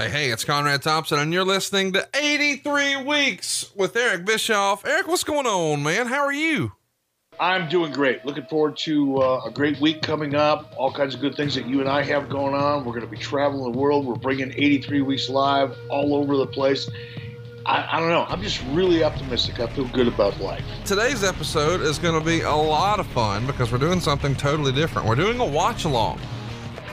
Hey, hey, it's Conrad Thompson, and you're listening to 83 Weeks with Eric Bischoff. Eric, what's going on, man? How are you? I'm doing great. Looking forward to uh, a great week coming up. All kinds of good things that you and I have going on. We're going to be traveling the world. We're bringing 83 Weeks live all over the place. I, I, don't know. I'm just really optimistic. I feel good about life. Today's episode is going to be a lot of fun because we're doing something totally different. We're doing a watch along.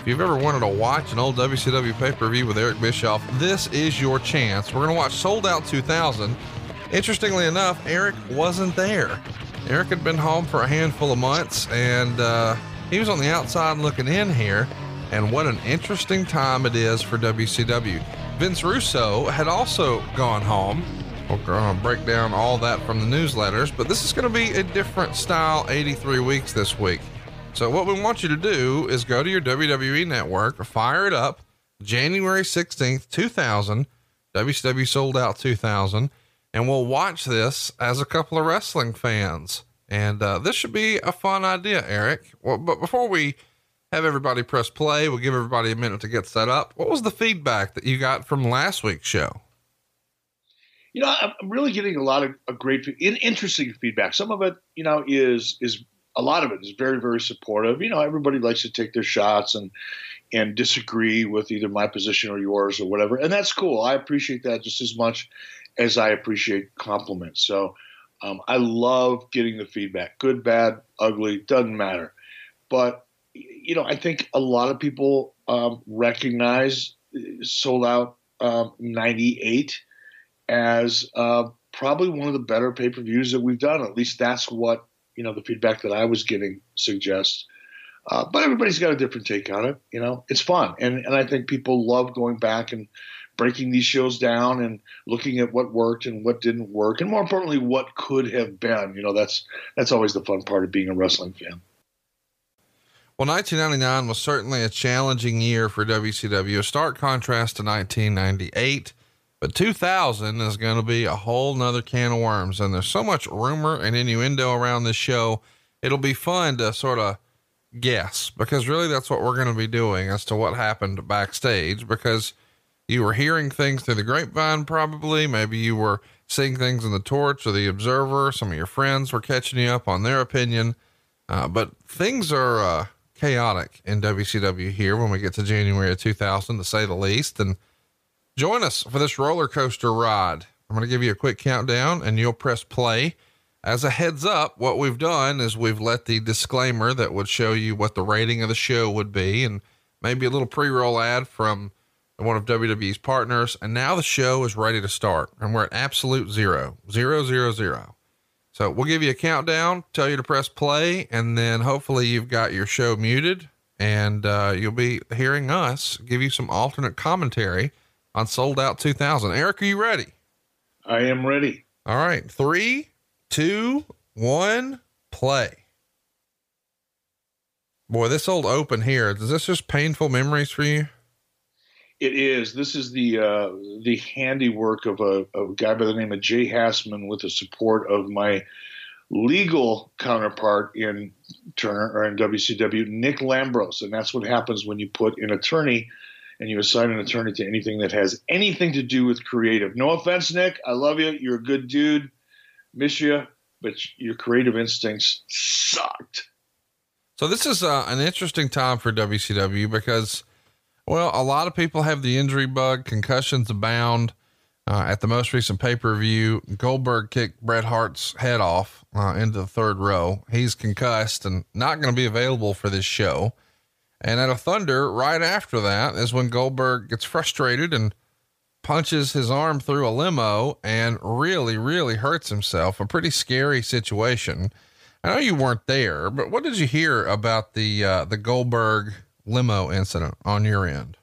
If you've ever wanted to watch an old WCW pay per view with Eric Bischoff, this is your chance. We're going to watch Souled Out 2000. Interestingly enough, Eric wasn't there. Eric had been home for a handful of months and uh, he was on the outside looking in here. And what an interesting time it is for WCW. Vince Russo had also gone home. We're going to break down all that from the newsletters, but this is going to be a different style 83 weeks this week. So, what we want you to do is go to your WWE network, fire it up, January 16th, 2000, WCW Souled Out 2000, and we'll watch this as a couple of wrestling fans. And uh, this should be a fun idea, Eric. Well, but before we have everybody press play, we'll give everybody a minute to get set up. What was the feedback that you got from last week's show? You know, I'm really getting a lot of a great, interesting feedback. Some of it, you know, is is a lot of it is very, very supportive. You know, everybody likes to take their shots and and disagree with either my position or yours or whatever, and that's cool. I appreciate that just as much as I appreciate compliments. So um, I love getting the feedback, good, bad, ugly, doesn't matter. But you know, I think a lot of people um, recognize Souled Out um, 98 as uh, probably one of the better pay per views that we've done. At least that's what you know the feedback that I was getting suggests. Uh, but everybody's got a different take on it. You know, it's fun, and and I think people love going back and breaking these shows down and looking at what worked and what didn't work, and more importantly, what could have been. You know, that's that's always the fun part of being a wrestling fan. Well, 1999 was certainly a challenging year for WCW, a stark contrast to 1998. But 2000 is going to be a whole nother can of worms. And there's so much rumor and innuendo around this show. It'll be fun to sort of guess because really that's what we're going to be doing as to what happened backstage because you were hearing things through the grapevine, probably. Maybe you were seeing things in the torch or the observer. Some of your friends were catching you up on their opinion. Uh, but things are, uh, chaotic in WCW here when we get to January of 2000, to say the least. And Join us for this roller coaster ride. I'm going to give you a quick countdown and you'll press play. As a heads up, what we've done is we've let the disclaimer that would show you what the rating of the show would be and maybe a little pre roll ad from one of WWE's partners. And now the show is ready to start and we're at absolute zero, zero, zero, zero. So we'll give you a countdown, tell you to press play, and then hopefully you've got your show muted and uh, you'll be hearing us give you some alternate commentary on Souled Out 2000. Eric, are you ready? I am ready. All right. Three, two, one, play. Boy, this old open here, is this just painful memories for you? It is. This is the uh, the handiwork of a, a, guy by the name of Jay Hassman with the support of my legal counterpart in Turner or in WCW, Nick Lambros. And that's what happens when you put an attorney – and you assign an attorney to anything that has anything to do with creative. No offense, Nick. I love you. You're a good dude. Miss you, but your creative instincts sucked. So this is uh, an interesting time for WCW because, well, a lot of people have the injury bug. Concussions abound. Uh, at the most recent pay per view, Goldberg kicked Bret Hart's head off uh, into the third row. He's concussed and not going to be available for this show. And at a Thunder, right after that is when Goldberg gets frustrated and punches his arm through a limo and really, really hurts himself. A pretty scary situation. I know you weren't there, but what did you hear about the uh, the Goldberg limo incident on your end?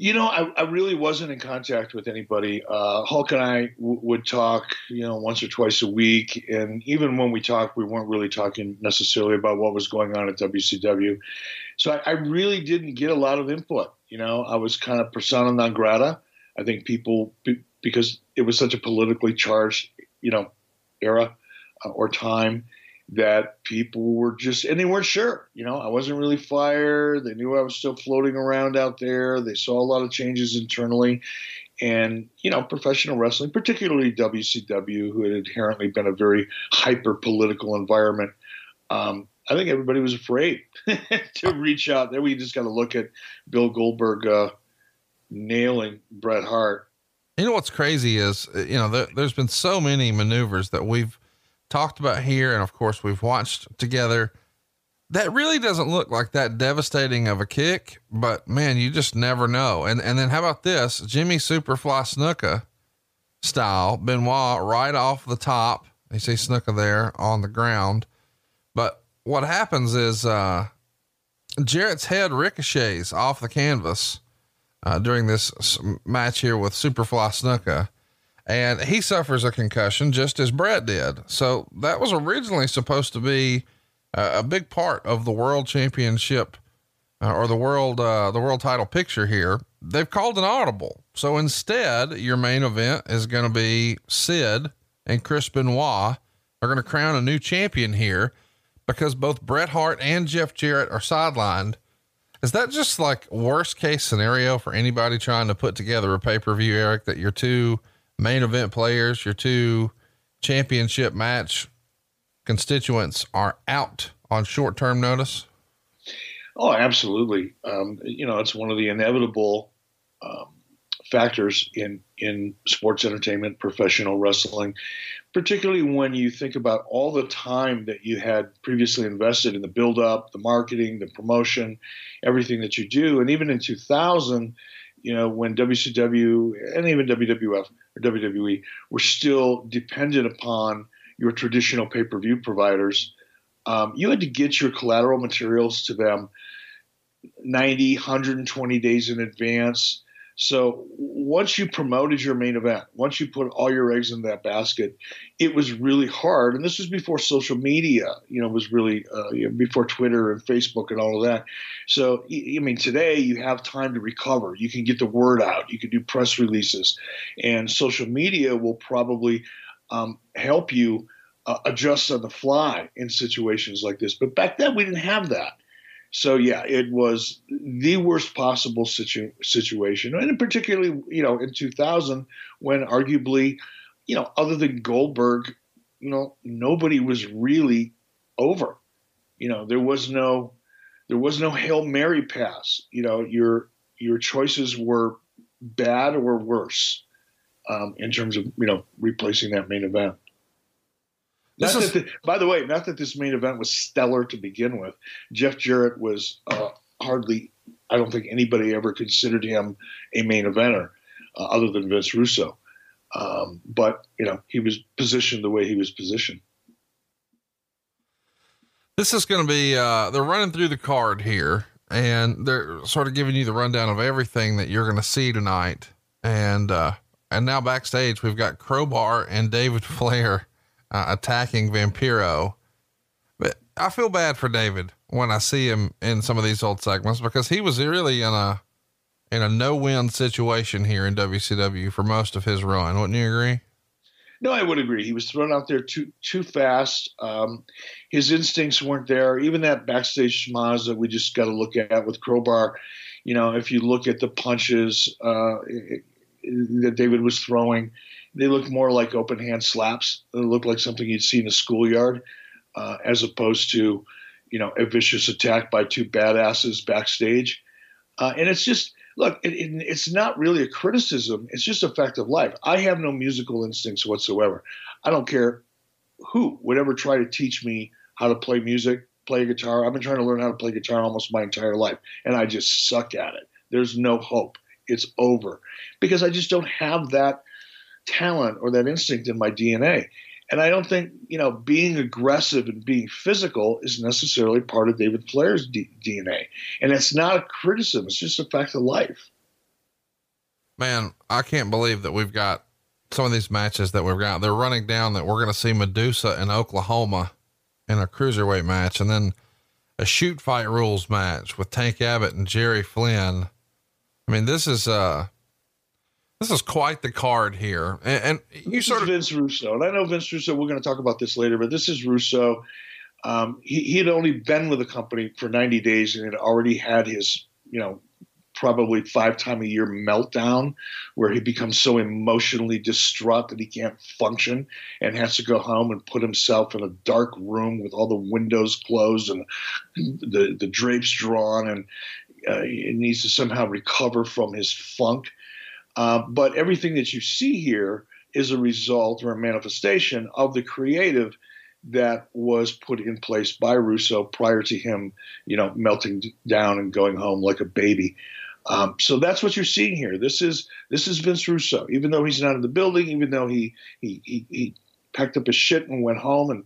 You know, I, I, really wasn't in contact with anybody. Uh, Hulk and I w- would talk, you know, once or twice a week. And even when we talked, we weren't really talking necessarily about what was going on at WCW. So I, I really didn't get a lot of input. You know, I was kind of persona non grata. I think people, because it was such a politically charged, you know, era uh, or time, that people were just, and they weren't sure. You know, I wasn't really fired. They knew I was still floating around out there. They saw a lot of changes internally. And, you know, professional wrestling, particularly WCW, who had inherently been a very hyper political environment, um, I think everybody was afraid to reach out. There we just got to look at Bill Goldberg uh, nailing Bret Hart. You know what's crazy is, you know, there, has been so many maneuvers that we've talked about here, and of course we've watched together. That really doesn't look like that devastating of a kick, but man, you just never know. And and then how about this, Jimmy Superfly Snuka style, Benoit right off the top. You see Snuka there on the ground, but what happens is uh, Jarrett's head ricochets off the canvas uh, during this match here with Superfly Snuka and he suffers a concussion just as Bret did. So that was originally supposed to be a, a big part of the world championship uh, or the world uh, the world title picture here. They've called an audible. So instead, your main event is going to be Sid and Chris Benoit are going to crown a new champion here because both Bret Hart and Jeff Jarrett are sidelined. Is that just like worst case scenario for anybody trying to put together a pay per view, Eric? That you're two main event players, your two championship match constituents are out on short term notice? Oh, absolutely. Um, you know, it's one of the inevitable um, factors in in sports entertainment, professional wrestling, particularly when you think about all the time that you had previously invested in the build up, the marketing, the promotion, everything that you do, and even in 2000 you know, when WCW and even WWF or WWE were still dependent upon your traditional pay per view providers, um, you had to get your collateral materials to them 90, 120 days in advance. So once you promoted your main event, once you put all your eggs in that basket, it was really hard. And this was before social media, you know, was really uh, you know, before Twitter and Facebook and all of that. So I mean, today you have time to recover. You can get the word out. You can do press releases, and social media will probably um, help you uh, adjust on the fly in situations like this. But back then we didn't have that. So yeah, it was the worst possible situ- situation, and particularly you know in 2000 when arguably, you know, other than Goldberg, you know, nobody was really over. You know, there was no there was no hail mary pass. You know, your your choices were bad or worse um, in terms of you know replacing that main event. Not that the, by the way, not that this main event was stellar to begin with. Jeff Jarrett was uh, hardly, I don't think anybody ever considered him a main eventer uh, other than Vince Russo. Um, but, you know, he was positioned the way he was positioned. This is going to be, uh, they're running through the card here and they're sort of giving you the rundown of everything that you're going to see tonight. And, uh, and now backstage, we've got Crowbar and David Flair uh, attacking Vampiro. But I feel bad for David when I see him in some of these old segments because he was really in a in a no win situation here in WCW for most of his run. Wouldn't you agree? No, I would agree. He was thrown out there too too fast. Um, his instincts weren't there. Even that backstage schmaz that we just got to look at with Crowbar. You know, if you look at the punches uh, that David was throwing, they look more like open hand slaps. They look like something you'd see in a schoolyard, uh, as opposed to, you know, a vicious attack by two badasses backstage. Uh, and it's just look, it, it, it's not really a criticism. It's just a fact of life. I have no musical instincts whatsoever. I don't care who would ever try to teach me how to play music, play guitar. I've been trying to learn how to play guitar almost my entire life, and I just suck at it. There's no hope. It's over because I just don't have that talent or that instinct in my DNA. And I don't think, you know, being aggressive and being physical is necessarily part of David Flair's D- DNA. And it's not a criticism, it's just a fact of life. Man, I can't believe that we've got some of these matches that we've got. They're running down that we're going to see Madusa in Oklahoma in a cruiserweight match and then a shoot fight rules match with Tank Abbott and Jerry Flynn. I mean, this is, uh, this is quite the card here, and, and you this sort of Vince Russo, and I know Vince Russo. We're going to talk about this later, but this is Russo. Um, he, he had only been with the company for 90 days and had already had his, you know, probably five time a year meltdown where he becomes so emotionally distraught that he can't function and has to go home and put himself in a dark room with all the windows closed and the, the drapes drawn and uh, he needs to somehow recover from his funk. Uh, but everything that you see here is a result or a manifestation of the creative that was put in place by Russo prior to him, you know, melting down and going home like a baby. Um, so that's what you're seeing here. This is this is Vince Russo. Even though he's not in the building, even though he he he, he packed up his shit and went home and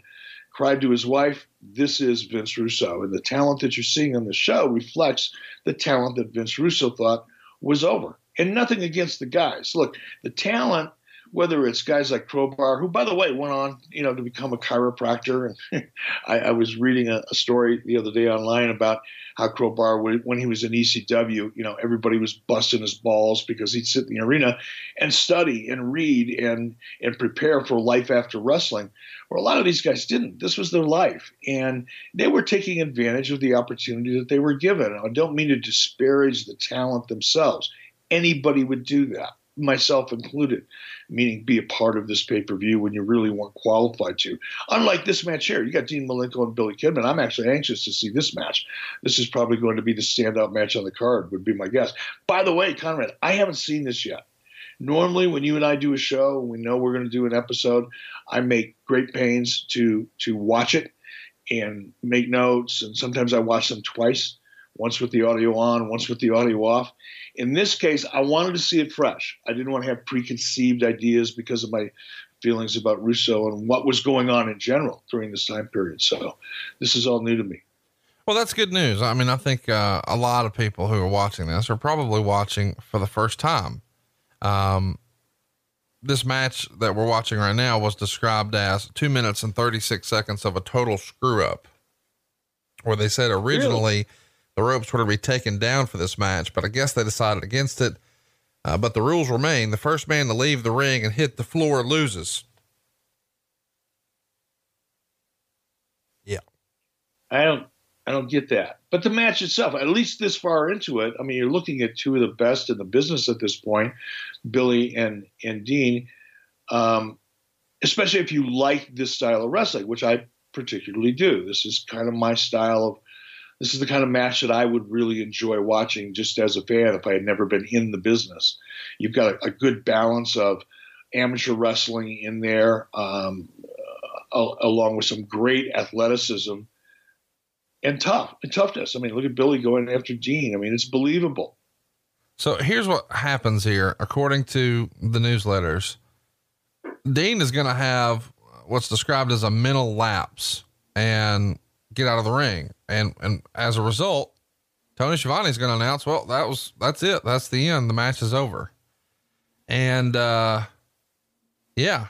cried to his wife, this is Vince Russo. And the talent that you're seeing on the show reflects the talent that Vince Russo thought was over. And nothing against the guys. Look, the talent whether it's guys like Crowbar, who, by the way, went on, you know, to become a chiropractor. And I, I, was reading a, a, story the other day online about how Crowbar, when he was in ECW, you know, everybody was busting his balls because he'd sit in the arena and study and read and and prepare for life after wrestling. Where a lot of these guys didn't. This was their life, and they were taking advantage of the opportunity that they were given. I don't mean to disparage the talent themselves. Anybody would do that myself included, meaning be a part of this pay per view when you really weren't qualified to. Unlike this match here, you got Dean Malenko and Billy Kidman. I'm actually anxious to see this match. This is probably going to be the standout match on the card, would be my guess. By the way, Conrad, I haven't seen this yet. Normally, when you and I do a show, we know we're going to do an episode. I make great pains to to watch it and make notes, and sometimes I watch them twice once with the audio on, once with the audio off. In this case, I wanted to see it fresh. I didn't want to have preconceived ideas because of my feelings about Russo and what was going on in general during this time period. So this is all new to me. Well, that's good news. I mean, I think uh, a lot of people who are watching this are probably watching for the first time. Um, this match that we're watching right now was described as two minutes and 36 seconds of a total screw up, where they said originally really? The ropes were to be taken down for this match, but I guess they decided against it. Uh, but the rules remain: the first man to leave the ring and hit the floor loses. Yeah, I don't, I don't get that. But the match itself, at least this far into it, I mean, you're looking at two of the best in the business at this point, Billy and and Dean. Um, especially if you like this style of wrestling, which I particularly do. This is kind of my style of this is the kind of match that I would really enjoy watching just as a fan if I had never been in the business. You've got a, a good balance of amateur wrestling in there, um, uh, along with some great athleticism and tough and toughness. I mean, look at Billy going after Dean. I mean, it's believable. So here's what happens here, according to the newsletters. Dean is going to have what's described as a mental lapse, and get out of the ring. And, and as a result, Tony Schiavone is going to announce, well, that was, that's it. That's the end. The match is over. And, uh, yeah,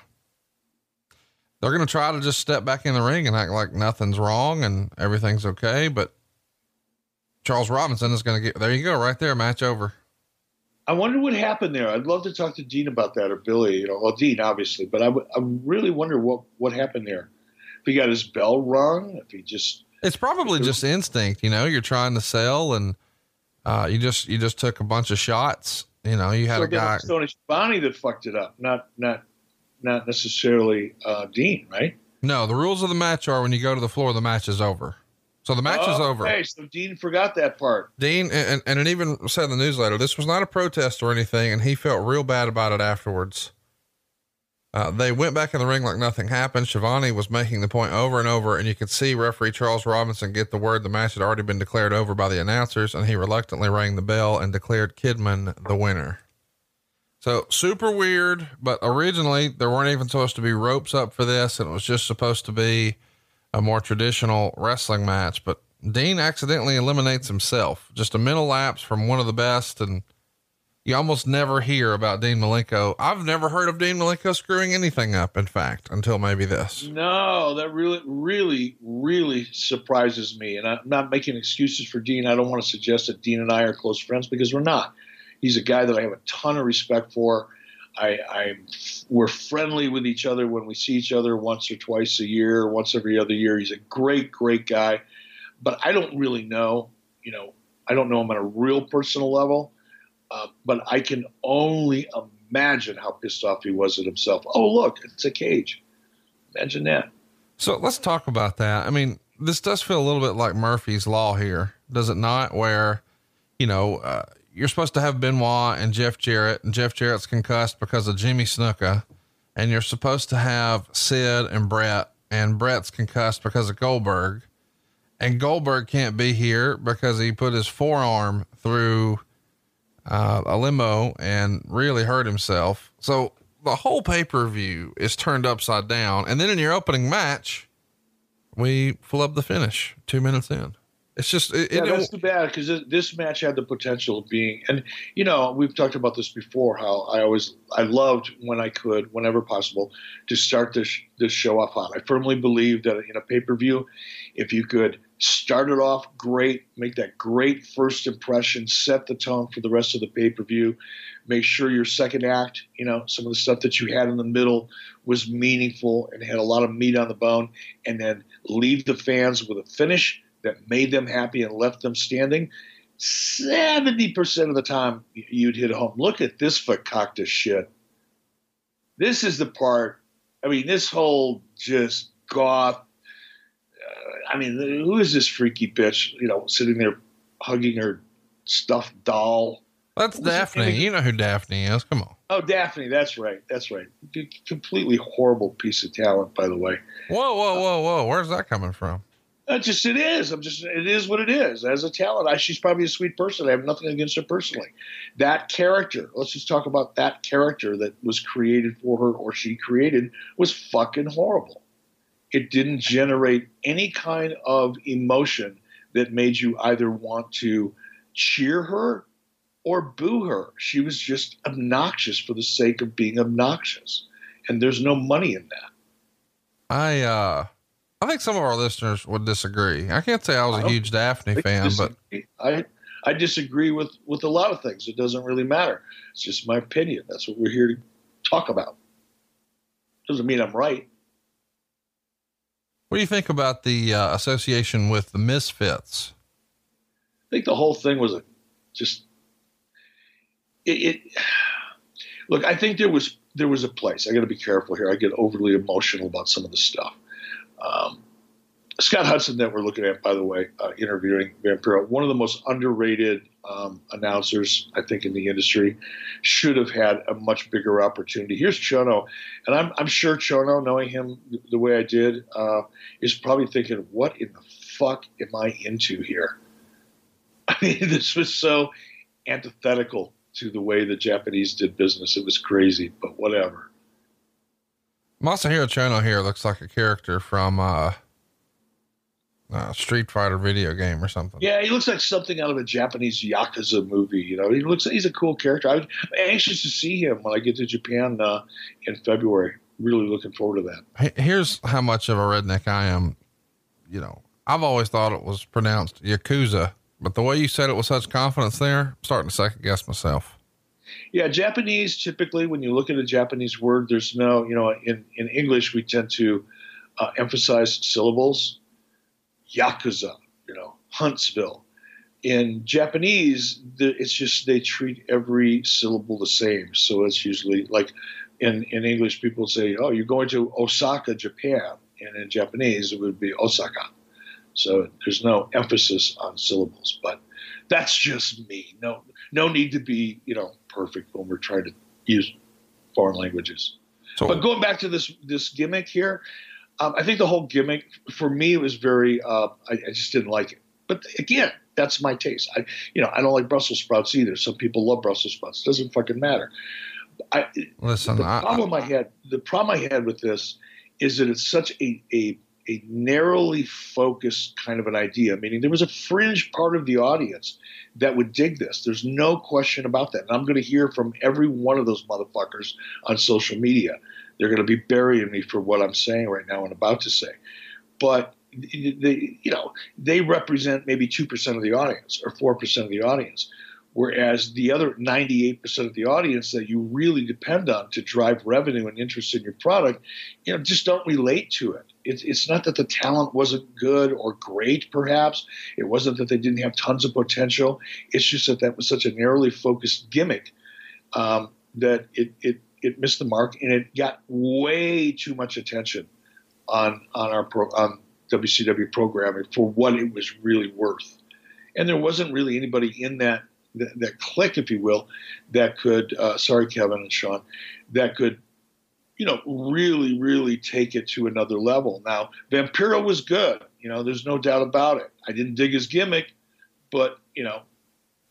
they're going to try to just step back in the ring and act like nothing's wrong and everything's okay. But Charles Robinson is going to get, there you go, right there, match over. I wonder what happened there. I'd love to talk to Dean about that or Billy, you know, well, Dean, obviously, but I, w- I really wonder what, what happened there if he got his bell rung, if he just. It's probably just instinct, you know, you're trying to sell and, uh, you just, you just took a bunch of shots. You know, you had so a guy. Tony Schiavone that fucked it up, not, not, not necessarily, uh, Dean, right? No, the rules of the match are when you go to the floor, the match is over. So the match oh, is over. Okay, so Dean forgot that part. Dean, and, and it even said in the newsletter, this was not a protest or anything, and he felt real bad about it afterwards. Uh, they went back in the ring like nothing happened. Schiavone was making the point over and over, and you could see referee Charles Robinson get the word the match had already been declared over by the announcers, and he reluctantly rang the bell and declared Kidman the winner. So super weird, but originally there weren't even supposed to be ropes up for this, and it was just supposed to be a more traditional wrestling match. But Dean accidentally eliminates himself. Just a mental lapse from one of the best, and you almost never hear about Dean Malenko. I've never heard of Dean Malenko screwing anything up, in fact, until maybe this. No, that really, really, really surprises me. And I'm not making excuses for Dean. I don't want to suggest that Dean and I are close friends because we're not. He's a guy that I have a ton of respect for. I, I, we're friendly with each other when we see each other once or twice a year, once every other year. He's a great, great guy, but I don't really know. You know, I don't know him on a real personal level, uh, but I can only imagine how pissed off he was at himself. Oh, look, it's a cage. Imagine that. So let's talk about that. I mean, this does feel a little bit like Murphy's Law here, does it not? Where, you know, uh, you're supposed to have Benoit and Jeff Jarrett, and Jeff Jarrett's concussed because of Jimmy Snuka, and you're supposed to have Sid and Bret, and Bret's concussed because of Goldberg, and Goldberg can't be here because he put his forearm through uh, a limo and really hurt himself. So the whole pay per view is turned upside down, and then in your opening match, we flub the finish two minutes in. It's just it, yeah, that's too bad because this match had the potential of being, and you know we've talked about this before. How I always I loved when I could, whenever possible, to start this this show off on. I firmly believe that in a pay per view, if you could start it off great, make that great first impression, set the tone for the rest of the pay per view, make sure your second act, you know, some of the stuff that you had in the middle was meaningful and had a lot of meat on the bone, and then leave the fans with a finish that made them happy and left them standing, 70% of the time you'd hit home. Look at this fakakta shit. This is the part, I mean, this whole just goth. I mean, who is this freaky bitch, you know, sitting there hugging her stuffed doll? That's Daphne. You know who Daphne is. Come on. Oh, Daphne. That's right. That's right. Completely horrible piece of talent, by the way. Whoa, whoa, whoa, whoa. Where's that coming from? It just it is. I'm just it is what it is. As a talent, I, she's probably a sweet person. I have nothing against her personally. That character, let's just talk about that character that was created for her or she created was fucking horrible. It didn't generate any kind of emotion that made you either want to cheer her or boo her. She was just obnoxious for the sake of being obnoxious. And there's no money in that. I uh I think some of our listeners would disagree. I can't say I was a huge Daphne fan, but I I disagree with with a lot of things. It doesn't really matter. It's just my opinion. That's what we're here to talk about. Doesn't mean I'm right. What do you think about the uh, association with the Misfits? I think the whole thing was a just it, it look. I think there was there was a place. I got to be careful here. I get overly emotional about some of the stuff. Um, Scott Hudson, that we're looking at, by the way, uh, interviewing Vampiro, one of the most underrated um, announcers, I think, in the industry, should have had a much bigger opportunity. Here's Chono, and I'm, I'm sure Chono, knowing him the way I did, uh, is probably thinking, what in the fuck am I into here? I mean, this was so antithetical to the way the Japanese did business. It was crazy, but whatever. Masahiro Chono here looks like a character from uh, uh, Street Fighter video game or something. Yeah, he looks like something out of a Japanese yakuza movie. You know, he looks he's a cool character. I'm anxious to see him when I get to Japan uh, in February. Really looking forward to that. Here's how much of a redneck I am. You know, I've always thought it was pronounced Yakuza, but the way you said it with such confidence there, I'm starting to second guess myself. Yeah, Japanese typically, when you look at a Japanese word, there's no, you know, in, in English, we tend to uh, emphasize syllables. Yakuza, you know, Huntsville. In Japanese, it's just they treat every syllable the same. So it's usually like in, in English, people say, oh, you're going to Osaka, Japan. And in Japanese, it would be Osaka. So there's no emphasis on syllables, but that's just me. No, no need to be, you know, perfect when we're trying to use foreign languages. So, but going back to this this gimmick here, um, I think the whole gimmick for me it was very. Uh, I, I, just didn't like it. But again, that's my taste. I, you know, I don't like Brussels sprouts either. Some people love Brussels sprouts. It doesn't fucking matter. I, Listen, the problem I, I had, the problem I had with this is that it's such a, a a narrowly focused kind of an idea, meaning there was a fringe part of the audience that would dig this. There's no question about that. And I'm going to hear from every one of those motherfuckers on social media. They're going to be burying me for what I'm saying right now and about to say. But they, you know, they represent maybe 2% of the audience or 4% of the audience. Whereas the other 98% of the audience that you really depend on to drive revenue and interest in your product, you know, just don't relate to it. It's, it's not that the talent wasn't good or great, perhaps. It wasn't that they didn't have tons of potential. It's just that that was such a narrowly focused gimmick um, that it, it, it missed the mark and it got way too much attention on, on our pro, on WCW programming for what it was really worth. And there wasn't really anybody in that that, that clique, if you will, that could. Uh, sorry, Kevin and Sean, that could, you know, really, really take it to another level. Now, Vampiro was good. You know, there's no doubt about it. I didn't dig his gimmick, but you know,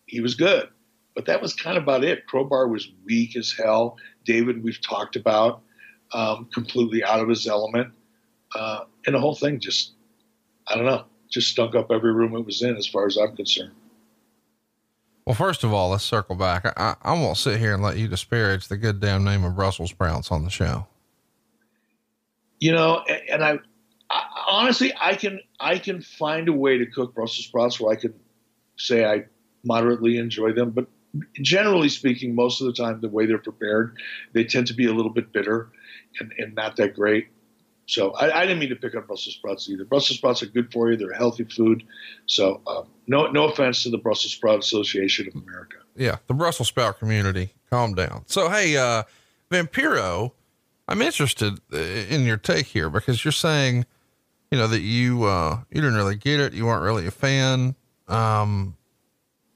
he was good. But that was kind of about it. Crowbar was weak as hell. David, we've talked about, um, completely out of his element, uh, and the whole thing just, I don't know, just stunk up every room it was in, as far as I'm concerned. Well, first of all, let's circle back. I, I won't sit here and let you disparage the good damn name of Brussels sprouts on the show. You know, and I, I honestly, I can I can find a way to cook Brussels sprouts where I can say I moderately enjoy them, but generally speaking, most of the time, the way they're prepared, they tend to be a little bit bitter and, and not that great. So I, I, didn't mean to pick on Brussels sprouts either. Brussels sprouts are good for you; they're healthy food. So um, no, no offense to the Brussels Sprout Association of America. Yeah, the Brussels sprout community. Calm down. So hey, uh, Vampiro, I'm interested in your take here because you're saying, you know, that you uh, you didn't really get it. You weren't really a fan. Um,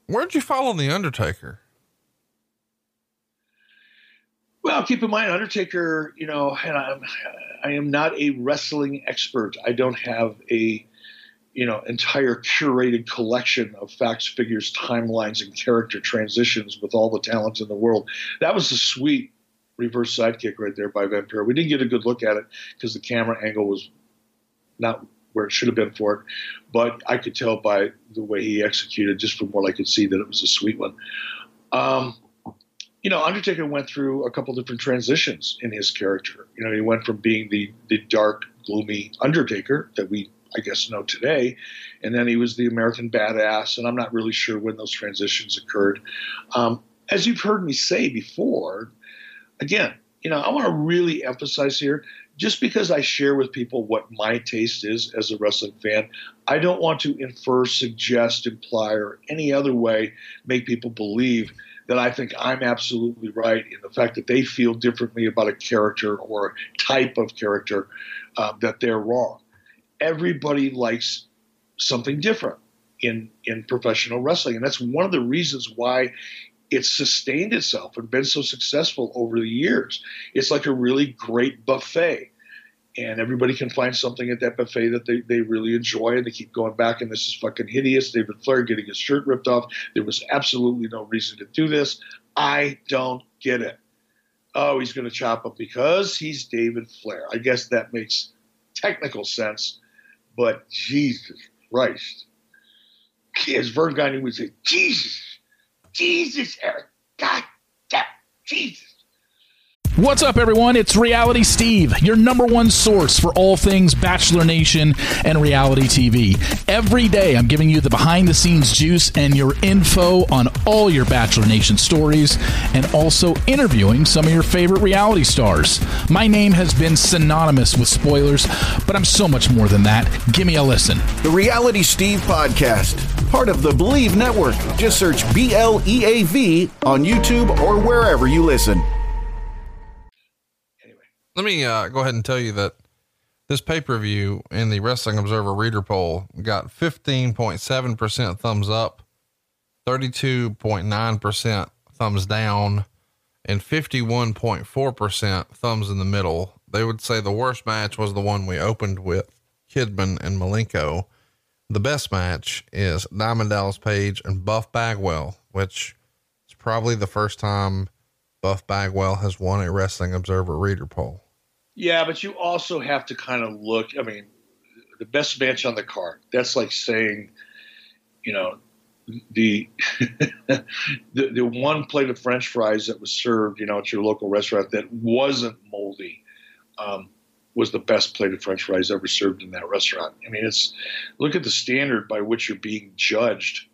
where'd you follow the Undertaker? Well, keep in mind, Undertaker, you know, and I'm, I am not a wrestling expert. I don't have a, you know, entire curated collection of facts, figures, timelines, and character transitions with all the talent in the world. That was a sweet reverse sidekick right there by Vampiro. We didn't get a good look at it because the camera angle was not where it should have been for it, but I could tell by the way he executed, just from what I could see, that it was a sweet one. Um, you know, Undertaker went through a couple different transitions in his character. You know, he went from being the the dark, gloomy Undertaker that we, I guess, know today, and then he was the American badass. And I'm not really sure when those transitions occurred. Um, as you've heard me say before, again, you know, I want to really emphasize here. Just because I share with people what my taste is as a wrestling fan, I don't want to infer, suggest, imply, or any other way make people believe that I think I'm absolutely right in the fact that they feel differently about a character or a type of character uh, that they're wrong. Everybody likes something different in in professional wrestling, and that's one of the reasons why it's sustained itself and been so successful over the years. It's like a really great buffet. And everybody can find something at that buffet that they, they really enjoy and they keep going back and this is fucking hideous. David flair getting his shirt ripped off. There was absolutely no reason to do this. I don't get it. Oh he's going to chop up because he's david flair. I guess that makes technical sense but jesus christ. As Verne Gagne would say jesus jesus eric god damn jesus What's up, everyone? It's Reality Steve, your number one source for all things Bachelor Nation and reality TV. Every day, I'm giving you the behind the scenes juice and your info on all your Bachelor Nation stories and also interviewing some of your favorite reality stars. My name has been synonymous with spoilers, but I'm so much more than that. Give me a listen. The Reality Steve Podcast, part of the Bleav Network. Just search B L E A V on YouTube or wherever you listen Anyway, let me uh, go ahead and tell you that this pay per view in the Wrestling Observer reader poll got 15.7% thumbs up, 32.9% thumbs down, and 51.4% thumbs in the middle. They would say the worst match was the one we opened with Kidman and Malenko. The best match is Diamond Dallas Page and Buff Bagwell, which is probably the first time Buff Bagwell has won a Wrestling Observer reader poll. Yeah, but you also have to kind of look. I mean, the best match on the card. That's like saying, you know, the, the the one plate of French fries that was served, you know, at your local restaurant that wasn't moldy, um, was the best plate of French fries ever served in that restaurant. I mean, it's look at the standard by which you're being judged.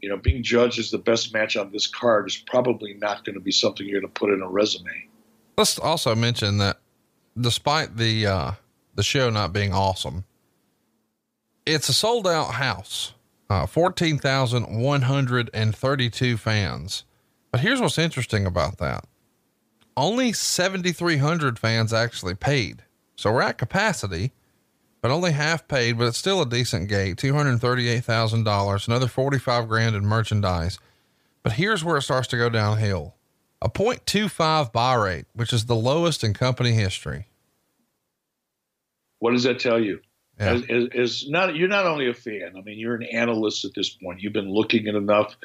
You know, being judged as the best match on this card is probably not going to be something you're going to put in a resume. Let's also mention that despite the uh, the show not being awesome, it's a sold out house. Uh, 14,132 fans. But here's what's interesting about that. Only 7,300 fans actually paid. So we're at capacity, but only half paid, but it's still a decent gate. $238,000, another 45 grand in merchandise. But here's where it starts to go downhill. A 0.25 buy rate, which is the lowest in company history. What does that tell you? Yeah. As, as, as not you're not only a fan. I mean, you're an analyst at this point. You've been looking at enough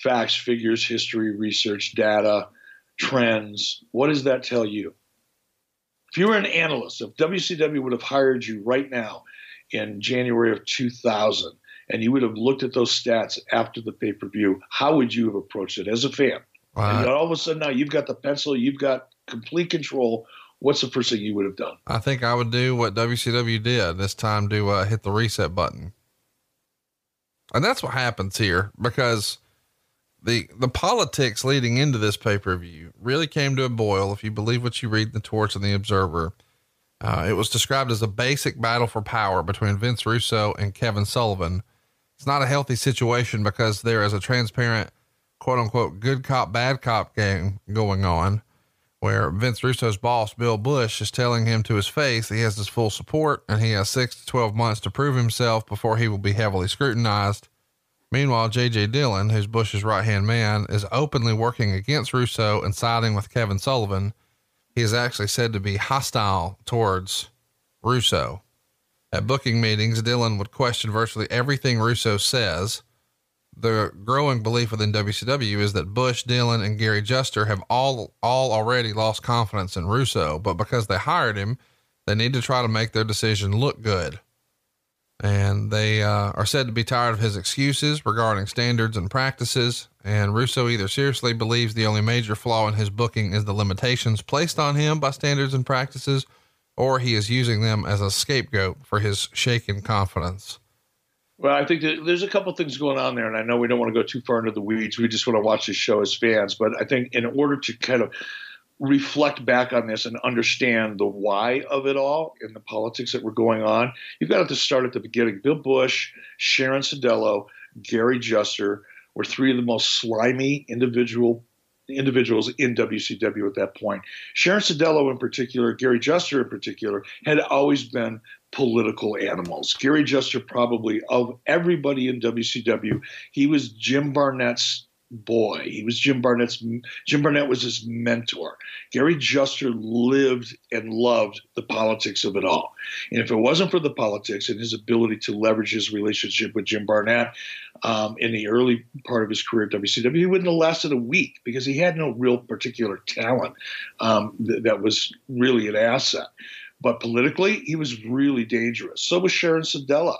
facts, figures, history, research, data, trends. What does that tell you? If you were an analyst, if WCW would have hired you right now in January of 2000, and you would have looked at those stats after the pay per view, how would you have approached it as a fan? And all of a sudden now you've got the pencil, you've got complete control. What's the first thing you would have done? I think I would do what WCW did this time to uh, hit the reset button. And that's what happens here because the the politics leading into this pay per view really came to a boil. If you believe what you read in the Torch and the Observer, uh, it was described as a basic battle for power between Vince Russo and Kevin Sullivan. It's not a healthy situation because there is a transparent, quote unquote, good cop, bad cop game going on where Vince Russo's boss, Bill Busch is telling him to his face he has his full support and he has six to 12 months to prove himself before he will be heavily scrutinized. Meanwhile, JJ Dillon, who's Busch's right hand man, is openly working against Russo and siding with Kevin Sullivan. He is actually said to be hostile towards Russo. At booking meetings, Dillon would question virtually everything Russo says. The growing belief within WCW is that Busch, Dillon, and Gary Juster have all all already lost confidence in Russo, but because they hired him, they need to try to make their decision look good and they uh, are said to be tired of his excuses regarding standards and practices. And Russo either seriously believes the only major flaw in his booking is the limitations placed on him by standards and practices, or he is using them as a scapegoat for his shaken confidence. Well, I think there's a couple things going on there, and I know we don't want to go too far into the weeds. We just want to watch this show as fans. But I think in order to kind of reflect back on this and understand the why of it all and the politics that were going on, you've got to start at the beginning. Bill Busch, Sharon Sadello, Gary Juster were three of the most slimy individual individuals in WCW at that point. Sharon Sadello in particular, Gary Juster in particular, had always been political animals. Gary Juster probably of everybody in WCW, he was Jim Barnett's boy. He was Jim Barnett's Jim Barnett was his mentor. Gary Juster lived and loved the politics of it all. And if it wasn't for the politics and his ability to leverage his relationship with Jim Barnett um, in the early part of his career at WCW, he wouldn't have lasted a week because he had no real particular talent um, th- that was really an asset. But politically, he was really dangerous. So was Sharon Sadello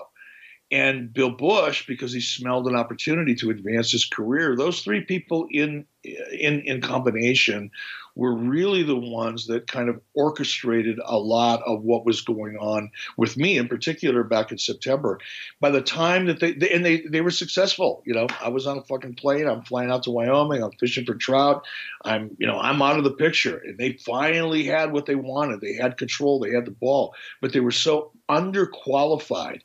and Bill Busch because he smelled an opportunity to advance his career. Those three people in in in combination were really the ones that kind of orchestrated a lot of what was going on with me in particular back in September. By the time that they, they and they they were successful, you know, I was on a fucking plane, I'm flying out to Wyoming, I'm fishing for trout, I'm you know, I'm out of the picture. And they finally had what they wanted. They had control, they had the ball, but they were so underqualified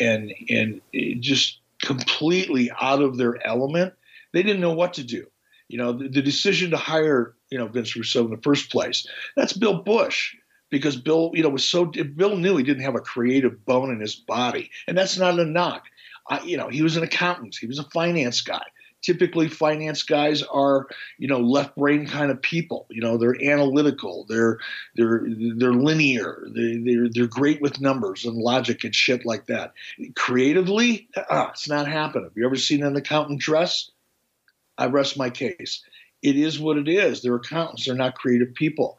and and just completely out of their element. They didn't know what to do. You know, the, the decision to hire you know Vince Russo in the first place. That's Bill Busch because Bill, you know, was so Bill knew he didn't have a creative bone in his body, and that's not a knock. I, you know, he was an accountant, he was a finance guy typically finance guys are you know left brain kind of people. You know they're analytical they're they're they're linear they, they're they're great with numbers and logic and shit like that. Creatively uh, it's not happening. Have you ever seen an accountant dress? I rest my case. It is what it is. They're accountants they're not creative people.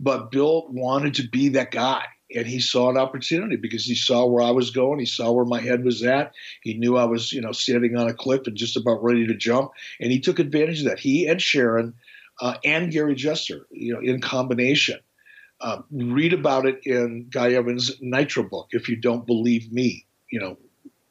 But bill wanted to be that guy and he saw an opportunity because he saw where I was going. He saw where my head was at. He knew I was, you know, standing on a cliff and just about ready to jump, and he took advantage of that. He and Sharon uh, and Gary Juster, you know, in combination. Uh, read about it in Guy Evans' Nitro book if you don't believe me. You know,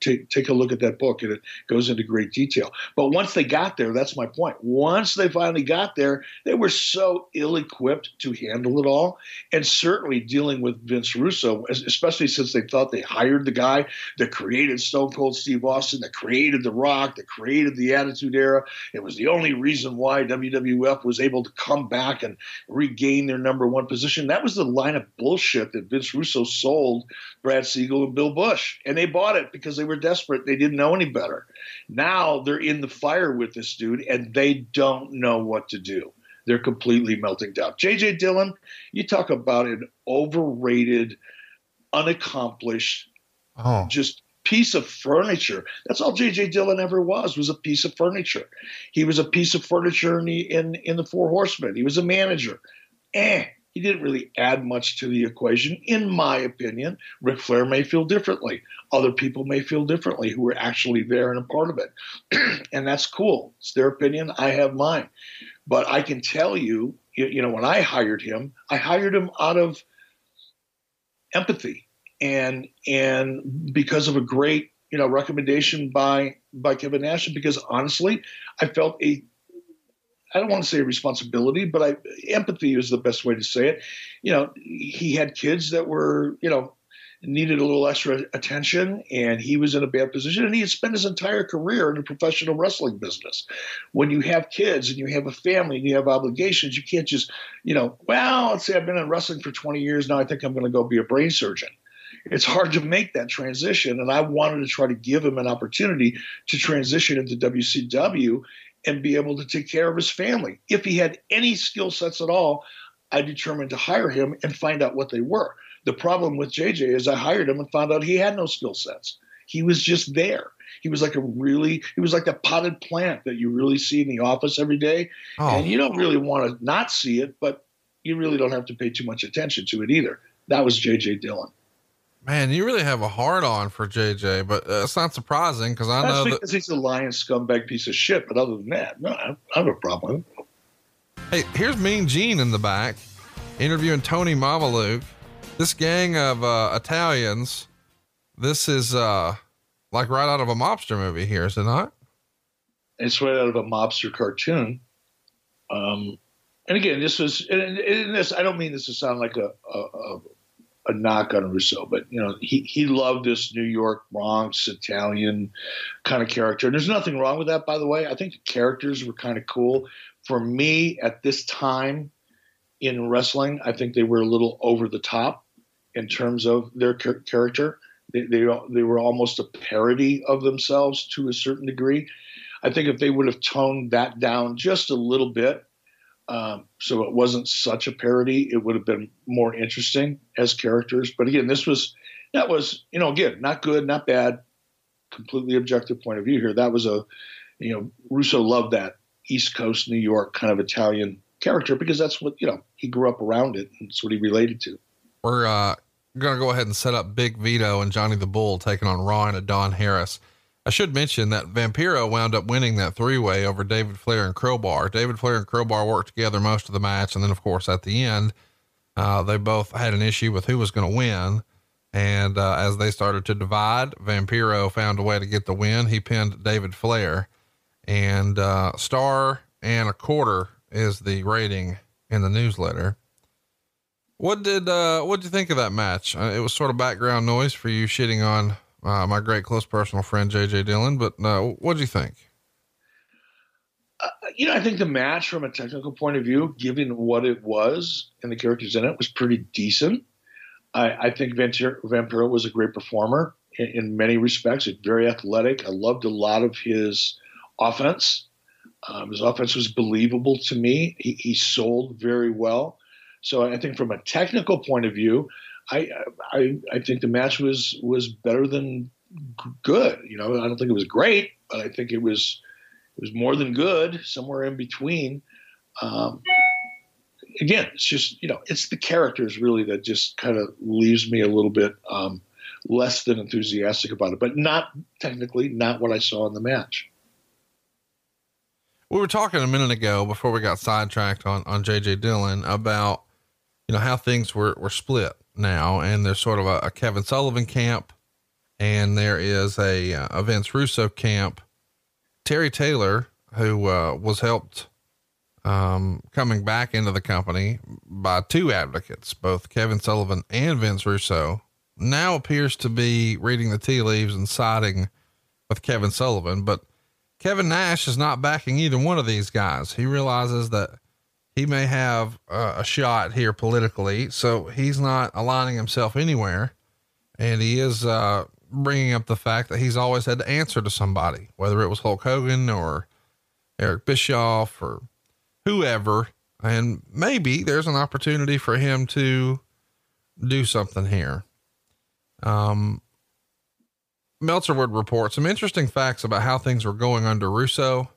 take take a look at that book, and it goes into great detail. But once they got there, that's my point. Once they finally got there, they were so ill-equipped to handle it all, and certainly dealing with Vince Russo, especially since they thought they hired the guy that created Stone Cold Steve Austin, that created The Rock, that created the Attitude Era. It was the only reason why WWF was able to come back and regain their number one position. That was the line of bullshit that Vince Russo sold Brad Siegel and Bill Busch, and they bought it because they were desperate. They didn't know any better. Now they're in the fire with this dude, and they don't know what to do. They're completely melting down. JJ Dillon, you talk about an overrated, unaccomplished, oh. just piece of furniture. That's all JJ Dillon ever was, was a piece of furniture. He was a piece of furniture in the in, in the Four Horsemen. He was a manager. Eh, he didn't really add much to the equation, in my opinion. Ric Flair may feel differently. Other people may feel differently who were actually there and a part of it. and that's cool. It's their opinion. I have mine. But I can tell you, you know, when I hired him, I hired him out of empathy and and because of a great you know recommendation by by Kevin Nash, because honestly, I felt a I don't want to say responsibility, but I empathy is the best way to say it. You know, he had kids that were, you know, needed a little extra attention and he was in a bad position and he had spent his entire career in the professional wrestling business. When you have kids and you have a family and you have obligations, you can't just, you know, well, let's say I've been in wrestling for 20 years now, I think I'm going to go be a brain surgeon. It's hard to make that transition. And I wanted to try to give him an opportunity to transition into WCW and be able to take care of his family. If he had any skill sets at all, I determined to hire him and find out what they were. The problem with JJ is I hired him and found out he had no skill sets. He was just there. He was like a really, he was like a potted plant that you really see in the office every day. Oh. And you don't really want to not see it, but you really don't have to pay too much attention to it either. That was JJ Dillon. Man, you really have a hard on for JJ, but uh, it's not surprising because I That's know because that he's a lying scumbag piece of shit. But other than that, no, I have a problem. Hey, here's Mean Gene in the back interviewing Tony Mamaluke. This gang of uh, Italians. This is uh, like right out of a mobster movie here, is it not? It's right out of a mobster cartoon. Um, and again, this was, and, and this, I don't mean this to sound like a, a, a knock on Russo, but you know he he loved this New York Bronx Italian kind of character. And there's nothing wrong with that, by the way. I think the characters were kind of cool. For me, at this time in wrestling, I think they were a little over the top in terms of their character. They, they they were almost a parody of themselves to a certain degree. I think if they would have toned that down just a little bit, um, so it wasn't such a parody. It would have been more interesting as characters. But again, this was that was you know again not good, not bad, completely objective point of view here. That was a you know Russo loved that East Coast New York kind of Italian character because that's what you know he grew up around it and it's what he related to. We're uh, gonna go ahead and set up Big Vito and Johnny the Bull taking on Ron and Don Harris. I should mention that Vampiro wound up winning that three way over David Flair and Crowbar. David Flair and Crowbar worked together most of the match. And then, of course, at the end, uh, they both had an issue with who was going to win. And uh, as they started to divide, Vampiro found a way to get the win. He pinned David Flair. And uh, star and a quarter is the rating in the newsletter. What did uh, what did you think of that match? Uh, it was sort of background noise for you shitting on uh, my great close personal friend JJ Dillon. But uh, what do you think? Uh, you know, I think the match from a technical point of view, given what it was and the characters in it, was pretty decent. I, I think Vampiro was a great performer in, in many respects. It's very athletic. I loved a lot of his offense. Um, his offense was believable to me. He, he sold very well. So I think from a technical point of view, I, I I think the match was was better than good. You know, I don't think it was great, but I think it was it was more than good, somewhere in between. Um, again, it's just you know, it's the characters really that just kind of leaves me a little bit um, less than enthusiastic about it, but not technically not what I saw in the match. We were talking a minute ago before we got sidetracked on on JJ Dillon about you know how things were were split now, and there's sort of a, a Kevin Sullivan camp and there is a, uh, a Vince Russo camp. Terry Taylor, who uh, was helped um, coming back into the company by two advocates, both Kevin Sullivan and Vince Russo, now appears to be reading the tea leaves and siding with Kevin Sullivan. But Kevin Nash is not backing either one of these guys. He realizes that he may have uh, a shot here politically, so he's not aligning himself anywhere. And he is uh, bringing up the fact that he's always had to answer to somebody, whether it was Hulk Hogan or Eric Bischoff or whoever. And maybe there's an opportunity for him to do something here. Um, Meltzer would report some interesting facts about how things were going under Russo.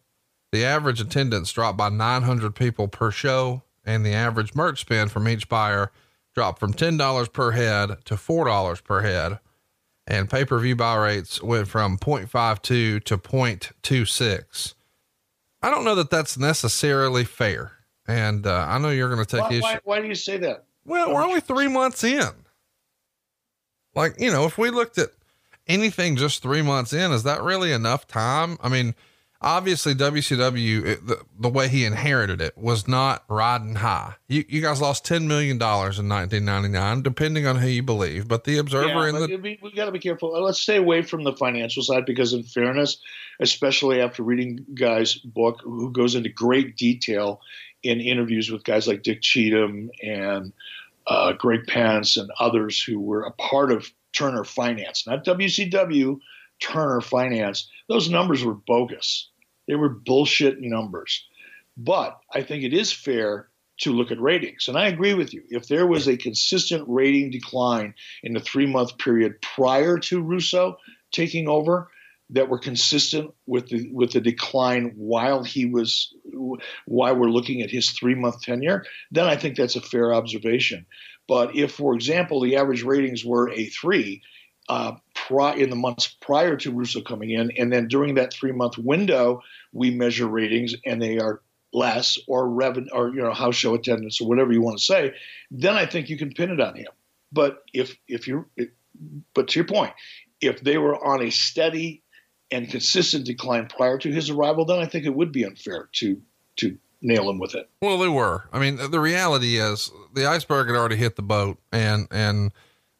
The average attendance dropped by 900 people per show, and the average merch spend from each buyer dropped from $10 per head to $4 per head and pay per view buy rates went from 0.52 to 0.26. I don't know that that's necessarily fair. And uh, I know you're going to take why, issue. Why, why do you say that? Well, we're only three months in. Like, you know, if we looked at anything just three months in, is that really enough time? I mean, obviously WCW, it, the, the way he inherited it was not riding high. You, you guys lost $10 million in 1999, depending on who you believe, but the observer Yeah, but the, we, we got to be careful. Let's stay away from the financial side because, in fairness, especially after reading Guy's book, who goes into great detail in interviews with guys like Dick Cheatham and uh, Greg Pence and others who were a part of Turner Finance, not WCW, Turner Finance, those numbers were bogus. They were bullshit numbers. But I think it is fair to look at ratings. And I agree with you. If there was a consistent rating decline in the three month period prior to Russo taking over, that were consistent with the with the decline while he was while we're looking at his three month tenure, then I think that's a fair observation. But if, for example, the average ratings were a three uh, pri- in the months prior to Russo coming in, and then during that three month window, we measure ratings and they are less or revenue or you know house show attendance or whatever you want to say, then I think you can pin it on him. But if if you but to your point, if they were on a steady and consistent decline prior to his arrival, then I think it would be unfair to to nail him with it. Well, they were. I mean, the reality is the iceberg had already hit the boat, and and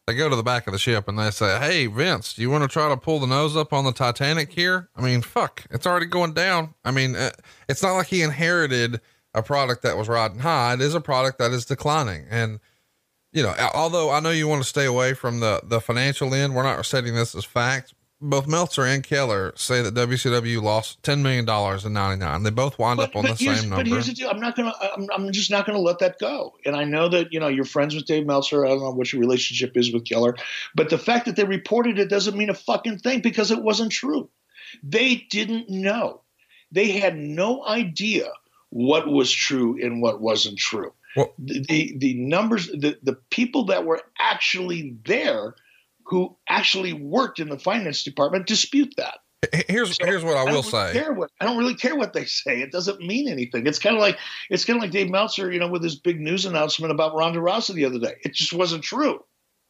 they go to the back of the ship and they say, "Hey, Vince, do you want to try to pull the nose up on the Titanic here?" I mean, fuck, it's already going down. I mean, uh, it's not like he inherited a product that was riding high. It is a product that is declining, and you know, although I know you want to stay away from the the financial end, we're not setting this as fact both Meltzer and Keller say that WCW lost ten million dollars in '99. They both wind but, up on the same number. But here's the deal: I'm not gonna. I'm, I'm just not gonna let that go. And I know that you know you're friends with Dave Meltzer. I don't know what your relationship is with Keller, but the fact that they reported it doesn't mean a fucking thing because it wasn't true. They didn't know. They had no idea what was true and what wasn't true. Well, the, the the numbers, the the people that were actually there who actually worked in the finance department dispute that. Here's so here's what I, I will really say. What, I don't really care what they say. It doesn't mean anything. It's kind of like it's kind of like Dave Meltzer, you know, with his big news announcement about Ronda Rousey the other day. It just wasn't true.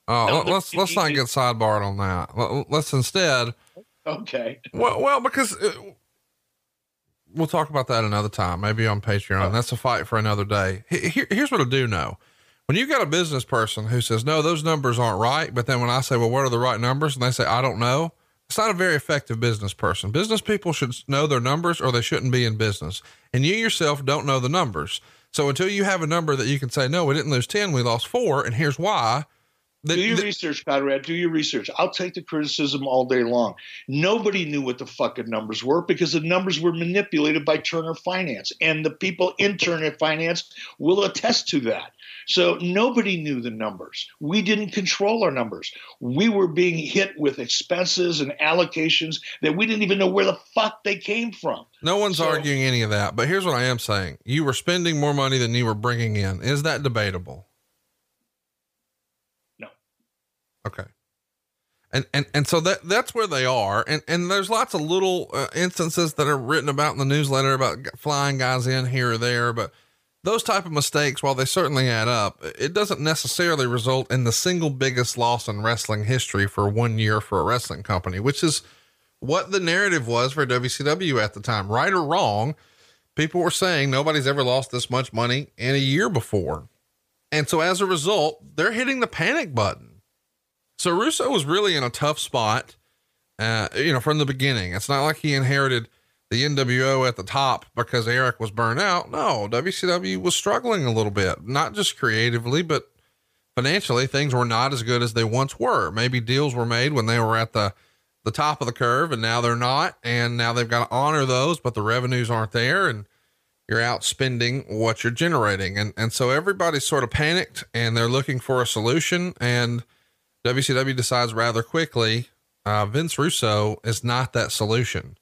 Oh, no, let's let's not get sidebarred on that. Let's instead. Okay. Well, well, because uh, we'll talk about that another time, maybe on Patreon. Oh. That's a fight for another day. Here, here's what I do know when you've got a business person who says, no, those numbers aren't right. But then when I say, well, what are the right numbers? And they say, I don't know. It's not a very effective business person. Business people should know their numbers or they shouldn't be in business. And you yourself don't know the numbers. So until you have a number that you can say, no, we didn't lose 10, we lost four. And here's why. The, do your the, research, Conrad. Do your research. I'll take the criticism all day long. Nobody knew what the fucking numbers were because the numbers were manipulated by Turner Finance, and the people in Turner Finance will attest to that. So nobody knew the numbers. We didn't control our numbers. We were being hit with expenses and allocations that we didn't even know where the fuck they came from. No one's so, arguing any of that. But here's what I am saying: you were spending more money than you were bringing in. Is that debatable? No. Okay. And, and, and so that, that's where they are. And, and there's lots of little uh, instances that are written about in the newsletter about flying guys in here or there, but those type of mistakes, while they certainly add up, it doesn't necessarily result in the single biggest loss in wrestling history for one year for a wrestling company, which is what the narrative was for WCW at the time. Right or wrong, people were saying nobody's ever lost this much money in a year before. And so as a result, they're hitting the panic button. So Russo was really in a tough spot, uh, you know, from the beginning. It's not like he inherited the NWO at the top because Eric was burned out. No, WCW was struggling a little bit, not just creatively, but financially. Things were not as good as they once were. Maybe deals were made when they were at the the top of the curve and now they're not and now they've got to honor those but the revenues aren't there and you're out spending what you're generating and and so everybody's sort of panicked and they're looking for a solution and WCW decides rather quickly uh, Vince Russo is not that solution.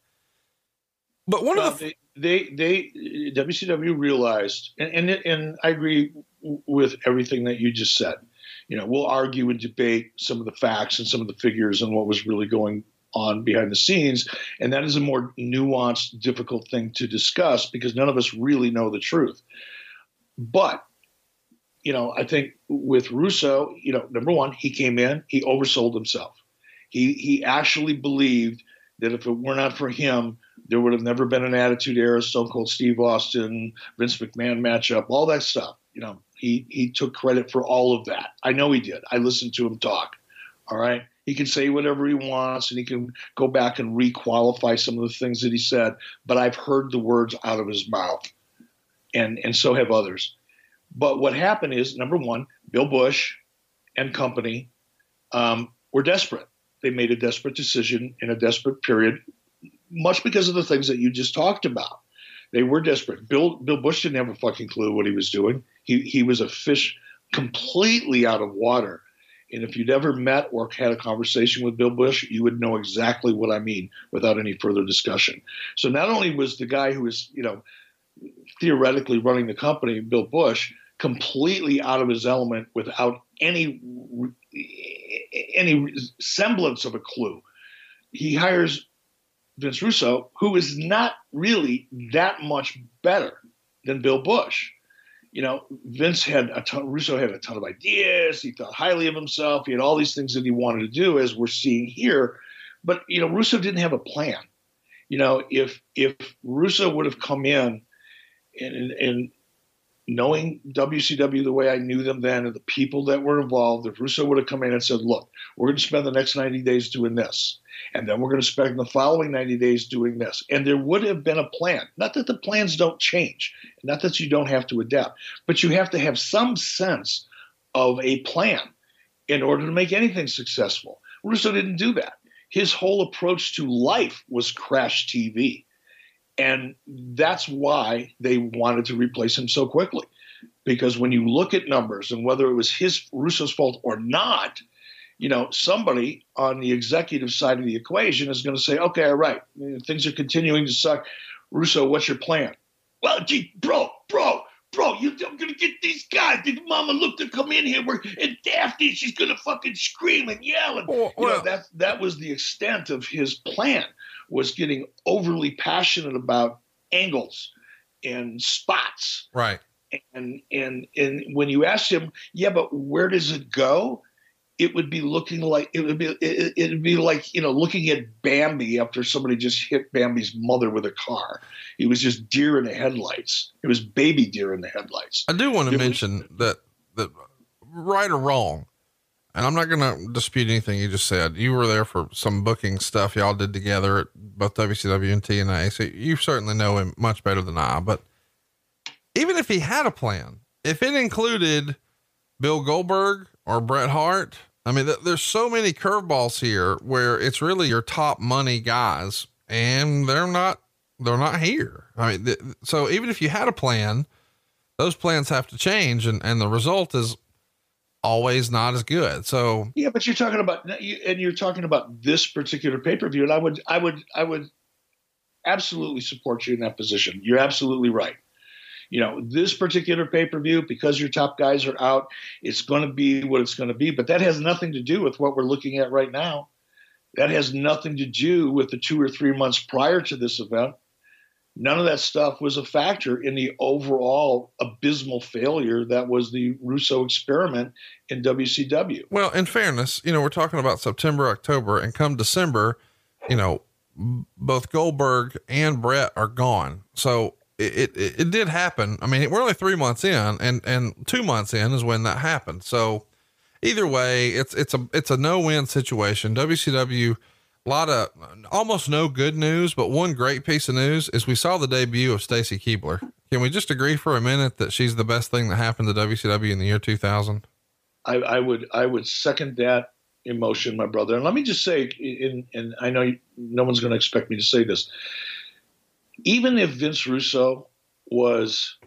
But one well, of the they, they, they WCW realized and, and and I agree with everything that you just said. You know, we'll argue and debate some of the facts and some of the figures and what was really going on behind the scenes. And that is a more nuanced, difficult thing to discuss because none of us really know the truth. But, you know, I think with Russo, you know, number one, he came in, he oversold himself. He, he actually believed that if it were not for him, there would have never been an Attitude Era, Stone Cold Steve Austin, Vince McMahon matchup, all that stuff. You know, he he took credit for all of that. I know he did. I listened to him talk. All right. He can say whatever he wants and he can go back and requalify some of the things that he said, but I've heard the words out of his mouth. And and so have others. But what happened is number one, Bill Busch and company um, were desperate. They made a desperate decision in a desperate period, much because of the things that you just talked about. They were desperate. Bill Bill Busch didn't have a fucking clue what he was doing. He he was a fish completely out of water and if you'd ever met or had a conversation with Bill Busch, you would know exactly what I mean without any further discussion. So not only was the guy who was, you know, theoretically running the company, Bill Busch, completely out of his element without any any semblance of a clue. He hires Vince Russo, who is not really that much better than Bill Busch. you know, Vince had a ton, Russo had a ton of ideas. He thought highly of himself. He had all these things that he wanted to do, as we're seeing here. But you know, Russo didn't have a plan. You know, if if Russo would have come in and, and knowing WCW the way I knew them then and the people that were involved, if Russo would have come in and said, look, we're going to spend the next 90 days doing this, and then we're going to spend the following 90 days doing this, and there would have been a plan. Not that the plans don't change, not that you don't have to adapt, but you have to have some sense of a plan in order to make anything successful. Russo didn't do that. His whole approach to life was crash TV. And that's why they wanted to replace him so quickly. Because when you look at numbers and whether it was his Russo's fault or not, you know, somebody on the executive side of the equation is going to say, okay, all right, things are continuing to suck. Russo, what's your plan? Well, gee, bro, bro, bro, you, I'm going to get these guys. Did Mamaluke to come in here? Where, and Daffney, she's going to fucking scream and yell. And, well, you know, that, that was the extent of his plan was getting overly passionate about angles and spots. Right. And and and when you ask him, yeah, but where does it go? It would be looking like it would be it, would be like you know looking at Bambi after somebody just hit Bambi's mother with a car. It was just deer in the headlights. It was baby deer in the headlights. I do want to it mention was, that that right or wrong, and I'm not going to dispute anything you just said. You were there for some booking stuff y'all did together at both WCW and TNA. So you certainly know him much better than I. But even if he had a plan, if it included Bill Goldberg or Bret Hart, I mean, th- there's so many curveballs here where it's really your top money guys and they're not, they're not here. I mean, th- so even if you had a plan, those plans have to change. And, and the result is always not as good. So yeah, but you're talking about and you're talking about this particular pay per view, and I would I would I would absolutely support you in that position. You're absolutely right. You know, this particular pay per view, because your top guys are out, it's going to be what it's going to be. But that has nothing to do with what we're looking at right now. That has nothing to do with the two or three months prior to this event. None of that stuff was a factor in the overall abysmal failure that was the Russo experiment in WCW. Well, in fairness, you know, we're talking about September, October, and come December, you know, both Goldberg and Bret are gone. So it, it, it did happen. I mean, we're only three months in and, and two months in is when that happened. So either way, it's, it's a, it's a no win situation. WCW, a lot of almost no good news, but one great piece of news is we saw the debut of Stacy Keibler. Can we just agree for a minute that she's the best thing that happened to WCW in the year 2000? I, I would, I would second that emotion, my brother. And let me just say, in, and I know no one's going to expect me to say this. Even if Vince Russo was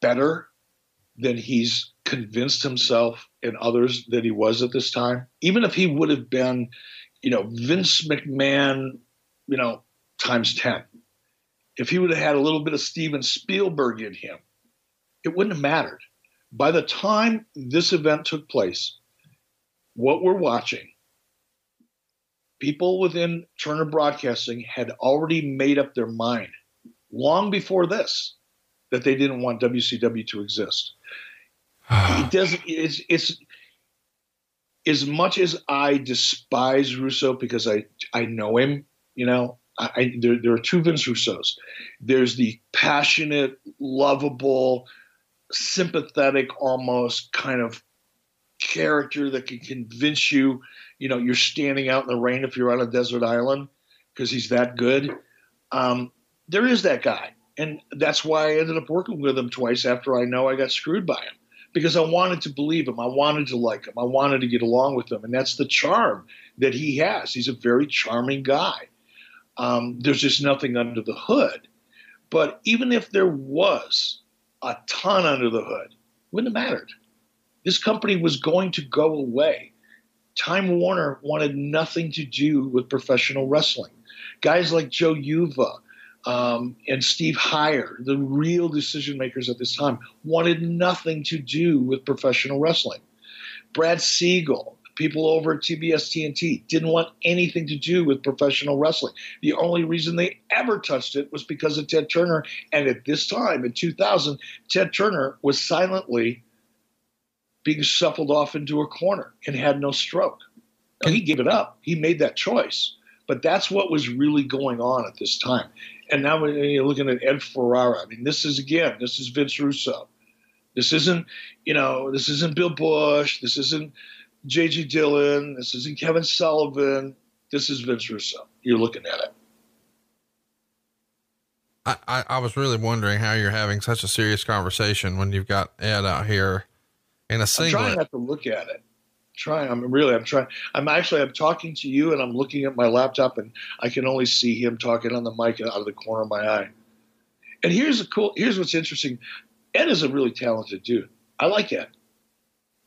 better than he's convinced himself and others that he was at this time, even if he would have been, you know, Vince McMahon, you know, times 10, if he would have had a little bit of Steven Spielberg in him, it wouldn't have mattered. By the time this event took place, what we're watching, people within Turner Broadcasting had already made up their mind long before this that they didn't want WCW to exist. it doesn't. It's it's as much as I despise Russo because I I know him. You know, I, I there, there are two Vince Russos. There's the passionate, lovable, sympathetic, almost kind of character that can convince you, you know, you're standing out in the rain if you're on a desert island because he's that good. Um, there is that guy. And that's why I ended up working with him twice after I know I got screwed by him because I wanted to believe him. I wanted to like him. I wanted to get along with him. And that's the charm that he has. He's a very charming guy. Um, there's just nothing under the hood. But even if there was a ton under the hood, wouldn't have mattered this company was going to go away. Time Warner wanted nothing to do with professional wrestling. Guys like Joe Uva um, and Steve Heyer, the real decision makers at this time, wanted nothing to do with professional wrestling. Brad Siegel, people over at TBS TNT, didn't want anything to do with professional wrestling. The only reason they ever touched it was because of Ted Turner. And at this time, in 2000, Ted Turner was silently being shuffled off into a corner and had no stroke. Now, he gave it up. He made that choice. But that's what was really going on at this time. And now you're looking at Ed Ferrara, I mean, this is again, this is Vince Russo. This isn't, you know, this isn't Bill Busch. This isn't J.J. Dillon. This isn't Kevin Sullivan. This is Vince Russo. You're looking at it. I, I, I was really wondering how you're having such a serious conversation when you've got Ed out here in a singlet. I'm trying not to look at it. Trying. I'm really. I'm trying. I'm actually. I'm talking to you, and I'm looking at my laptop, and I can only see him talking on the mic out of the corner of my eye. And here's a cool. Here's what's interesting. Ed is a really talented dude. I like Ed.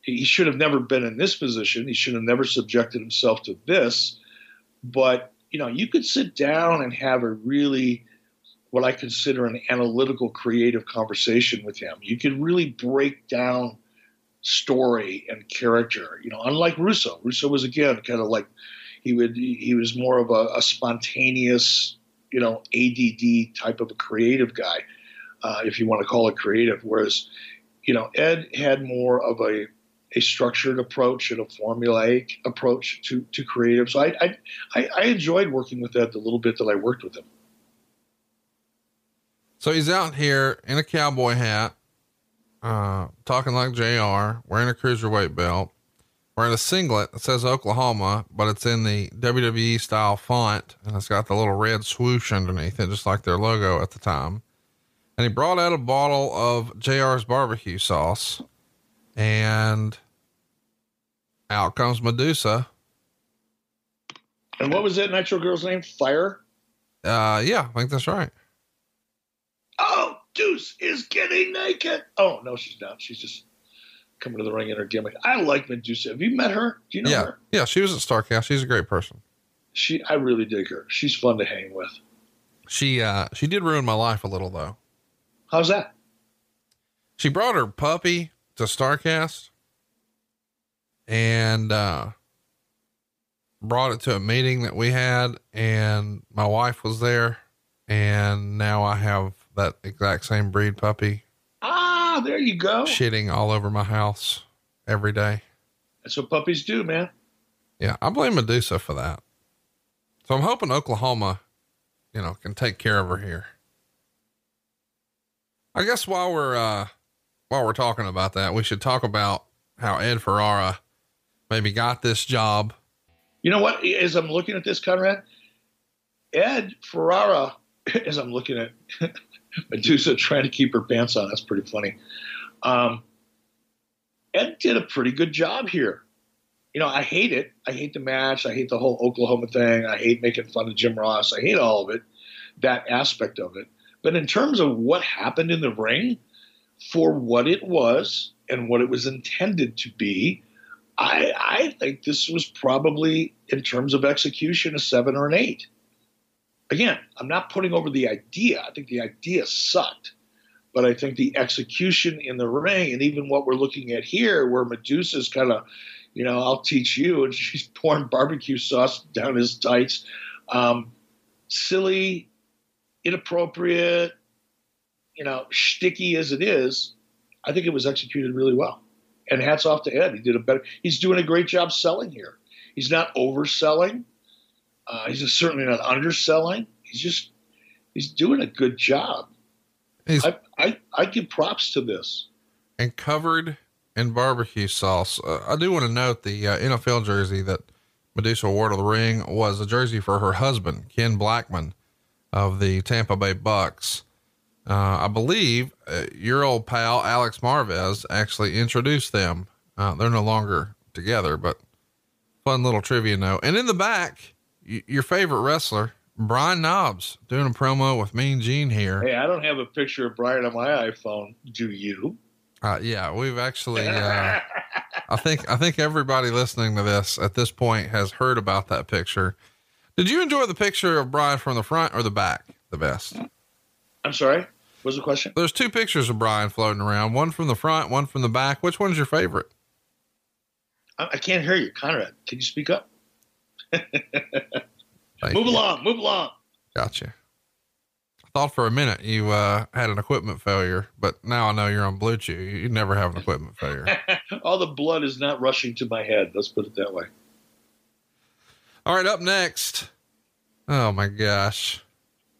He should have never been in this position. He should have never subjected himself to this. But you know, you could sit down and have a really what I consider an analytical, creative conversation with him. You could really break down story and character. You know, unlike Russo, Russo was again kind of like he would he was more of a, a spontaneous, you know, ADD type of a creative guy, uh, if you want to call it creative. Whereas, you know, Ed had more of a a structured approach and a formulaic approach to to creative. So I I I enjoyed working with Ed the little bit that I worked with him. So he's out here in a cowboy hat, uh, talking like JR, wearing a cruiserweight belt, wearing a singlet that says Oklahoma, but it's in the WWE style font and it's got the little red swoosh underneath it, just like their logo at the time. And he brought out a bottle of JR's barbecue sauce and out comes Madusa. And what was that Nitro Girl's name? Fire? Uh, yeah, I think that's right. Oh, Deuce is getting naked. Oh no, she's not. She's just coming to the ring in her gimmick. I like Madusa. Have you met her? Do you know yeah. her? Yeah, she was at Starcast. She's a great person. She, I really dig her. She's fun to hang with. She, uh, she did ruin my life a little though. How's that? She brought her puppy to Starcast and, uh, brought it to a meeting that we had and my wife was there and now I have that exact same breed puppy. Ah, there you go. Shitting all over my house every day. That's what puppies do, man. Yeah, I blame Madusa for that. So I'm hoping Oklahoma, you know, can take care of her here. I guess while we're uh while we're talking about that, we should talk about how Ed Ferrara maybe got this job. You know what? As I'm looking at this, Conrad, Ed Ferrara, as I'm looking at Madusa trying to keep her pants on, that's pretty funny. Um, Ed did a pretty good job here. You know, I hate it. I hate the match. I hate the whole Oklahoma thing. I hate making fun of Jim Ross. I hate all of it, that aspect of it. But in terms of what happened in the ring, for what it was and what it was intended to be, I, I think this was probably, in terms of execution, a seven or an eight. Again, I'm not putting over the idea. I think the idea sucked. But I think the execution in the ring, and even what we're looking at here, where Madusa's kind of, you know, I'll teach you, and she's pouring barbecue sauce down his tights. Um, silly, inappropriate, you know, sticky as it is, I think it was executed really well. And hats off to Ed. He did a better. He's doing a great job selling here. He's not overselling. Uh, he's certainly not underselling. He's just he's doing a good job. He's I, I I give props to this. and covered in barbecue sauce. Uh, I do want to note the uh, NFL jersey that Madusa wore to the ring was a jersey for her husband, Ken Blackman of the Tampa Bay Bucs. Uh, I believe uh, your old pal Alex Marvez actually introduced them. Uh, they're no longer together, but fun little trivia note. And in the back, your favorite wrestler, Brian Knobs, doing a promo with Mean Gene here. Hey, I don't have a picture of Brian on my iPhone. Do you? Uh, yeah, we've actually, uh, I think, I think everybody listening to this at this point has heard about that picture. Did you enjoy the picture of Brian from the front or the back the best? I'm sorry. What was the question? There's two pictures of Brian floating around, one from the front, one from the back. Which one's your favorite? I, I can't hear you, Conrad. Can you speak up? Thank Move along. Move along. Gotcha. I thought for a minute you, uh, had an equipment failure, but now I know you're on BlueChew. You, you never have an equipment failure. All the blood is not rushing to my head. Let's put it that way. All right, up next. Oh my gosh.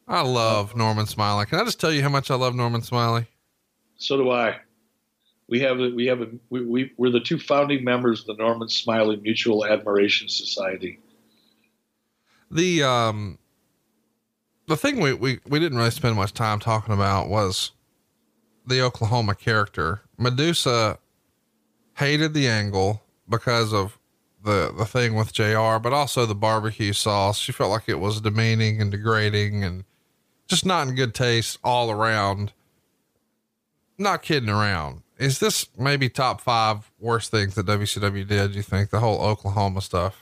I love Norman Smiley. Can I just tell you how much I love Norman Smiley? So do I. We have we have a, we, we we're the two founding members of the Norman Smiley Mutual Admiration Society. The um the thing we, we, we didn't really spend much time talking about was the Oklahoma character. Madusa hated the angle because of the the thing with JR, but also the barbecue sauce. She felt like it was demeaning and degrading and just not in good taste all around. Not kidding around. Is this maybe top five worst things that WCW did? You think the whole Oklahoma stuff?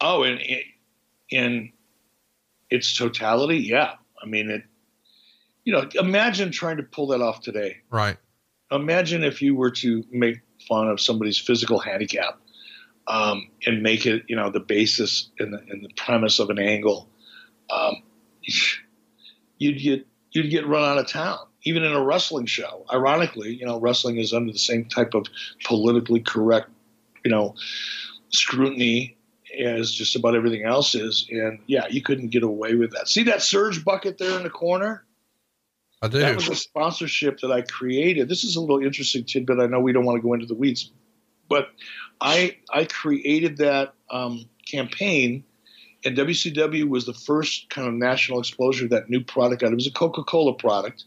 Oh, in in its totality, yeah. I mean it. You know, imagine trying to pull that off today. Right. Imagine if you were to make fun of somebody's physical handicap um, and make it, you know, the basis and the, and the premise of an angle. Um, you'd get you'd get run out of town, even in a wrestling show. Ironically, you know, wrestling is under the same type of politically correct, you know, scrutiny as just about everything else is. And yeah, you couldn't get away with that. See that surge bucket there in the corner? I do. That was a sponsorship that I created. This is a little interesting tidbit. I know we don't want to go into the weeds, but I I created that um, campaign, and WCW was the first kind of national exposure of that new product out. It was a Coca Cola product,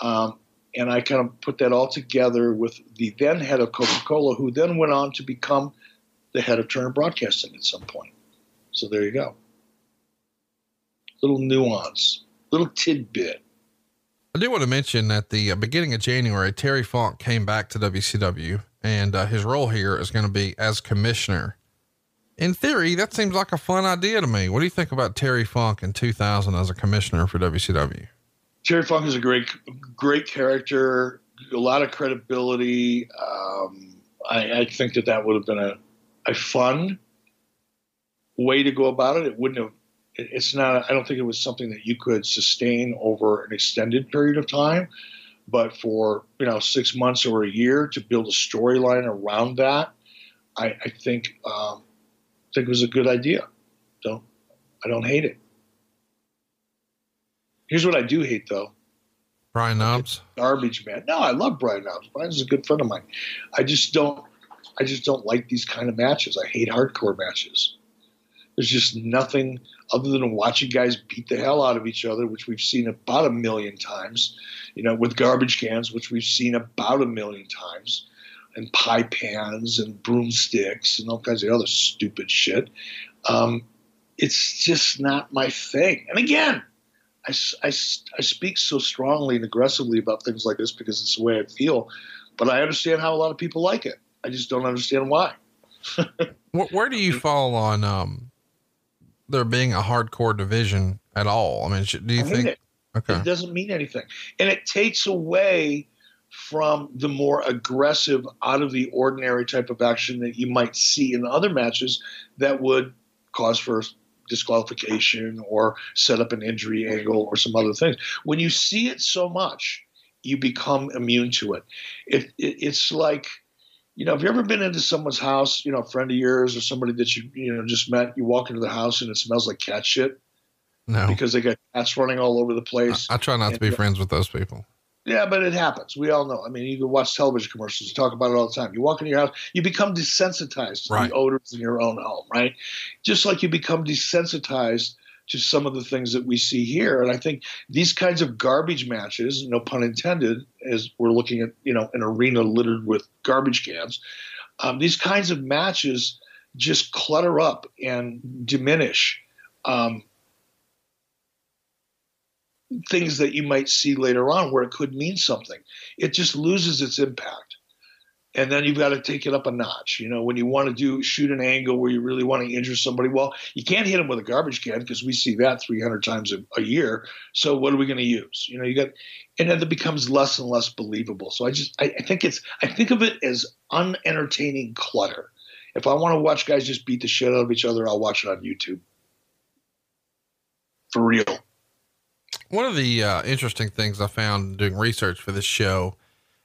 um, and I kind of put that all together with the then head of Coca Cola, who then went on to become the head of Turner Broadcasting at some point. So there you go. Little nuance, little tidbit. I do want to mention at the uh, beginning of January, Terry Funk came back to WCW, and uh, his role here is going to be as commissioner. In theory, that seems like a fun idea to me. What do you think about Terry Funk in 2000 as a commissioner for WCW? Terry Funk is a great, great character, a lot of credibility. Um, I, I think that that would have been a, a fun way to go about it. It wouldn't have it's not. I don't think it was something that you could sustain over an extended period of time. But for you know six months or a year to build a storyline around that, I, I think um, think it was a good idea. Don't I don't hate it. Here's what I do hate though. Brian Knobbs. Garbage man. No, I love Brian Knobbs. Brian's a good friend of mine. I just don't I just don't like these kind of matches. I hate hardcore matches. There's just nothing other than watching guys beat the hell out of each other, which we've seen about a million times, you know, with garbage cans, which we've seen about a million times, and pie pans and broomsticks and all kinds of other stupid shit. Um, it's just not my thing. And again, I, I, I speak so strongly and aggressively about things like this because it's the way I feel, but I understand how a lot of people like it. I just don't understand why. where, where, do you fall on um, there being a hardcore division at all? I mean, do you think? It. Okay, it doesn't mean anything, and it takes away from the more aggressive, out of the ordinary type of action that you might see in other matches that would cause for disqualification or set up an injury angle or some other things. When you see it so much, you become immune to it. it, it it's like you know, have you ever been into someone's house, you know, a friend of yours or somebody that you, you know, just met, you walk into the house and it smells like cat shit? No. Because they got cats running all over the place. I, I try not and, to be uh, friends with those people. Yeah, but it happens. We all know. I mean, you can watch television commercials, talk about it all the time. You walk into your house, you become desensitized to right. the odors in your own home, right? Just like you become desensitized to some of the things that we see here. And I think these kinds of garbage matches, no pun intended, as we're looking at, you know, an arena littered with garbage cans, um, these kinds of matches just clutter up and diminish um, things that you might see later on where it could mean something. It just loses its impact and then you've got to take it up a notch. You know, when you want to do shoot an angle where you really want to injure somebody, well, you can't hit them with a garbage can because we see that 300 times a, a year. So what are we going to use? You know, you got, and then it becomes less and less believable. So I just, I, I think it's, I think of it as unentertaining clutter. If I want to watch guys just beat the shit out of each other, I'll watch it on YouTube. For real. One of the uh, interesting things I found doing research for this show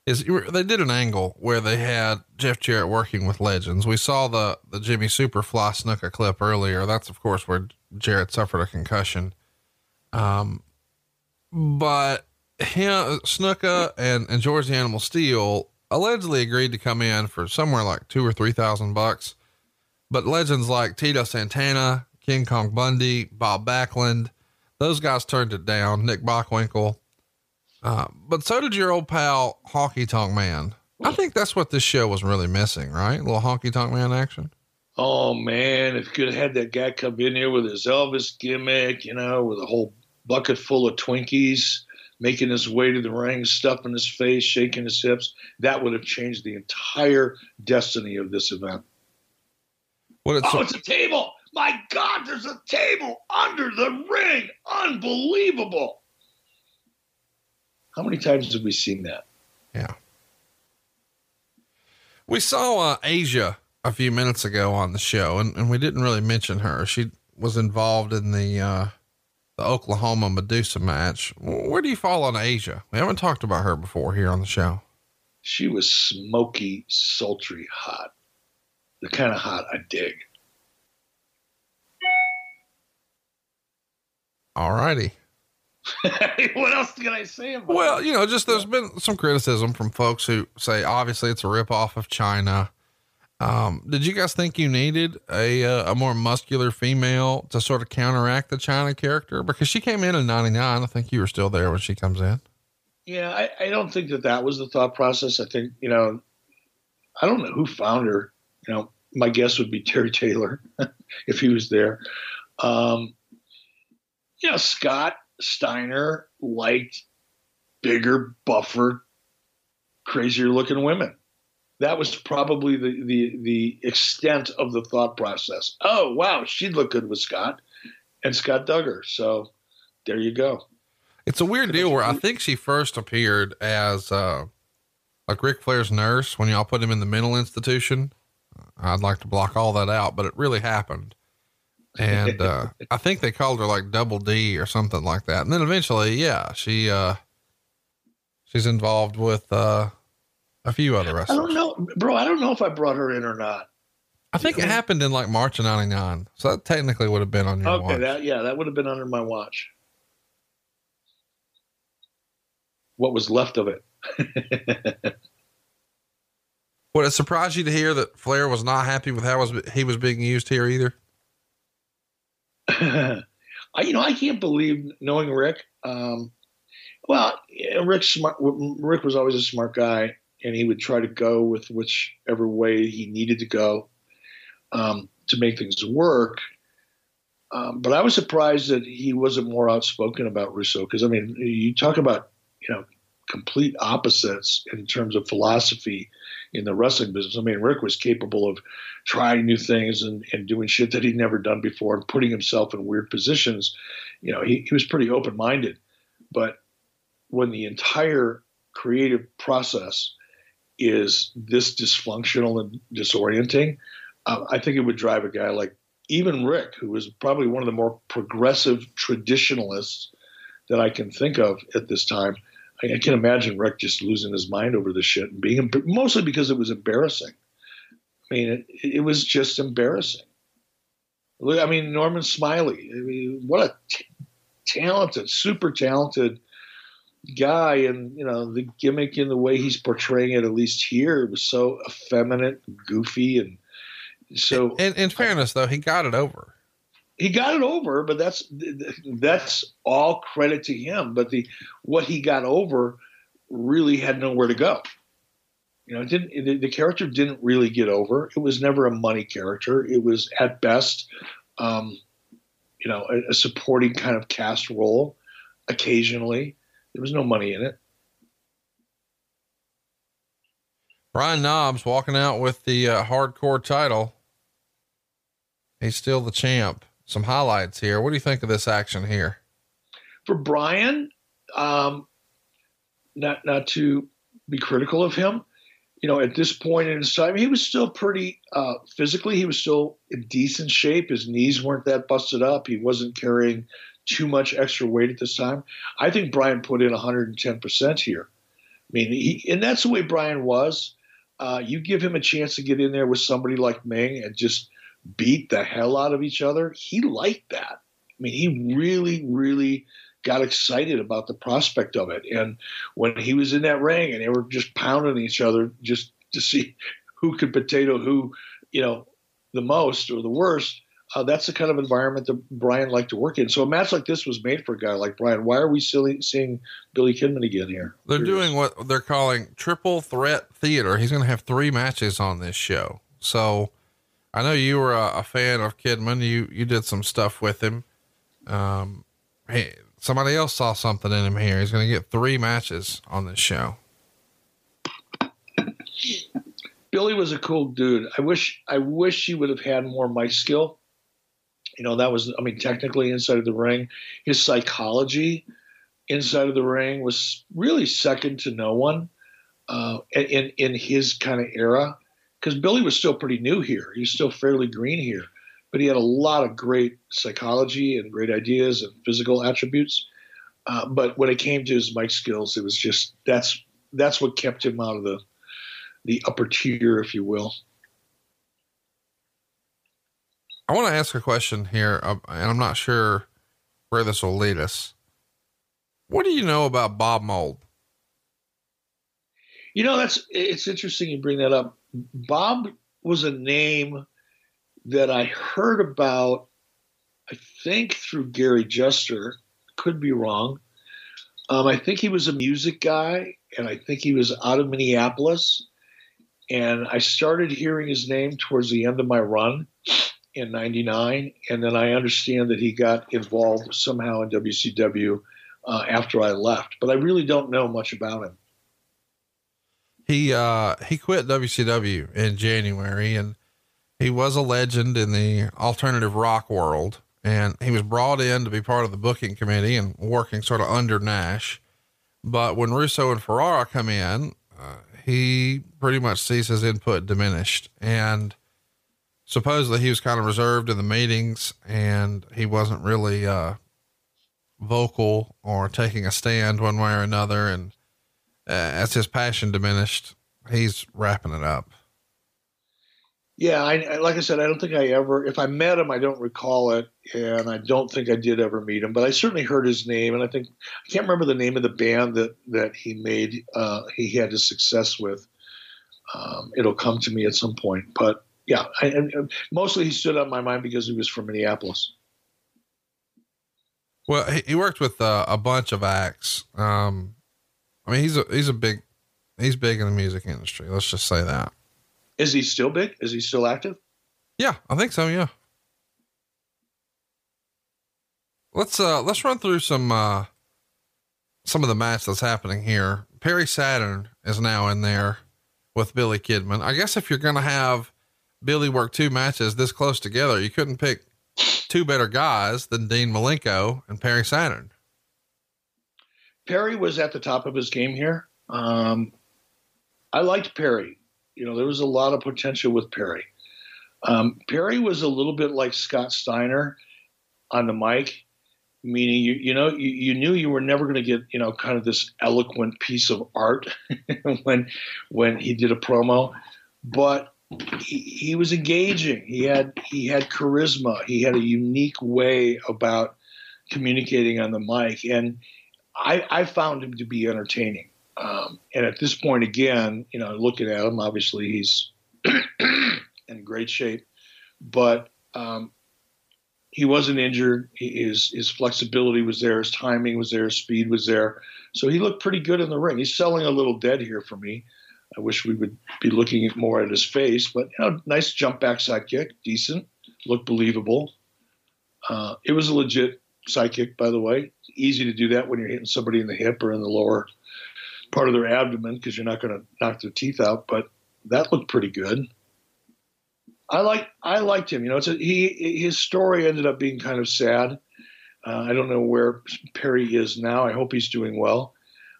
is they did an angle where they had Jeff Jarrett working with legends. We saw the the Jimmy Superfly Snuka clip earlier. That's of course where Jarrett suffered a concussion. Um, but him, Snuka and and George the Animal Steele allegedly agreed to come in for somewhere like two or three thousand bucks. But legends like Tito Santana, King Kong Bundy, Bob Backlund, those guys turned it down. Nick Bockwinkel uh, but so did your old pal Honky Tonk Man. I think that's what this show was really missing, right? A little Honky Tonk Man action. Oh man, if you could have had that guy come in here with his Elvis gimmick, you know, with a whole bucket full of Twinkies, making his way to the ring, stuffing his face, shaking his hips, that would have changed the entire destiny of this event. What it's oh, it's a table. My God, there's a table under the ring. Unbelievable. How many times have we seen that? Yeah. We saw uh, Asia a few minutes ago on the show, and, and we didn't really mention her. She was involved in the uh, the Oklahoma Madusa match. Where do you fall on Asia? We haven't talked about her before here on the show. She was smoky, sultry, hot. The kind of hot I dig. All righty. what else can I say about Well, you know, just there's been some criticism from folks who say obviously it's a ripoff of Chyna. Um, did you guys think you needed a uh, a more muscular female to sort of counteract the Chyna character? Because she came in in '99. I think you were still there when she comes in. Yeah, I, I don't think that that was the thought process. I think you know, I don't know who found her. You know, my guess would be Terry Taylor if he was there. Um, you know, Scott Steiner liked bigger, buffer, crazier looking women. That was probably the, the, the extent of the thought process. Oh, wow, she'd look good with Scott. And Scott Duggar. So there you go. It's a weird deal where I think she first appeared as uh, like Ric Flair's nurse when y'all put him in the mental institution. I'd like to block all that out, but it really happened. And uh, I think they called her like Double D or something like that. And then eventually, yeah, she uh, she's involved with uh, a few other wrestlers. I don't know, bro. I don't know if I brought her in or not. I think it happened in like March of '99, so that technically would have been on your Okay, watch. that yeah, that would have been under my watch. What was left of it? Would it surprise you to hear that Flair was not happy with how was he was being used here either? I, you know, I can't believe knowing Ric. Um, well, Ric's smart. Ric was always a smart guy, and he would try to go with whichever way he needed to go um, to make things work. Um, but I was surprised that he wasn't more outspoken about Russo because I mean, you talk about you know complete opposites in terms of philosophy in the wrestling business. I mean, Ric was capable of trying new things and, and doing shit that he'd never done before and putting himself in weird positions. You know, he, he was pretty open minded. But when the entire creative process is this dysfunctional and disorienting, uh, I think it would drive a guy like even Ric, who was probably one of the more progressive traditionalists that I can think of at this time. I, I can imagine Ric just losing his mind over this shit and being mostly because it was embarrassing. I mean, it, it was just embarrassing. I mean, Norman Smiley. I mean, what a t- talented, super talented guy, and you know the gimmick in the way he's portraying it, at least here, was so effeminate, goofy, and so. In, in fairness, though, he got it over. He got it over, but that's that's all credit to him. But the what he got over really had nowhere to go. You know, it didn't the, character didn't really get over. It was never a money character. It was at best, um, you know, a, a supporting kind of cast role. Occasionally, there was no money in it. Brian Knobbs walking out with the uh, hardcore title. He's still the champ. Some highlights here. What do you think of this action here? For Brian, um, not not to be critical of him, you know, at this point in his time, he was still pretty uh, physically. He was still in decent shape. His knees weren't that busted up. He wasn't carrying too much extra weight at this time. I think Brian put in 110 percent here. I mean, he, and that's the way Brian was. Uh, you give him a chance to get in there with somebody like Ming and just beat the hell out of each other. He liked that. I mean, he really, really got excited about the prospect of it. And when he was in that ring and they were just pounding each other just to see who could potato who, you know, the most or the worst, uh, that's the kind of environment that Brian liked to work in. So a match like this was made for a guy like Brian. Why are we silly, seeing Billy Kidman again here? They're doing what they're calling triple threat theater. He's going to have three matches on this show. So I know you were a, a fan of Kidman. You, you did some stuff with him. Um, hey, somebody else saw something in him here. He's going to get three matches on this show. Billy was a cool dude. I wish I wish he would have had more mic skill. You know, that was I mean, technically inside of the ring, his psychology inside of the ring was really second to no one uh, in in his kind of era. Because Billy was still pretty new here. He was still fairly green here, but he had a lot of great psychology and great ideas and physical attributes. Uh, but when it came to his mic skills, it was just that's that's what kept him out of the the upper tier, if you will. I want to ask a question here, uh, and I'm not sure where this will lead us. What do you know about Bob Mould? You know, that's it's interesting you bring that up. Bob was a name that I heard about, I think through Gary Juster. Could be wrong. Um, I think he was a music guy, and I think he was out of Minneapolis. And I started hearing his name towards the end of my run in 99. And then I understand that he got involved somehow in WCW uh, after I left. But I really don't know much about him. He, uh, he quit WCW in January and he was a legend in the alternative rock world. And he was brought in to be part of the booking committee and working sort of under Nash. But when Russo and Ferrara come in, uh, he pretty much sees his input diminished. And supposedly he was kind of reserved in the meetings and he wasn't really, uh, vocal or taking a stand one way or another. And uh, as his passion diminished, he's wrapping it up. Yeah, I, like I said, I don't think I ever, if I met him, I don't recall it, and I don't think I did ever meet him. But I certainly heard his name, and I think I can't remember the name of the band that that he made. Uh, he had his success with. Um, it'll come to me at some point, but yeah, I, and mostly he stood out in my mind because he was from Minneapolis. Well, he, he worked with uh, a bunch of acts. Um, I mean, he's a he's a big he's big in the music industry. Let's just say that. Is he still big? Is he still active? Yeah, I think so. Yeah. Let's uh let's run through some uh some of the match that's happening here. Perry Saturn is now in there with Billy Kidman. I guess if you're gonna have Billy work two matches this close together, you couldn't pick two better guys than Dean Malenko and Perry Saturn. Perry was at the top of his game here. Um, I liked Perry. You know, there was a lot of potential with Perry. Um, Perry was a little bit like Scott Steiner on the mic, meaning you you know you, you knew you were never going to get you know kind of this eloquent piece of art when when he did a promo, but he, he was engaging. He had he had charisma. He had a unique way about communicating on the mic, and I, I found him to be entertaining. Um, and at this point, again, you know, looking at him, obviously he's in great shape, but um, he wasn't injured. His his flexibility was there, his timing was there, his speed was there. So he looked pretty good in the ring. He's selling a little dead here for me. I wish we would be looking more at his face, but you know, nice jump back side kick, decent, looked believable. Uh, it was a legit side kick, by the way. Easy to do that when you're hitting somebody in the hip or in the lower part of their abdomen because you're not going to knock their teeth out. But that looked pretty good. I like I liked him. You know, it's a, he his story ended up being kind of sad. Uh, I don't know where Perry is now. I hope he's doing well.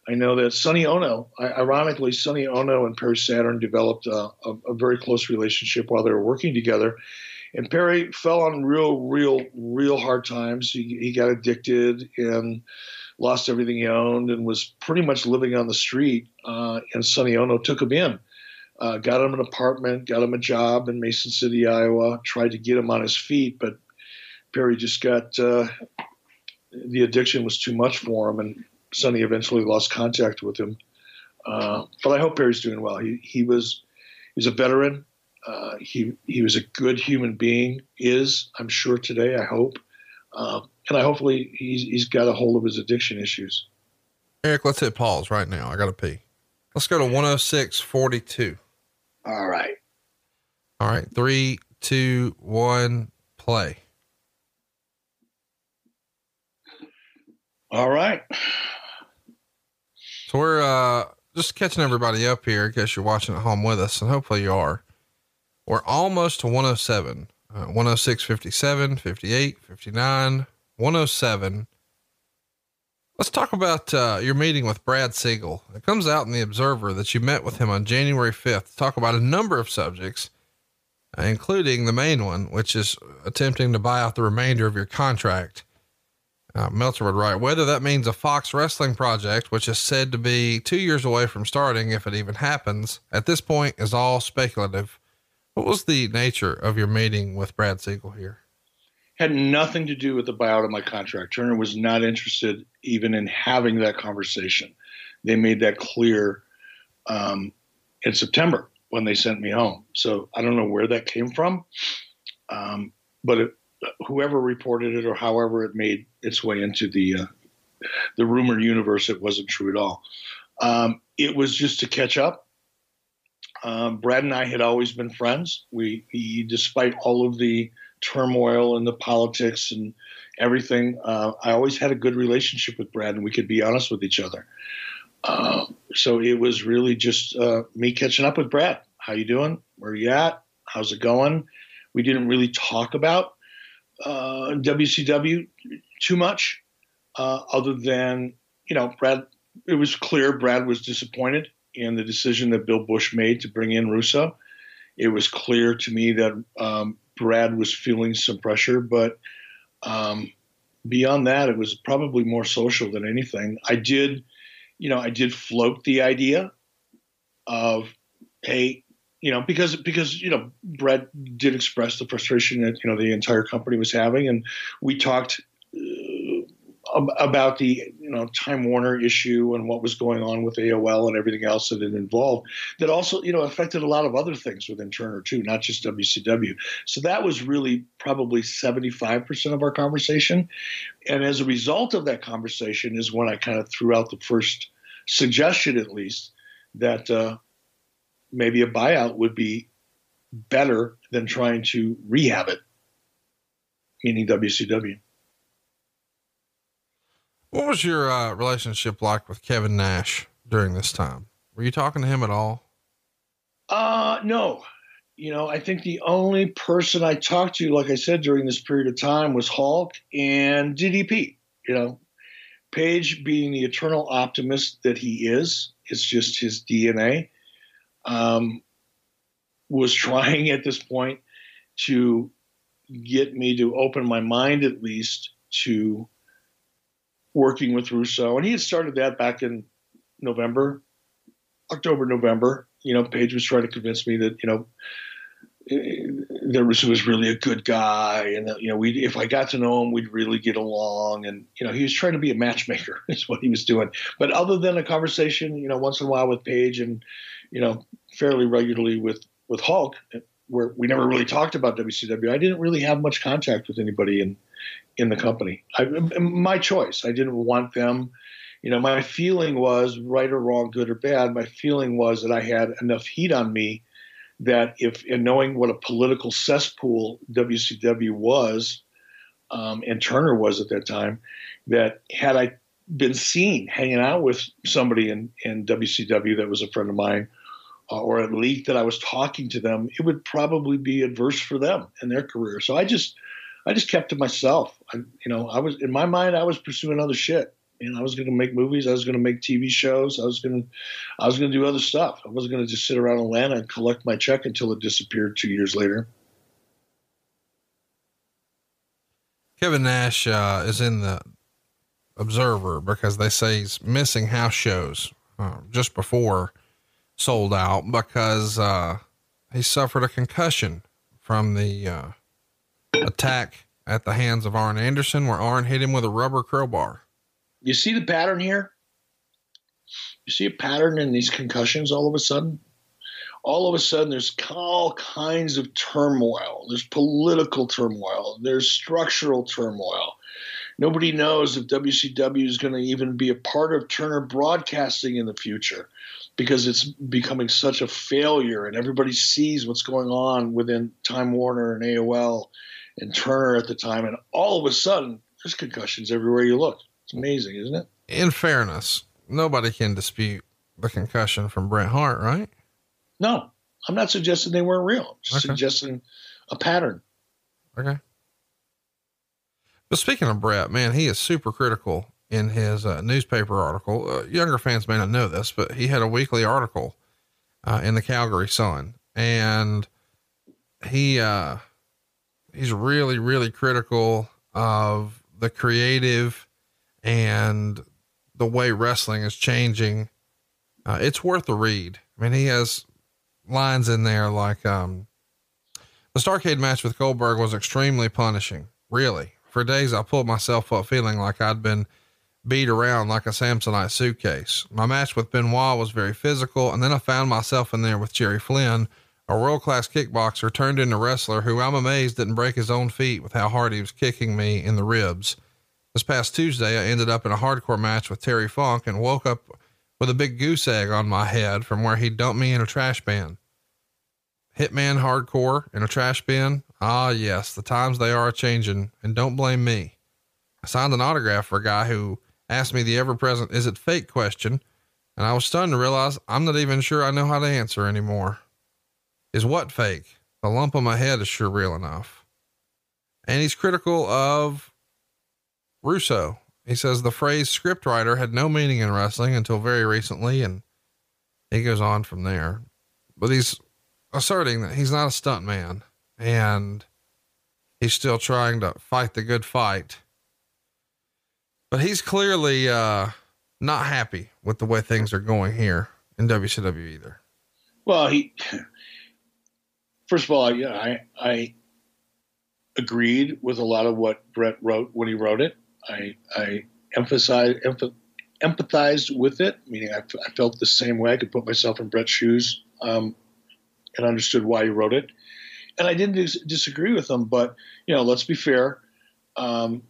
I know that Sonny Ono, ironically, Sonny Ono and Perry Saturn developed a, a, a, very close relationship while they were working together. And Perry fell on real, real, real hard times. He, he got addicted and lost everything he owned and was pretty much living on the street. Uh, and Sonny Ono took him in, uh, got him an apartment, got him a job in Mason City, Iowa, tried to get him on his feet, but Perry just got uh, the addiction was too much for him, and Sonny eventually lost contact with him. Uh, but I hope Perry's doing well. He he was he was a veteran. Uh, he he was a good human being. Is I'm sure today. I hope. Uh, and I hopefully he's he's got a hold of his addiction issues. Eric, let's hit pause right now. I got to pee. Let's go to 106.42. All right. All right. Three, two, one, play. All right. So we're uh, just catching everybody up here I guess you're watching at home with us, and hopefully you are. We're almost to 107, uh, 106, 57, 58, 59, 107. Let's talk about uh, your meeting with Brad Siegel. It comes out in the Observer that you met with him on January 5th to talk about a number of subjects, uh, including the main one, which is attempting to buy out the remainder of your contract. Uh, Meltzer would write whether that means a Fox wrestling project, which is said to be two years away from starting, if it even happens, at this point is all speculative. What was the nature of your meeting with Brad Siegel here? had nothing to do with the buyout of my contract. Turner was not interested even in having that conversation. They made that clear um, in September when they sent me home. So I don't know where that came from, um, but it, whoever reported it or however it made its way into the uh, the rumor universe, it wasn't true at all. Um, it was just to catch up. Um, Brad and I had always been friends. We, he, despite all of the turmoil and the politics and everything, uh, I always had a good relationship with Brad, and we could be honest with each other. Uh, so it was really just uh, me catching up with Brad. How you doing? Where you at? How's it going? We didn't really talk about WCW uh, too much, uh, other than you know, Brad. It was clear Brad was disappointed in the decision that Bill Busch made to bring in Russo it was clear to me that um, Brad was feeling some pressure, but um, beyond that, it was probably more social than anything. I did, you know, I did float the idea of, hey, you know, because because you know, Brad did express the frustration that you know the entire company was having, and we talked about the you know Time Warner issue and what was going on with AOL and everything else that it involved that also you know affected a lot of other things within Turner too, not just WCW. So that was really probably 75% of our conversation. And as a result of that conversation is when I kind of threw out the first suggestion at least that uh, maybe a buyout would be better than trying to rehab it, meaning WCW. What was your uh, relationship like with Kevin Nash during this time? Were you talking to him at all? Uh, no. You know, I think the only person I talked to, like I said, during this period of time was Hulk and DDP. You know, Page being the eternal optimist that he is, it's just his DNA, um, was trying at this point to get me to open my mind at least to working with Russo, and he had started that back in November, October, November. You know, Page was trying to convince me that you know there was was really a good guy, and that, you know, we if I got to know him, we'd really get along. And you know, he was trying to be a matchmaker, is what he was doing. But other than a conversation, you know, once in a while with Page, and you know, fairly regularly with with Hulk, where we never really talked about WCW. I didn't really have much contact with anybody in in the company. I, my choice. I didn't want them. You know, my feeling was right or wrong, good or bad. My feeling was that I had enough heat on me that if, and knowing what a political cesspool WCW was, um, and Turner was at that time, that had I been seen hanging out with somebody in, in WCW that was a friend of mine, uh, or at least that I was talking to them, it would probably be adverse for them and their career. So I just I just kept to myself. I, you know, I was in my mind, I was pursuing other shit. You know, I was going to make movies. I was going to make TV shows. I was going to, I was going to do other stuff. I wasn't going to just sit around Atlanta and collect my check until it disappeared two years later. Kevin Nash uh, is in the Observer because they say he's missing house shows uh, just before Souled Out because uh, he suffered a concussion from the uh, attack at the hands of Arn Anderson, where Arn hit him with a rubber crowbar. You see the pattern here? You see a pattern in these concussions all of a sudden? All of a sudden, there's all kinds of turmoil. There's political turmoil. There's structural turmoil. Nobody knows if WCW is going to even be a part of Turner Broadcasting in the future because it's becoming such a failure and everybody sees what's going on within Time Warner and AOL and Turner at the time, and all of a sudden, there's concussions everywhere you look. It's amazing, isn't it? In fairness, nobody can dispute the concussion from Bret Hart, right? No, I'm not suggesting they weren't real. I'm just okay. suggesting a pattern. Okay. But speaking of Bret, man, he is super critical in his uh, newspaper article. Uh, younger fans may not know this, but he had a weekly article uh, in the Calgary Sun, and he uh, he's really, really critical of the creative and the way wrestling is changing. Uh, it's worth a read. I mean, he has lines in there like, um, the Starcade match with Goldberg was extremely punishing. Really. For days, I pulled myself up feeling like I'd been beat around like a Samsonite suitcase. My match with Benoit was very physical, and then I found myself in there with Jerry Flynn, a world class kickboxer turned into wrestler who I'm amazed didn't break his own feet with how hard he was kicking me in the ribs. This past Tuesday, I ended up in a hardcore match with Terry Funk and woke up with a big goose egg on my head from where he dumped me in a trash bin. Hitman hardcore in a trash bin? Ah, yes, the times they are changing, and don't blame me. I signed an autograph for a guy who asked me the ever present is it fake question, and I was stunned to realize I'm not even sure I know how to answer anymore. Is what fake? The lump on my head is sure real enough. And he's critical of Russo. He says the phrase scriptwriter had no meaning in wrestling until very recently, and he goes on from there. But he's asserting that he's not a stunt man and he's still trying to fight the good fight. But he's clearly uh, not happy with the way things are going here in WCW either. Well, he first of all, I I agreed with a lot of what Bret wrote when he wrote it. I I emphasized emph- empathized with it, meaning I, I, felt the same way. I could put myself in Bret's shoes um, and understood why he wrote it. And I didn't dis- disagree with him, but you know, let's be fair. Um,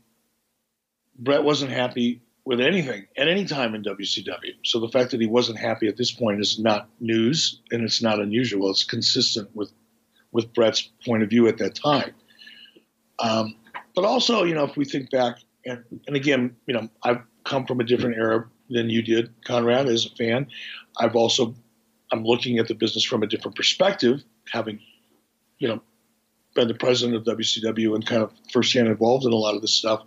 Bret wasn't happy with anything at any time in WCW. So the fact that he wasn't happy at this point is not news, and it's not unusual. It's consistent with with Bret's point of view at that time. Um, but also, you know, if we think back, and, and again, you know, I've come from a different era than you did, Conrad, as a fan. I've also I'm looking at the business from a different perspective, having, you know, been the president of WCW and kind of firsthand involved in a lot of this stuff.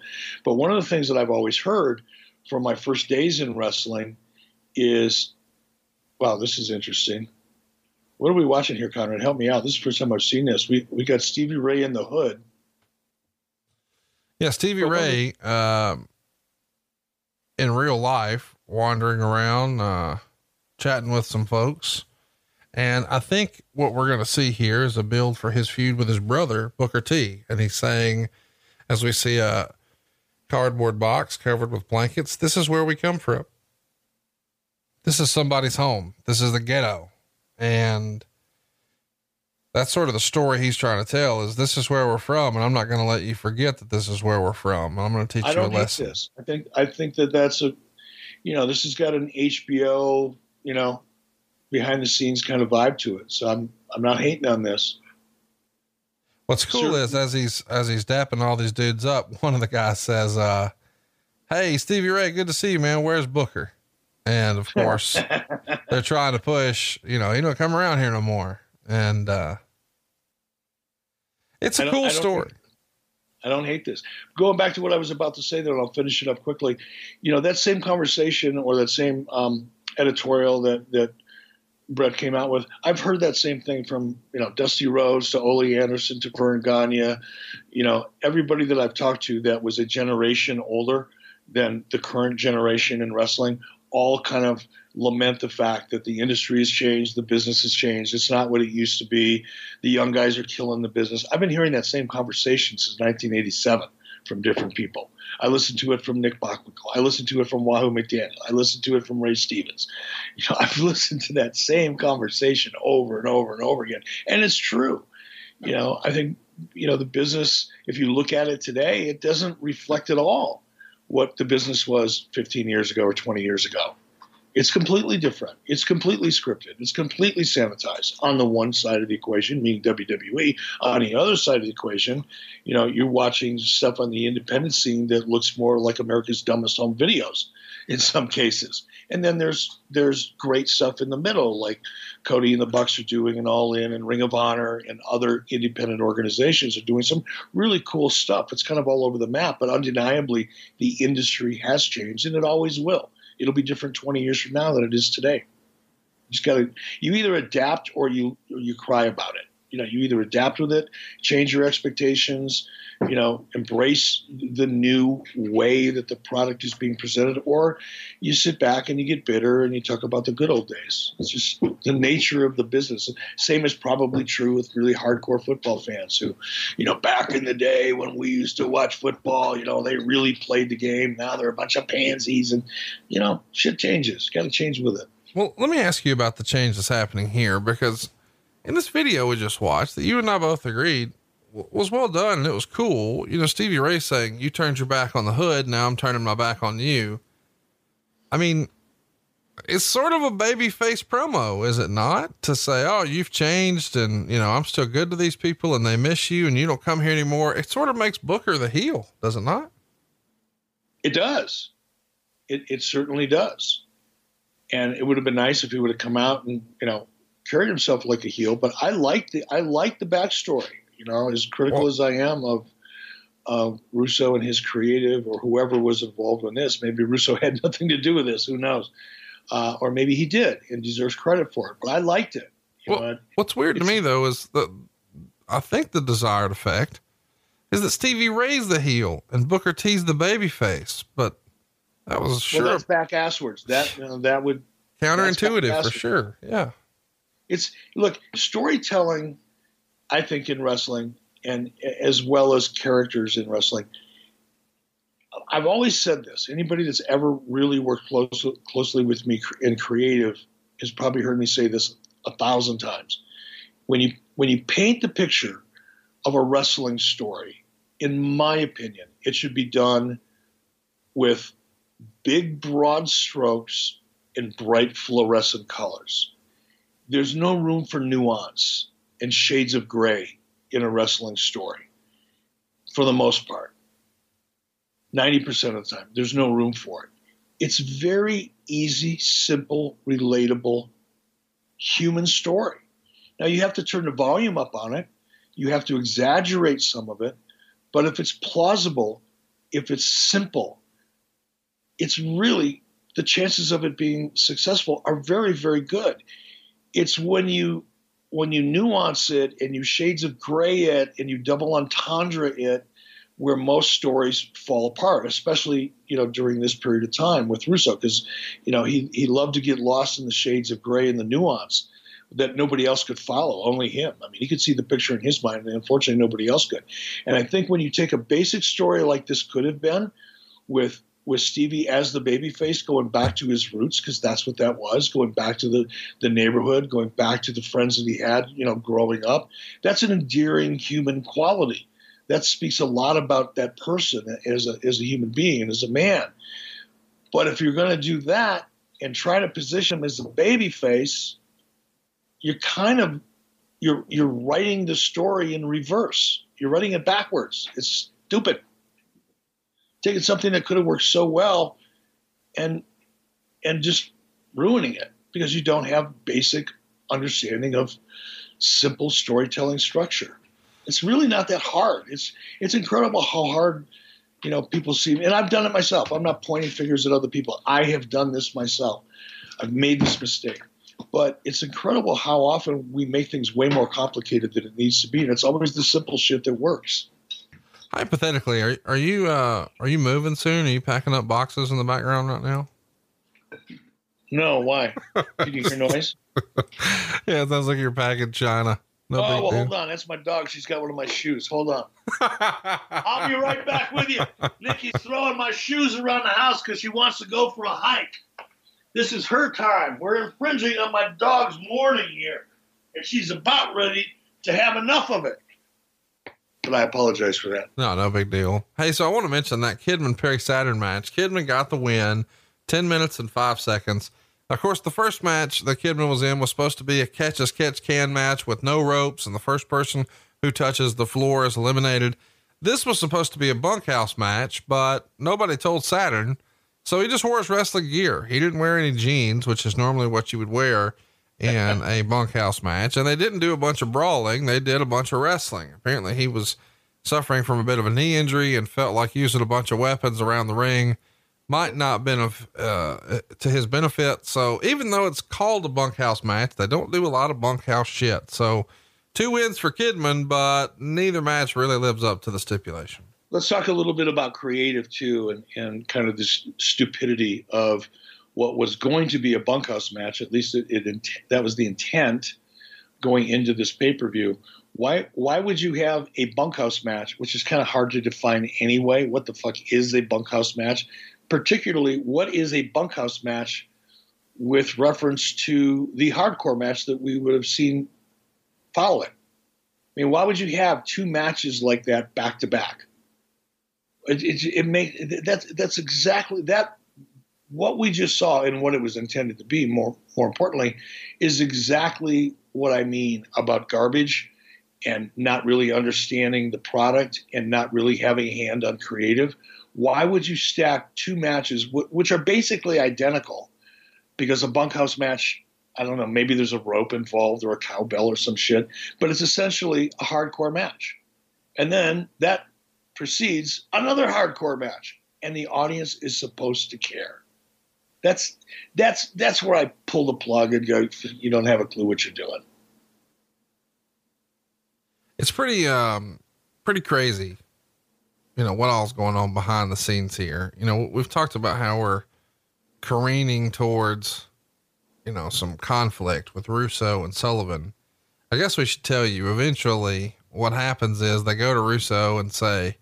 But one of the things that I've always heard from my first days in wrestling is, wow, this is interesting. What are we watching here, Conrad? Help me out. This is the first time I've seen this. We we got Stevie Ray in the hood. Yeah, Stevie Ray, uh, in real life, wandering around, uh, chatting with some folks. And I think what we're going to see here is a build for his feud with his brother, Booker T. And he's saying, as we see a cardboard box covered with blankets, this is where we come from. This is somebody's home. This is the ghetto. And that's sort of the story he's trying to tell is this is where we're from. And I'm not going to let you forget that this is where we're from. I'm going to teach I you a lesson. This. I think, I think that that's a, you know, this has got an HBO, you know, behind the scenes kind of vibe to it. So I'm I'm not hating on this. What's cool is as he's as he's dapping all these dudes up, one of the guys says, uh, "Hey, Stevie Ray, good to see you, man. Where's Booker?" And of course, they're trying to push. You know, you don't come around here no more. And uh, it's a cool story. I don't hate this. Going back to what I was about to say, though, I'll finish it up quickly. You know, that same conversation or that same um, editorial that that Bret came out with. I've heard that same thing from you know Dusty Rhodes to Ole Anderson to Verne Gagne. You know everybody that I've talked to that was a generation older than the current generation in wrestling all kind of lament the fact that the industry has changed, the business has changed. It's not what it used to be. The young guys are killing the business. I've been hearing that same conversation since 1987 from different people. I listened to it from Nick Bockwinkel. I listened to it from Wahoo McDaniel. I listened to it from Ray Stevens. You know, I've listened to that same conversation over and over and over again, and it's true. You know, I think you know the business. If you look at it today, it doesn't reflect at all what the business was 15 years ago or 20 years ago. It's completely different. It's completely scripted. It's completely sanitized on the one side of the equation, meaning WWE. On the other side of the equation, you know, you're watching stuff on the independent scene that looks more like America's Dumbest Home Videos in some cases. And then there's there's great stuff in the middle, like Cody and the Bucks are doing, and All In, and Ring of Honor, and other independent organizations are doing some really cool stuff. It's kind of all over the map, but undeniably the industry has changed, and it always will it'll be different 20 years from now than it is today. You just got to, you either adapt or you, or you cry about it. You know, you either adapt with it, change your expectations, you know, embrace the new way that the product is being presented, or you sit back and you get bitter and you talk about the good old days. It's just the nature of the business. Same is probably true with really hardcore football fans who, you know, back in the day when we used to watch football, you know, they really played the game. Now they're a bunch of pansies and, you know, shit changes. Got to change with it. Well, let me ask you about the change that's happening here because in this video we just watched that you and I both agreed was well done. It was cool. You know, Stevie Ray saying, You turned your back on the hood. Now I'm turning my back on you. I mean, it's sort of a baby face promo, is it not? To say, Oh, you've changed and, you know, I'm still good to these people and they miss you and you don't come here anymore. It sort of makes Booker the heel, does it not? It does. It, it certainly does. And it would have been nice if he would have come out and, you know, carried himself like a heel, but I like the I like the backstory. You know, as critical well, as I am of of Russo and his creative or whoever was involved in this, maybe Russo had nothing to do with this. Who knows? Uh, or maybe he did and deserves credit for it. But I liked it. well, what's weird to me though is that I think the desired effect is that Stevie Ray's the heel and Booker T's the baby face, but that was sure well, that's back asswards. That you know, that would counterintuitive for sure. Yeah, it's look storytelling. I think in wrestling and as well as characters in wrestling. I've always said this. Anybody that's ever really worked close, closely with me in creative has probably heard me say this a thousand times. When you when you paint the picture of a wrestling story, in my opinion, it should be done with big broad strokes in bright fluorescent colors. There's no room for nuance and shades of gray in a wrestling story for the most part. 90% of the time, there's no room for it. It's very easy, simple, relatable human story. Now you have to turn the volume up on it. You have to exaggerate some of it. But if it's plausible, if it's simple, it's really the chances of it being successful are very, very good. It's when you when you nuance it and you shades of gray it and you double entendre it where most stories fall apart, especially you know during this period of time with Russo, because you know he he loved to get lost in the shades of gray and the nuance that nobody else could follow, only him. I mean, he could see the picture in his mind, and unfortunately, nobody else could. And I think when you take a basic story like this could have been, with with Stevie as the babyface, going back to his roots, because that's what that was, going back to the, the neighborhood, going back to the friends that he had, you know, growing up. That's an endearing human quality. That speaks a lot about that person as a, as a human being and as a man. But if you're going to do that and try to position him as a babyface, you're kind of you're you're writing the story in reverse. You're writing it backwards. It's stupid taking something that could have worked so well and and just ruining it because you don't have basic understanding of simple storytelling structure. It's really not that hard. It's it's incredible how hard you know people see and I've done it myself. I'm not pointing fingers at other people. I have done this myself. I've made this mistake. But it's incredible how often we make things way more complicated than it needs to be. And it's always the simple shit that works. Hypothetically, are are you uh are you moving soon? Are you packing up boxes in the background right now? No, why? Did you hear noise? yeah, it sounds like you're packing China. No oh, well, hold on. That's my dog. She's got one of my shoes. Hold on. I'll be right back with you. Nikki's throwing my shoes around the house because she wants to go for a hike. This is her time. We're infringing on my dog's morning here, and she's about ready to have enough of it but I apologize for that. No, no big deal. Hey, so I want to mention that Kidman Perry Saturn match. Kidman got the win, 10 minutes and five seconds. Of course, the first match that Kidman was in was supposed to be a catch as catch can match with no ropes, and the first person who touches the floor is eliminated. This was supposed to be a bunkhouse match, but nobody told Saturn. So he just wore his wrestling gear. He didn't wear any jeans, which is normally what you would wear in a bunkhouse match. And they didn't do a bunch of brawling, they did a bunch of wrestling. Apparently, he was suffering from a bit of a knee injury and felt like using a bunch of weapons around the ring might not been of, uh, to his benefit. So even though it's called a bunkhouse match, they don't do a lot of bunkhouse shit. So two wins for Kidman, but neither match really lives up to the stipulation. Let's talk a little bit about creative too, and, and kind of this stupidity of what was going to be a bunkhouse match. At least it, it that was the intent going into this pay per view. Why why would you have a bunkhouse match, which is kind of hard to define anyway? What the fuck is a bunkhouse match? Particularly, what is a bunkhouse match with reference to the hardcore match that we would have seen follow it? I mean, why would you have two matches like that back to back? It, it, it make that's that's exactly that what we just saw and what it was intended to be, more more importantly, is exactly what I mean about garbage and not really understanding the product and not really having a hand on creative. Why would you stack two matches which are basically identical? Because a bunkhouse match, I don't know, maybe there's a rope involved or a cowbell or some shit, but it's essentially a hardcore match. And then that precedes another hardcore match, and the audience is supposed to care. That's that's that's where I pull the plug and go. You don't have a clue what you're doing. it's pretty, um, pretty crazy. You know, what all's going on behind the scenes here. You know, we've talked about how we're careening towards, you know, some conflict with Russo and Sullivan. I guess we should tell you eventually what happens is they go to Russo and say,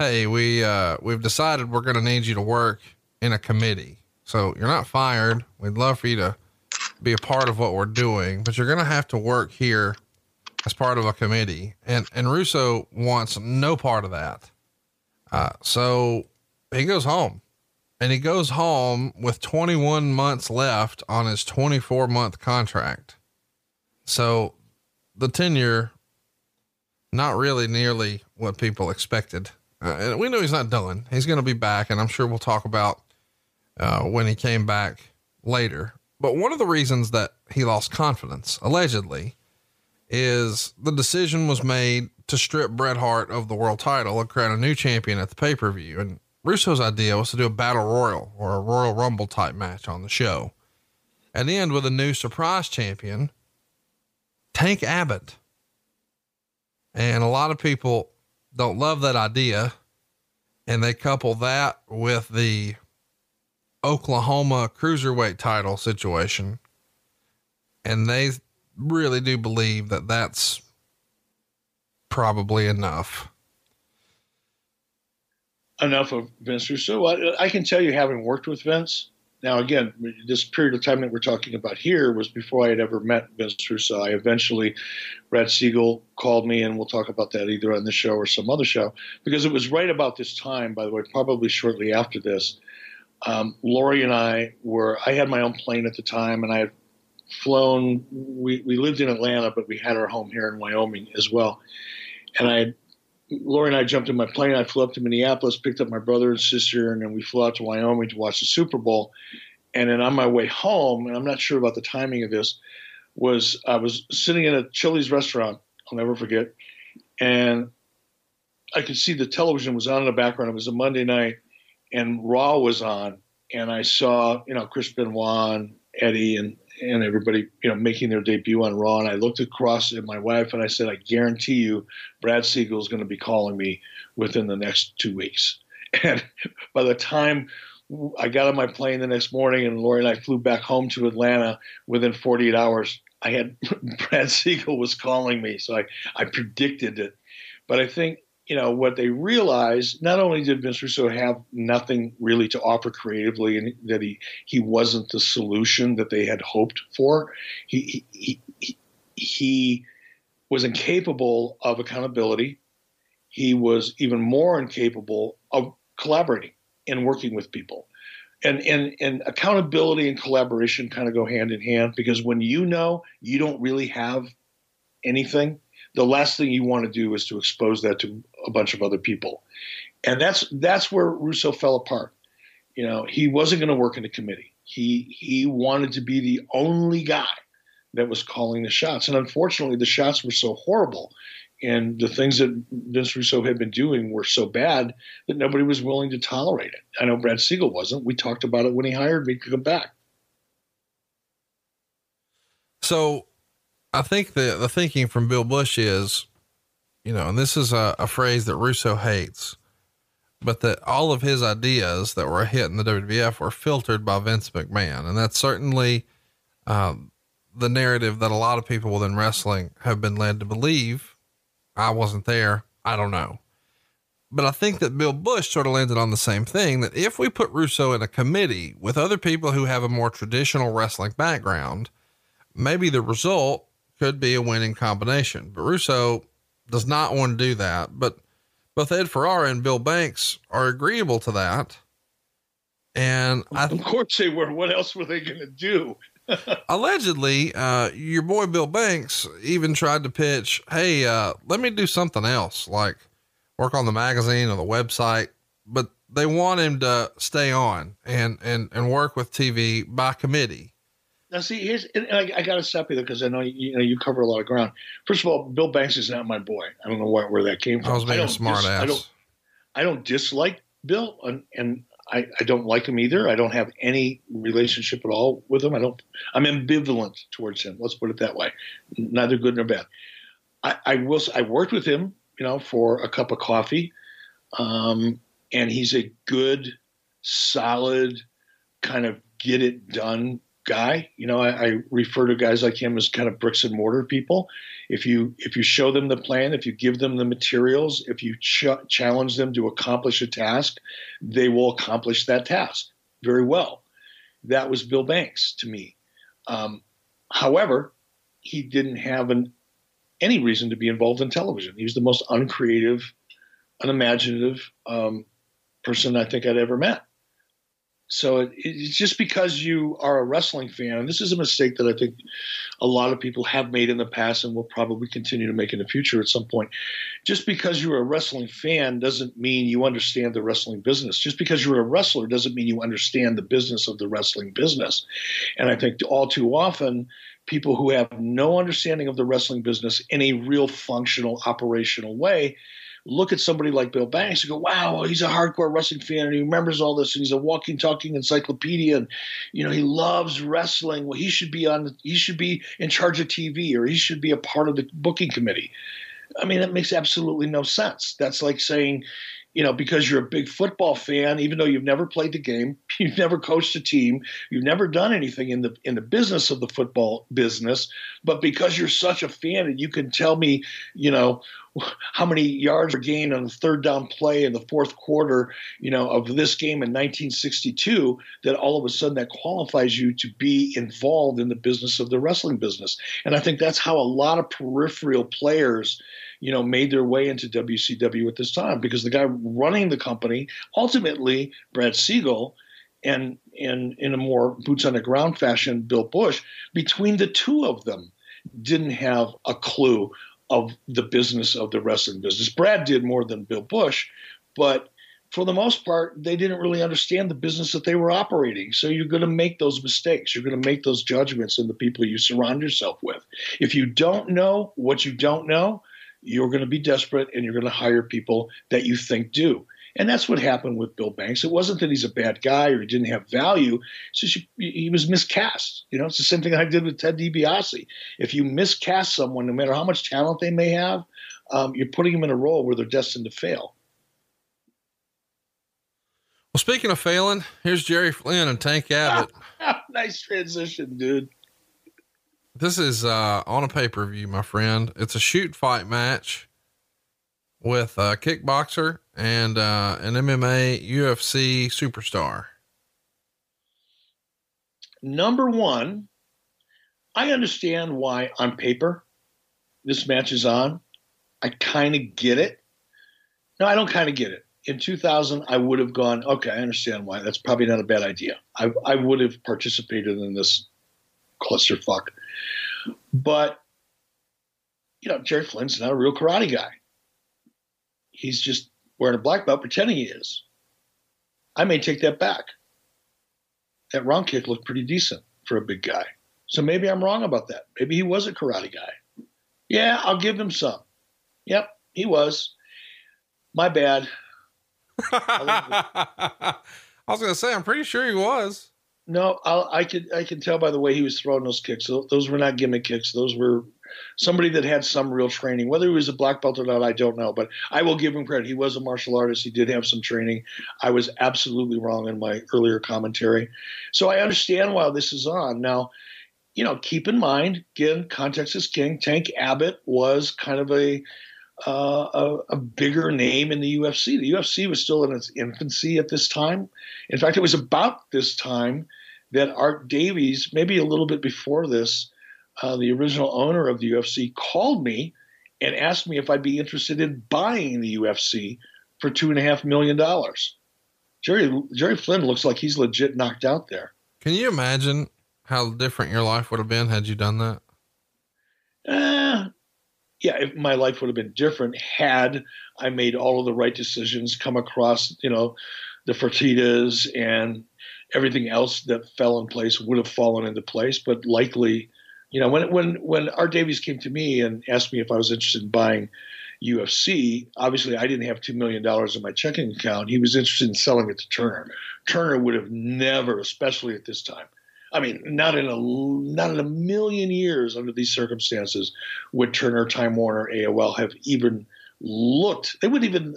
Hey, we, uh, we've decided we're going to need you to work in a committee. So you're not fired. We'd love for you to be a part of what we're doing, but you're going to have to work here as part of a committee. And, and Russo wants no part of that. Uh, so he goes home and he goes home with 21 months left on his 24 month contract. So the tenure, not really nearly what people expected. Uh, and we know he's not done. He's going to be back, and I'm sure we'll talk about uh, when he came back later. But one of the reasons that he lost confidence, allegedly, is the decision was made to strip Bret Hart of the world title and crown a new champion at the pay per view. And Russo's idea was to do a battle royal or a Royal Rumble type match on the show and end with a new surprise champion, Tank Abbott. And a lot of people don't love that idea. And they couple that with the Oklahoma cruiserweight title situation. And they really do believe that that's probably enough. Enough of Vince Russo. I, I can tell you, having worked with Vince, now again, this period of time that we're talking about here was before I had ever met Vince Russo. I eventually, Brad Siegel called me, and we'll talk about that either on this show or some other show, because it was right about this time, by the way, probably shortly after this, um, Lori and I were, I had my own plane at the time and I had flown, we, we lived in Atlanta, but we had our home here in Wyoming as well. And I, Lori and I jumped in my plane. I flew up to Minneapolis, picked up my brother and sister, and then we flew out to Wyoming to watch the Super Bowl. And then on my way home, and I'm not sure about the timing of this, was I was sitting in a Chili's restaurant. I'll never forget, and I could see the television was on in the background. It was a Monday night, and Raw was on, and I saw you know Chris Benoit and Eddie and and everybody you know making their debut on Raw, and I looked across at my wife and I said, I guarantee you, Brad Siegel is going to be calling me within the next two weeks. And by the time I got on my plane the next morning, and Lori and I flew back home to Atlanta within 48 hours. I had Brad Siegel was calling me, so I, I predicted it. But I think you know what they realized not only did Vince Russo have nothing really to offer creatively and that he he wasn't the solution that they had hoped for he he he, he was incapable of accountability. He was even more incapable of collaborating and working with people. And and and accountability and collaboration kind of go hand in hand because when you know you don't really have anything the last thing you want to do is to expose that to a bunch of other people. And that's that's where Russo fell apart. You know, he wasn't going to work in a committee. He he wanted to be the only guy that was calling the shots. And unfortunately, the shots were so horrible and the things that Vince Russo had been doing were so bad that nobody was willing to tolerate it. I know Brad Siegel wasn't. We talked about it when he hired me to come back. So I think the, the thinking from Bill Busch is, you know, and this is a, a phrase that Russo hates, but that all of his ideas that were a hit in the WWF were filtered by Vince McMahon. And that's certainly, um, the narrative that a lot of people within wrestling have been led to believe. I wasn't there. I don't know. But I think that Bill Busch sort of landed on the same thing that if we put Russo in a committee with other people who have a more traditional wrestling background, maybe the result could be a winning combination. But Russo does not want to do that. But both Ed Ferrara and Bill Banks are agreeable to that. And I, of course they were. What else were they going to do? allegedly, uh, your boy Bill Banks even tried to pitch, Hey, uh, let me do something else, like work on the magazine or the website, but they want him to stay on and, and, and work with TV by committee. Now, see, here's I, I got to stop you there because I know you, you, know you cover a lot of ground. First of all, Bill Banks is not my boy. I don't know where, where that came from. I was being a smart dis, ass. I don't, I don't dislike Bill, and, and I, I don't like him either. I don't have any relationship at all with him. I don't. I'm ambivalent towards him. Let's put it that way. Neither good nor bad. I, I will. I worked with him, you know, for a cup of coffee, um, and he's a good, solid, kind of get it done guy. You know, I, I, refer to guys like him as kind of bricks and mortar people. If you if you show them the plan, if you give them the materials, if you ch- challenge them to accomplish a task, they will accomplish that task very well. That was Bill Banks to me. Um, however, he didn't have an, any reason to be involved in television. He was the most uncreative, unimaginative um, person I think I'd ever met. So it, it's just because you are a wrestling fan, and this is a mistake that I think a lot of people have made in the past and will probably continue to make in the future at some point. Just because you're a wrestling fan doesn't mean you understand the wrestling business. Just because you're a wrestler doesn't mean you understand the business of the wrestling business. And I think all too often, people who have no understanding of the wrestling business in a real functional, operational way look at somebody like Bill Banks and go, wow, he's a hardcore wrestling fan and he remembers all this and he's a walking, talking encyclopedia and you know he loves wrestling. Well, he should be on. He should be in charge of TV or he should be a part of the booking committee. I mean, that makes absolutely no sense. That's like saying, you know, because you're a big football fan, even though you've never played the game, you've never coached a team, you've never done anything in the in the business of the football business, but because you're such a fan and you can tell me, you know, how many yards were gained on the third down play in the fourth quarter, you know, of this game in 1962, that all of a sudden that qualifies you to be involved in the business of the wrestling business. And I think that's how a lot of peripheral players, you know, made their way into WCW at this time because the guy running the company, ultimately Brad Siegel, and and in a more boots on the ground fashion, Bill Busch, between the two of them, didn't have a clue of the business of the wrestling business. Brad did more than Bill Busch, but for the most part, they didn't really understand the business that they were operating. So you're going to make those mistakes. You're going to make those judgments in the people you surround yourself with. If you don't know what you don't know, you're going to be desperate and you're going to hire people that you think do. And that's what happened with Bill Banks. It wasn't that he's a bad guy or he didn't have value. It's just he was miscast. You know, it's the same thing I did with Ted DiBiase. If you miscast someone, no matter how much talent they may have, um, you're putting them in a role where they're destined to fail. Well, speaking of failing, here's Jerry Flynn and Tank Abbott. nice transition, dude. This is uh, on a pay per view, my friend. It's a shoot fight match with a kickboxer and uh, an MMA UFC superstar? Number one, I understand why on paper this match is on. I kind of get it. No, I don't kind of get it. In 2000, I would have gone, okay, I understand why. That's probably not a bad idea. I, I would have participated in this clusterfuck. But, you know, Jerry Flynn's not a real karate guy. He's just wearing a black belt pretending he is. I may take that back. That round kick looked pretty decent for a big guy. So maybe I'm wrong about that. Maybe he was a karate guy. Yeah, I'll give him some. Yep, he was. My bad. I was going to say, I'm pretty sure he was. No, I'll, i could I can tell by the way he was throwing those kicks. Those were not gimmick kicks. Those were somebody that had some real training. Whether he was a black belt or not, I don't know. But I will give him credit. He was a martial artist. He did have some training. I was absolutely wrong in my earlier commentary. So I understand why this is on. Now, you know, keep in mind, again, context is king. Tank Abbott was kind of a uh, a, a, bigger name in the UFC. The UFC was still in its infancy at this time. In fact, it was about this time that Art Davie, maybe a little bit before this, uh, the original owner of the UFC, called me and asked me if I'd be interested in buying the UFC for two and a half million dollars. Jerry Jerry Flynn looks like he's legit knocked out there. Can you imagine how different your life would have been had you done that? Uh, yeah, if my life would have been different had I made all of the right decisions, come across, you know, the Fertittas and everything else that fell in place would have fallen into place. But likely, you know, when when when Art Davie came to me and asked me if I was interested in buying UFC, obviously I didn't have two million dollars in my checking account. He was interested in selling it to Turner. Turner would have never, especially at this time, I mean, not in a not in a million years under these circumstances would Turner, Time Warner, AOL have even looked. They wouldn't even.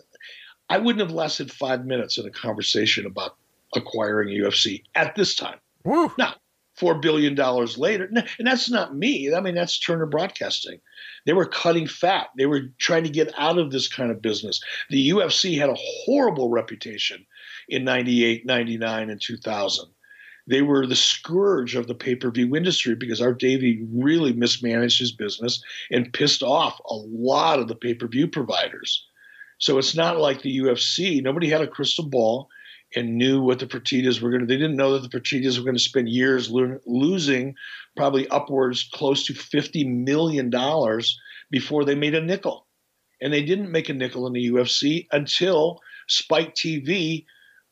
I wouldn't have lasted five minutes in a conversation about acquiring UFC at this time. Woo. Now, four billion dollars later, and that's not me. I mean, that's Turner Broadcasting. They were cutting fat. They were trying to get out of this kind of business. The UFC had a horrible reputation in 98, 99, and 2000. They were the scourge of the pay per view industry because Art Davie really mismanaged his business and pissed off a lot of the pay per view providers. So it's not like the UFC. Nobody had a crystal ball and knew what the Fertittas were going to. They didn't know that the Fertittas were going to spend years lo- losing probably upwards close to fifty million dollars before they made a nickel, and they didn't make a nickel in the UFC until Spike TV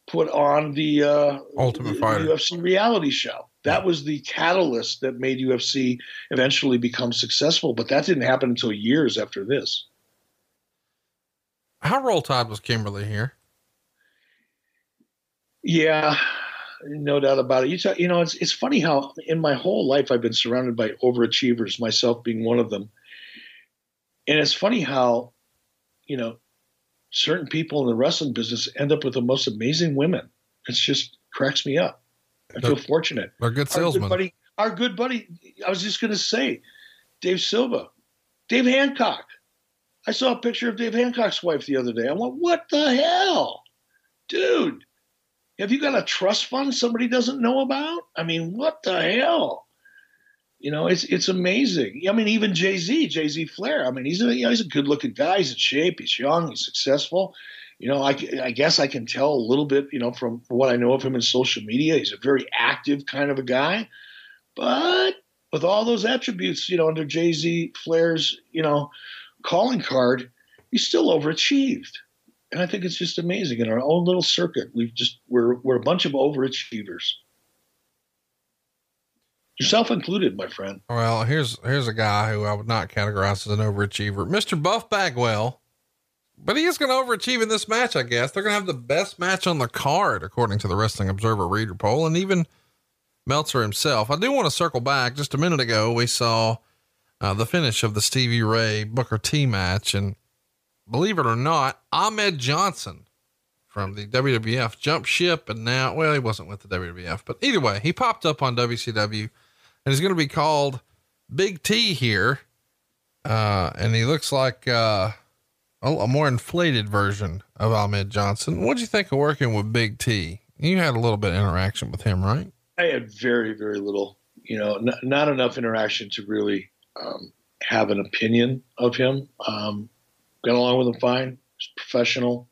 put on the uh, Ultimate Fighter UFC reality show. That was the catalyst that made UFC eventually become successful, but that didn't happen until years after this. How roll tide was Kimberly here? Yeah, no doubt about it. You talk, you know, it's it's funny how in my whole life I've been surrounded by overachievers, myself being one of them. And it's funny how, you know, certain people in the wrestling business end up with the most amazing women. It's just cracks me up. I feel They're- fortunate. They're good Our good salesmen. buddy, our good buddy. I was just going to say, Dave Silva, Dave Hancock. I saw a picture of Dave Hancock's wife the other day. I went, "What the hell, dude? Have you got a trust fund somebody doesn't know about? I mean, what the hell?" You know, it's it's amazing. I mean, even Jay Z, Jay Z Flair. I mean, he's a you know, he's a good looking guy. He's in shape. He's young. He's successful. You know, I, I guess I can tell a little bit. You know, from what I know of him in social media, he's a very active kind of a guy. But with all those attributes, you know, under Jay Z Flair's you know calling card, he's still overachieved. And I think it's just amazing. In our own little circuit, we've just we're we're a bunch of overachievers. Yourself included, my friend. Well, here's here's a guy who I would not categorize as an overachiever, Mr. Buff Bagwell. But he is going to overachieve in this match, I guess. They're going to have the best match on the card, according to the Wrestling Observer reader poll, and even Meltzer himself. I do want to circle back. Just a minute ago, we saw uh, the finish of the Stevie Ray Booker T match, and believe it or not, Ahmed Johnson from the WWF jumped ship, and now, well, he wasn't with the WWF, but either way, he popped up on WCW and he's going to be called Big T here. Uh, and he looks like uh, a, a more inflated version of Ahmed Johnson. What'd you think of working with Big T? You had a little bit of interaction with him, right? I had very, very little, you know, n- not enough interaction to really um, have an opinion of him. Um, got along with him fine. He's professional.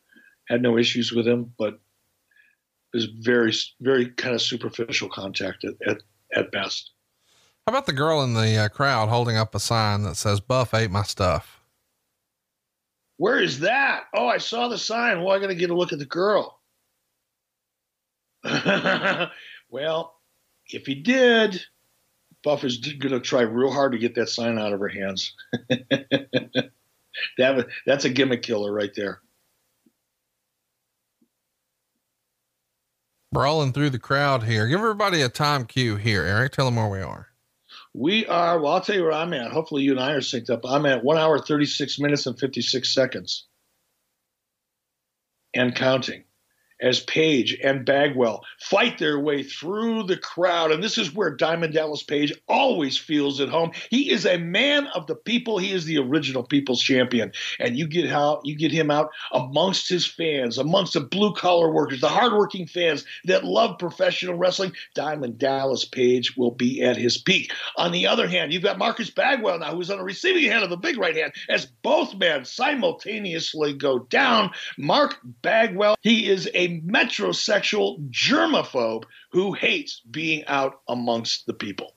Had no issues with him, but it was very, very kind of superficial contact at, at, at best. How about the girl in the uh, crowd holding up a sign that says Buff ate my stuff? Where is that? Oh, I saw the sign. Well, I got to get a look at the girl. well, if he did, Buff is going to try real hard to get that sign out of her hands. that, that's a gimmick killer right there. Brawling through the crowd here. Give everybody a time cue here, Eric. Tell them where we are. We are, well, I'll tell you where I'm at. Hopefully, you and I are synced up. I'm at one hour, 36 minutes, and 56 seconds. And counting. As Page and Bagwell fight their way through the crowd. And this is where Diamond Dallas Page always feels at home. He is a man of the people. He is the original people's champion. And you get how you get him out amongst his fans, amongst the blue collar workers, the hardworking fans that love professional wrestling. Diamond Dallas Page will be at his peak. On the other hand, you've got Marcus Bagwell now, who's on the receiving end of the big right hand, as both men simultaneously go down. Mark Bagwell, he is a metrosexual germaphobe who hates being out amongst the people.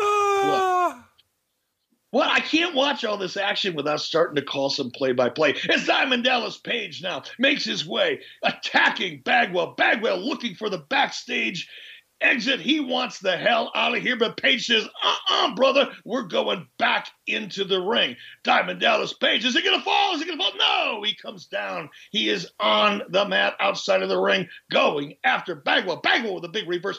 Ah. Well, I can't watch all this action without starting to call some play by play. As Diamond Dallas Page now makes his way, attacking Bagwell. Bagwell looking for the backstage exit. He wants the hell out of here. But Page says, uh uh-uh, uh brother, we're going back into the ring. Diamond Dallas Page, is he going to fall? Is he going to fall? No, he comes down. He is on the mat outside of the ring, going after Bagwell. Bagwell with a big reverse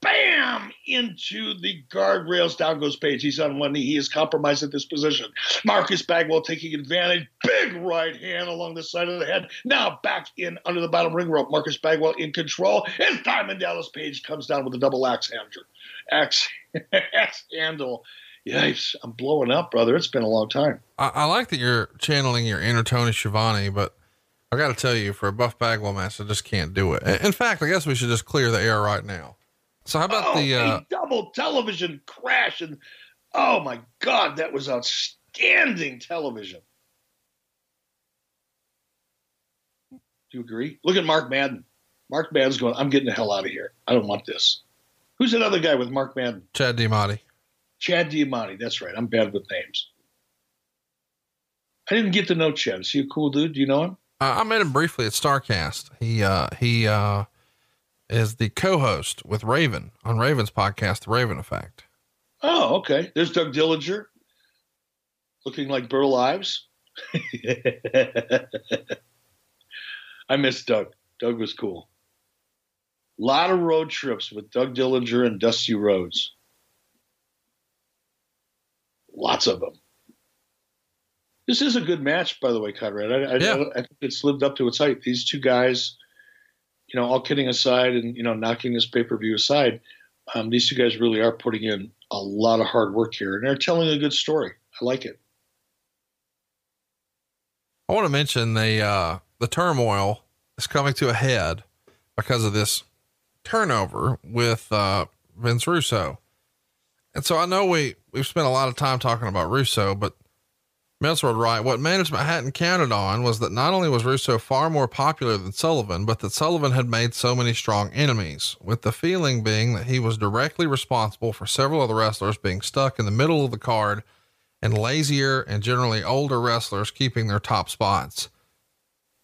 bam into the guardrails. Down goes Page. He's on one knee. He is compromised at this position. Marcus Bagwell taking advantage. Big right hand along the side of the head. Now back in under the bottom ring rope. Marcus Bagwell in control. As Diamond Dallas Page comes down with a double axe handle. Axe, axe handle. Yikes, I'm blowing up, brother. It's been a long time. I, I like that you're channeling your inner Tony Schiavone, but I got to tell you, for a Buff Bagwell match, I just can't do it. In fact, I guess we should just clear the air right now. So how about oh, the uh, double television crash? And oh my god, that was outstanding television. Do you agree? Look at Mark Madden. Mark Madden's going. I'm getting the hell out of here. I don't want this. Who's another guy with Mark Madden? Chad Damiani. Chad Damiani. That's right. I'm bad with names. I didn't get to know Chad. Is he a cool dude? Do you know him? Uh, I met him briefly at Starcast. He uh, he uh, is the co-host with Raven on Raven's podcast, The Raven Effect. Oh, okay. There's Doug Dillinger, looking like Burl Ives. I miss Doug. Doug was cool. A lot of road trips with Doug Dillinger and Dusty Rhodes. Lots of them. This is a good match, by the way, Conrad. I, I, yeah. I, I think it's lived up to its hype. These two guys you know, all kidding aside and, you know, knocking this pay per view aside, um, these two guys really are putting in a lot of hard work here and they're telling a good story. I like it. I want to mention the, uh, the turmoil is coming to a head because of this turnover with, uh, Vince Russo. And so I know we, we've spent a lot of time talking about Russo, but Meltzer write: What management hadn't counted on was that not only was Russo far more popular than Sullivan, but that Sullivan had made so many strong enemies, with the feeling being that he was directly responsible for several of the wrestlers being stuck in the middle of the card and lazier and generally older wrestlers keeping their top spots.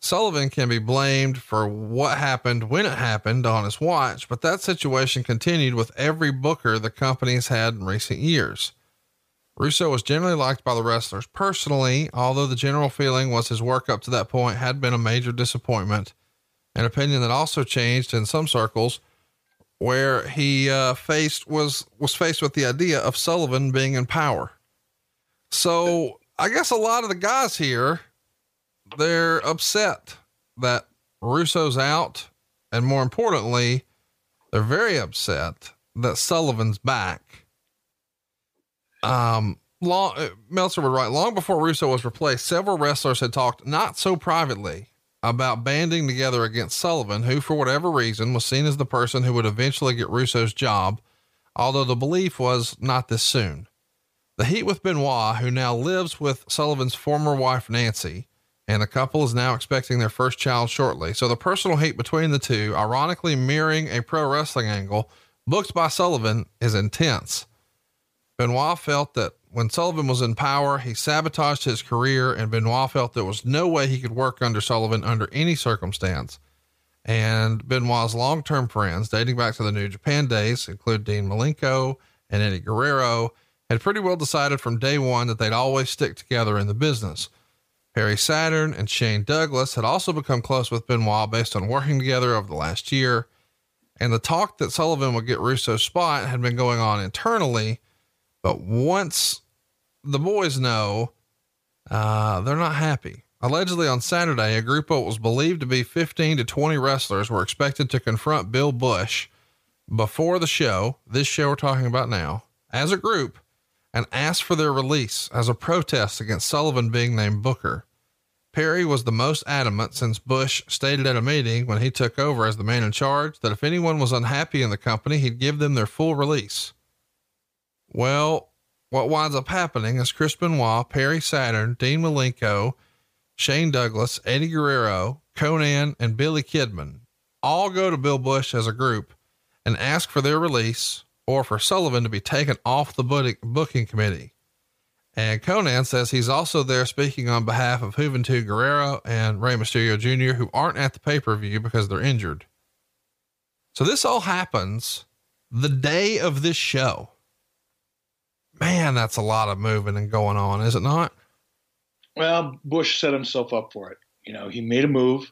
Sullivan can be blamed for what happened when it happened on his watch, but that situation continued with every booker the company's had in recent years. Russo was generally liked by the wrestlers personally, although the general feeling was his work up to that point had been a major disappointment, an opinion that also changed in some circles where he uh, faced was was faced with the idea of Sullivan being in power. So I guess a lot of the guys here they're upset that Russo's out, and more importantly, they're very upset that Sullivan's back um, long, uh, Meltzer would write long before Russo was replaced, several wrestlers had talked not so privately about banding together against Sullivan, who, for whatever reason, was seen as the person who would eventually get Russo's job, although the belief was not this soon. The heat with Benoit, who now lives with Sullivan's former wife, Nancy, and the couple is now expecting their first child shortly. So the personal hate between the two, ironically mirroring a pro wrestling angle booked by Sullivan, is intense. Benoit felt that when Sullivan was in power, he sabotaged his career, and Benoit felt there was no way he could work under Sullivan under any circumstance. And Benoit's long term friends, dating back to the New Japan days, include Dean Malenko and Eddie Guerrero, had pretty well decided from day one that they'd always stick together in the business. Perry Saturn and Shane Douglas had also become close with Benoit based on working together over the last year. And the talk that Sullivan would get Russo's spot had been going on internally but once the boys know, uh, they're not happy. Allegedly on Saturday, a group of what was believed to be 15 to 20 wrestlers were expected to confront Bill Busch before the show, this show we're talking about now, as a group, and ask for their release as a protest against Sullivan being named Booker. Perry was the most adamant since Busch stated at a meeting when he took over as the man in charge that if anyone was unhappy in the company, he'd give them their full release. Well, what winds up happening is Chris Benoit, Perry Saturn, Dean Malenko, Shane Douglas, Eddie Guerrero, Konnan, and Billy Kidman all go to Bill Busch as a group and ask for their release or for Sullivan to be taken off the booking committee. And Konnan says he's also there speaking on behalf of Juventud Guerrero and Rey Mysterio Jr., who aren't at the pay per view because they're injured. So this all happens the day of this show. Man, that's a lot of moving and going on, is it not? Well, Busch set himself up for it. You know, he made a move.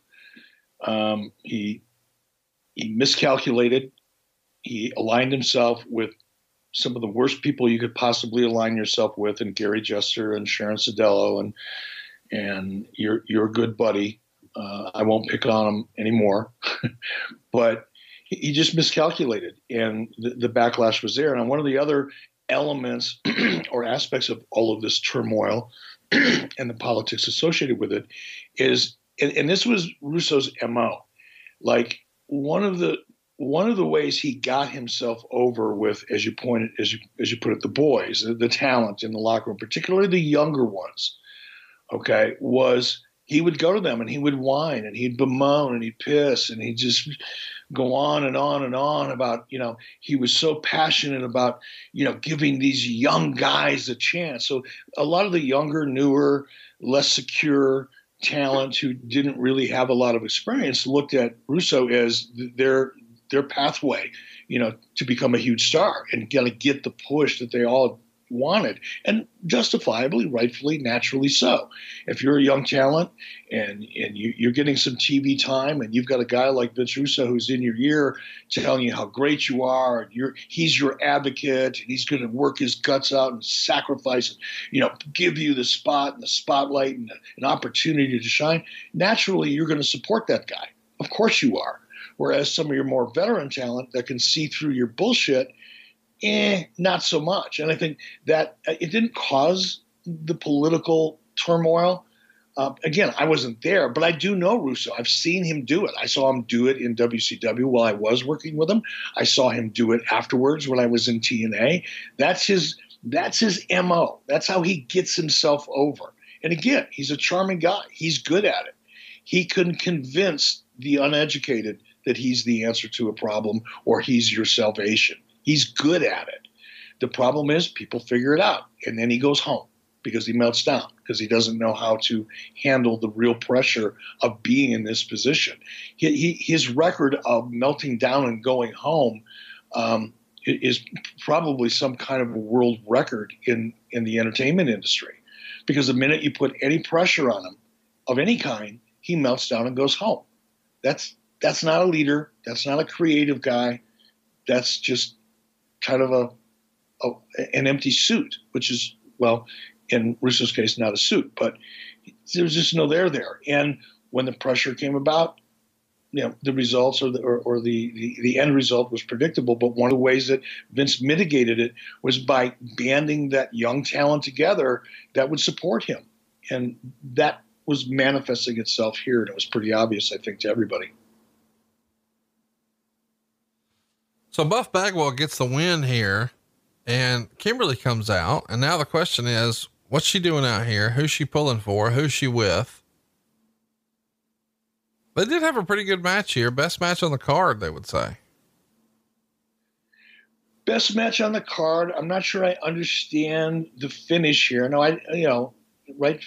Um, he he miscalculated. He aligned himself with some of the worst people you could possibly align yourself with, and Gary Juster and Sharon Sadello and and your your good buddy. Uh, I won't pick on him anymore, but he, just miscalculated, and the, the backlash was there. And one of the other elements or aspects of all of this turmoil and the politics associated with it is, and, and this was Russo's mo. Like one of the one of the ways he got himself over with, as you pointed, as you as you put it, the boys, the, the talent in the locker room, particularly the younger ones, okay, was he would go to them and he would whine and he'd bemoan and he'd piss and he'd just go on and on and on about, you know, he was so passionate about, you know, giving these young guys a chance. So a lot of the younger, newer, less secure talent who didn't really have a lot of experience looked at Russo as their their pathway, you know, to become a huge star and kind of get the push that they all wanted, and justifiably, rightfully, naturally so. If you're a young talent and and you, are getting some TV time, and you've got a guy like Vince Russo who's in your ear telling you how great you are, and you're he's your advocate, and he's going to work his guts out and sacrifice, and you know, give you the spot and the spotlight and an opportunity to shine. Naturally, you're going to support that guy. Of course, you are. Whereas some of your more veteran talent that can see through your bullshit eh, not so much. And I think that uh, it didn't cause the political turmoil. Uh, again, I wasn't there, but I do know Russo. I've seen him do it. I saw him do it in WCW while I was working with him. I saw him do it afterwards when I was in TNA. That's his. That's his mo. That's how he gets himself over. And again, he's a charming guy. He's good at it. He can convince the uneducated that he's the answer to a problem or he's your salvation. He's good at it. The problem is people figure it out and then he goes home because he melts down because he doesn't know how to handle the real pressure of being in this position. He, he, his record of melting down and going home um, is probably some kind of a world record in, in the entertainment industry because the minute you put any pressure on him of any kind, he melts down and goes home. That's that's not a leader. That's not a creative guy. That's just kind of a, a, an empty suit, which is well, in Russo's case, not a suit, but there was just no there there. And when the pressure came about, you know, the results or the or, or the, the, the end result was predictable. But one of the ways that Vince mitigated it was by banding that young talent together that would support him, and that was manifesting itself here, and it was pretty obvious, I think, to everybody. So Buff Bagwell gets the win here and Kimberly comes out. And now the question is, what's she doing out here? Who's she pulling for? Who's she with? They did have a pretty good match here. Best match on the card, they would say. Best match on the card. I'm not sure I understand the finish here. No, I, you know, right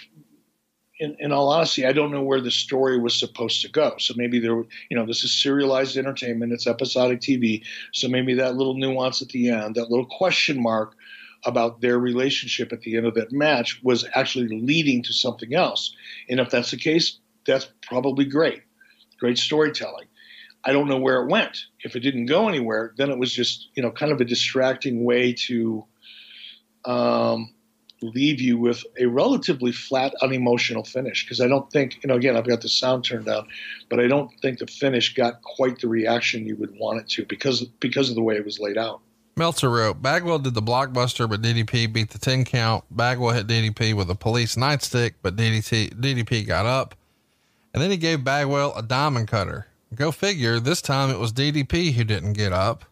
in, in all honesty, I don't know where the story was supposed to go. So maybe there, you know, this is serialized entertainment. It's episodic TV. So maybe that little nuance at the end, that little question mark about their relationship at the end of that match was actually leading to something else. And if that's the case, that's probably great. Great storytelling. I don't know where it went. If it didn't go anywhere, then it was just, you know, kind of a distracting way to, um, leave you with a relatively flat, unemotional finish. Because I don't think, you know, again, I've got the sound turned down, but I don't think the finish got quite the reaction you would want it to because because of the way it was laid out. Meltzer wrote, Bagwell did the blockbuster, but DDP beat the 10 count. Bagwell hit DDP with a police nightstick, but DDT, DDP got up. And then he gave Bagwell a diamond cutter. Go figure, this time it was DDP who didn't get up.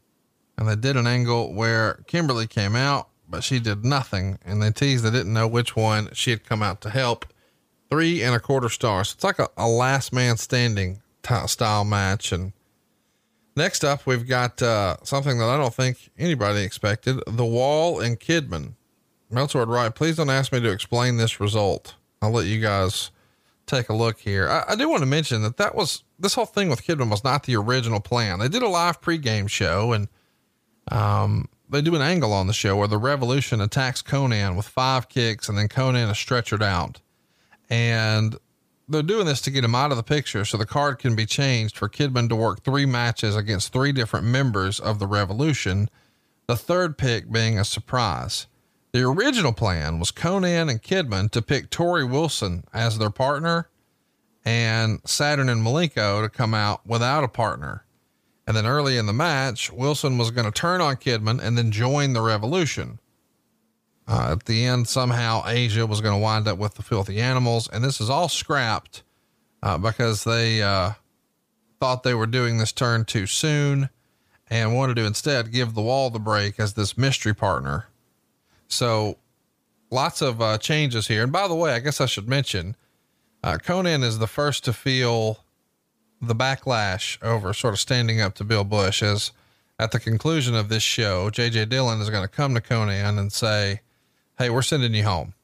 And they did an angle where Kimberly came out but she did nothing. And they teased they didn't know which one she had come out to help. Three and a quarter stars. It's like a, a last man standing t- style match. And next up, we've got uh, something that I don't think anybody expected the wall and Kidman. Meltzer right. Please don't ask me to explain this result. I'll let you guys take a look here. I, I do want to mention that that was this whole thing with Kidman was not the original plan. They did a live pregame show and um, they do an angle on the show where the Revolution attacks Konnan with five kicks and then Konnan is stretchered out. And they're doing this to get him out of the picture so the card can be changed for Kidman to work three matches against three different members of the Revolution, the third pick being a surprise. The original plan was Konnan and Kidman to pick Torrie Wilson as their partner and Saturn and Malenko to come out without a partner. And then early in the match, Wilson was going to turn on Kidman and then join the revolution. Uh, at the end, somehow Asia was going to wind up with the filthy animals. And this is all scrapped uh, because they uh, thought they were doing this turn too soon and wanted to instead give the wall the break as this mystery partner. So lots of uh, changes here. And by the way, I guess I should mention uh, Konnan is the first to feel the backlash over sort of standing up to Bill Busch as at the conclusion of this show, JJ Dillon is going to come to Konnan and say, Hey, we're sending you home.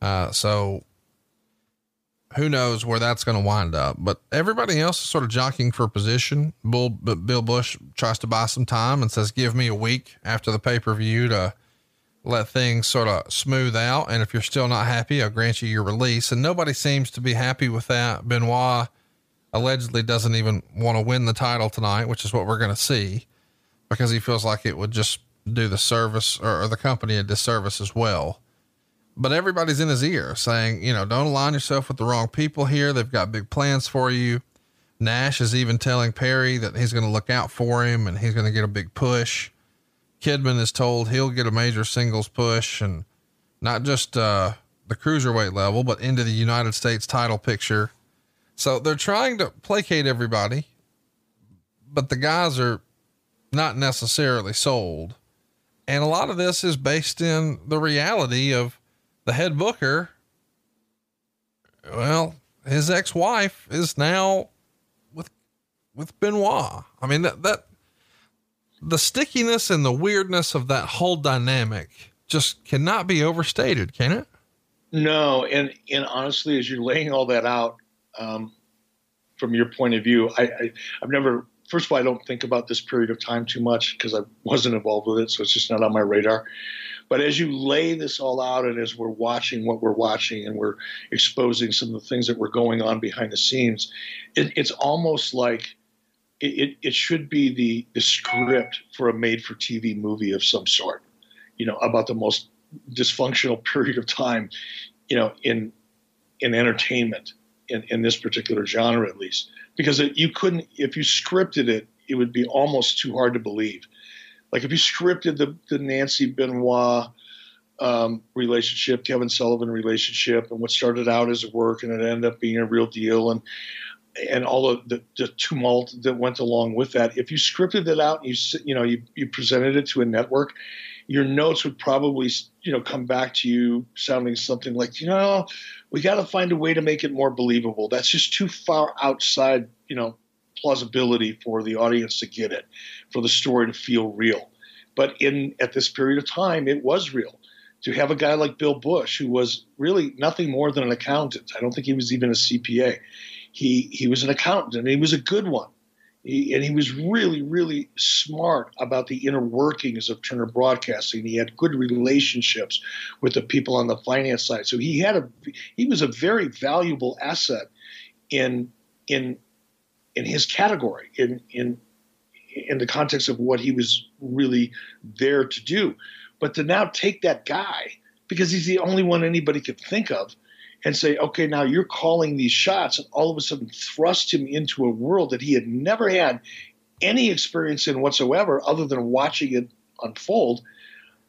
Uh, so who knows where that's going to wind up, but everybody else is sort of jockeying for position. Bill, Bill Busch tries to buy some time and says, give me a week after the pay per view to let things sort of smooth out. And if you're still not happy, I'll grant you your release. And nobody seems to be happy with that. Benoit allegedly doesn't even want to win the title tonight, which is what we're going to see because he feels like it would just do the service or, or, the company a disservice as well. But everybody's in his ear saying, you know, don't align yourself with the wrong people here. They've got big plans for you. Nash is even telling Perry that he's going to look out for him and he's going to get a big push. Kidman is told he'll get a major singles push and not just uh, the cruiserweight level, but into the United States title picture. So they're trying to placate everybody, but the guys are not necessarily sold. And a lot of this is based in the reality of the head booker. Well, his ex-wife is now with with Benoit. I mean that that the stickiness and the weirdness of that whole dynamic just cannot be overstated, can it? No, and and honestly, as you're laying all that out um, from your point of view, I, I I've never. First of all, I don't think about this period of time too much because I wasn't involved with it, so it's just not on my radar. But as you lay this all out, and as we're watching what we're watching, and we're exposing some of the things that were going on behind the scenes, it, it's almost like it, it should be the, the script for a made for TV movie of some sort, you know, about the most dysfunctional period of time, you know, in in entertainment in, in this particular genre at least. Because it, you couldn't if you scripted it, it would be almost too hard to believe. Like if you scripted the, the Nancy Benoit um, relationship, Kevin Sullivan relationship, and what started out as a work and it ended up being a real deal. And and all of the, the, tumult that went along with that. If you scripted it out and you you know you, you presented it to a network, your notes would probably you know come back to you sounding something like you know we got to find a way to make it more believable. That's just too far outside you know plausibility for the audience to get it, for the story to feel real. But in at this period of time, it was real. To have a guy like Bill Busch, who was really nothing more than an accountant, I don't think he was even a CPA he he was an accountant and he was a good one. He, and he was really, really smart about the inner workings of Turner Broadcasting. He had good relationships with the people on the finance side, so he had a he was a very valuable asset in in in his category in in in the context of what he was really there to do. But to now take that guy because he's the only one anybody could think of and say, okay, now you're calling these shots, and all of a sudden thrust him into a world that he had never had any experience in whatsoever other than watching it unfold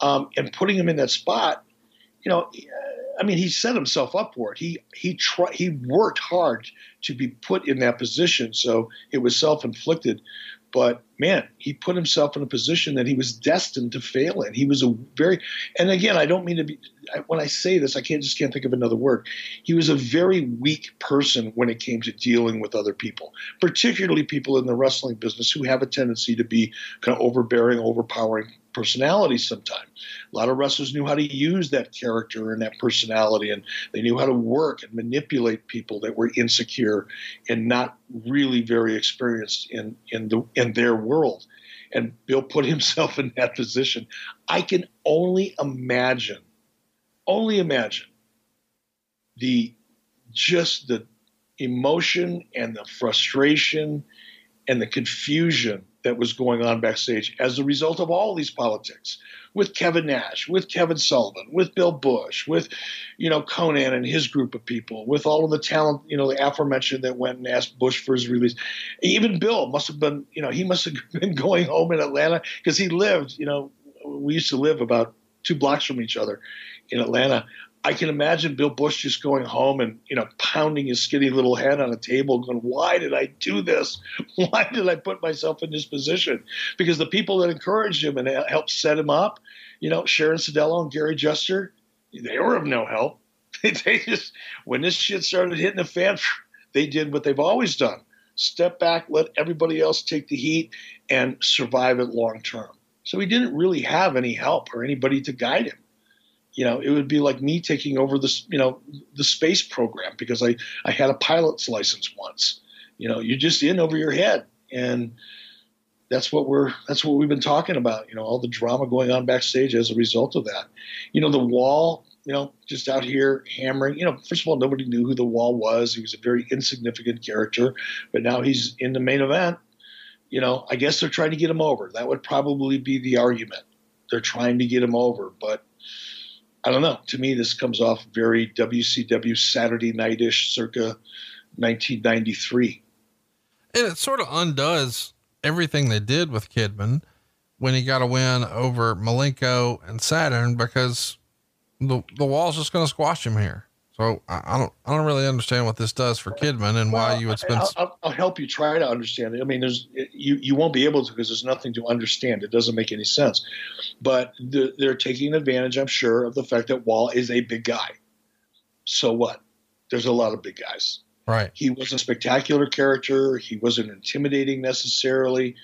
um, and putting him in that spot. You know, I mean, he set himself up for it. He he tried. He worked hard to be put in that position, so it was self inflicted. But man, he put himself in a position that he was destined to fail in. He was a very, and again, I don't mean to be, when I say this, I can't just can't think of another word. He was a very weak person when it came to dealing with other people, particularly people in the wrestling business who have a tendency to be kind of overbearing, overpowering personality sometimes. A lot of wrestlers knew how to use that character and that personality, and they knew how to work and manipulate people that were insecure and not really very experienced in in the in their world. And Bill put himself in that position. I can only imagine, only imagine the just the emotion and the frustration and the confusion that was going on backstage as a result of all these politics with Kevin Nash, with Kevin Sullivan, with Bill Busch, with, you know, Konnan and his group of people, with all of the talent, you know, the aforementioned that went and asked Busch for his release. Even Bill must have been, you know, he must have been going home in Atlanta because he lived, you know, we used to live about two blocks from each other in Atlanta. I can imagine Bill Busch just going home and you know pounding his skinny little head on a table, going, "Why did I do this? Why did I put myself in this position?" Because the people that encouraged him and helped set him up, you know, Sharon Sadello and Gary Juster, they were of no help. they just when this shit started hitting the fan, they did what they've always done: step back, let everybody else take the heat, and survive it long term. So he didn't really have any help or anybody to guide him you know, it would be like me taking over this, you know, the space program because I, I had a pilot's license once. You know, you're just in over your head. And that's what we're that's what we've been talking about, you know, all the drama going on backstage as a result of that. You know, the wall, you know, just out here hammering, you know, first of all, nobody knew who the wall was. He was a very insignificant character, but now he's in the main event. You know, I guess they're trying to get him over. That would probably be the argument. They're trying to get him over, but I don't know. To me, this comes off very WCW Saturday nightish, circa 1993. And it sort of undoes everything they did with Kidman when he got a win over Malenko and Saturn because the the wall's just going to squash him here. So I, I, don't, I don't really understand what this does for Kidman and well, why you would spend. I'll, I'll, I'll, help you try to understand it. I mean, there's you, you won't be able to because there's nothing to understand. It doesn't make any sense. But the, they're taking advantage, I'm sure, of the fact that Wall is a big guy. So what? There's a lot of big guys. Right. He was a spectacular character. He wasn't intimidating necessarily.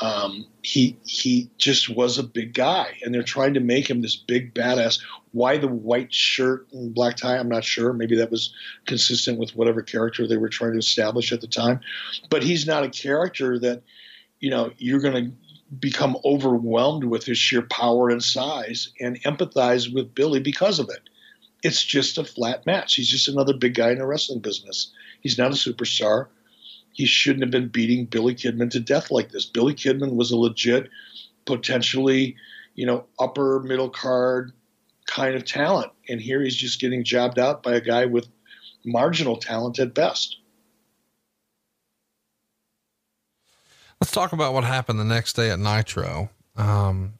Um, he he just was a big guy, and they're trying to make him this big badass. Why the white shirt and black tie? I'm not sure. Maybe that was consistent with whatever character they were trying to establish at the time. But he's not a character that you know you're going to become overwhelmed with his sheer power and size and empathize with Billy because of it. It's just a flat match. He's just another big guy in the wrestling business. He's not a superstar he shouldn't have been beating Billy Kidman to death like this. Billy Kidman was a legit, potentially, you know, upper middle card kind of talent. And here he's just getting jobbed out by a guy with marginal talent at best. Let's talk about what happened the next day at Nitro. Um,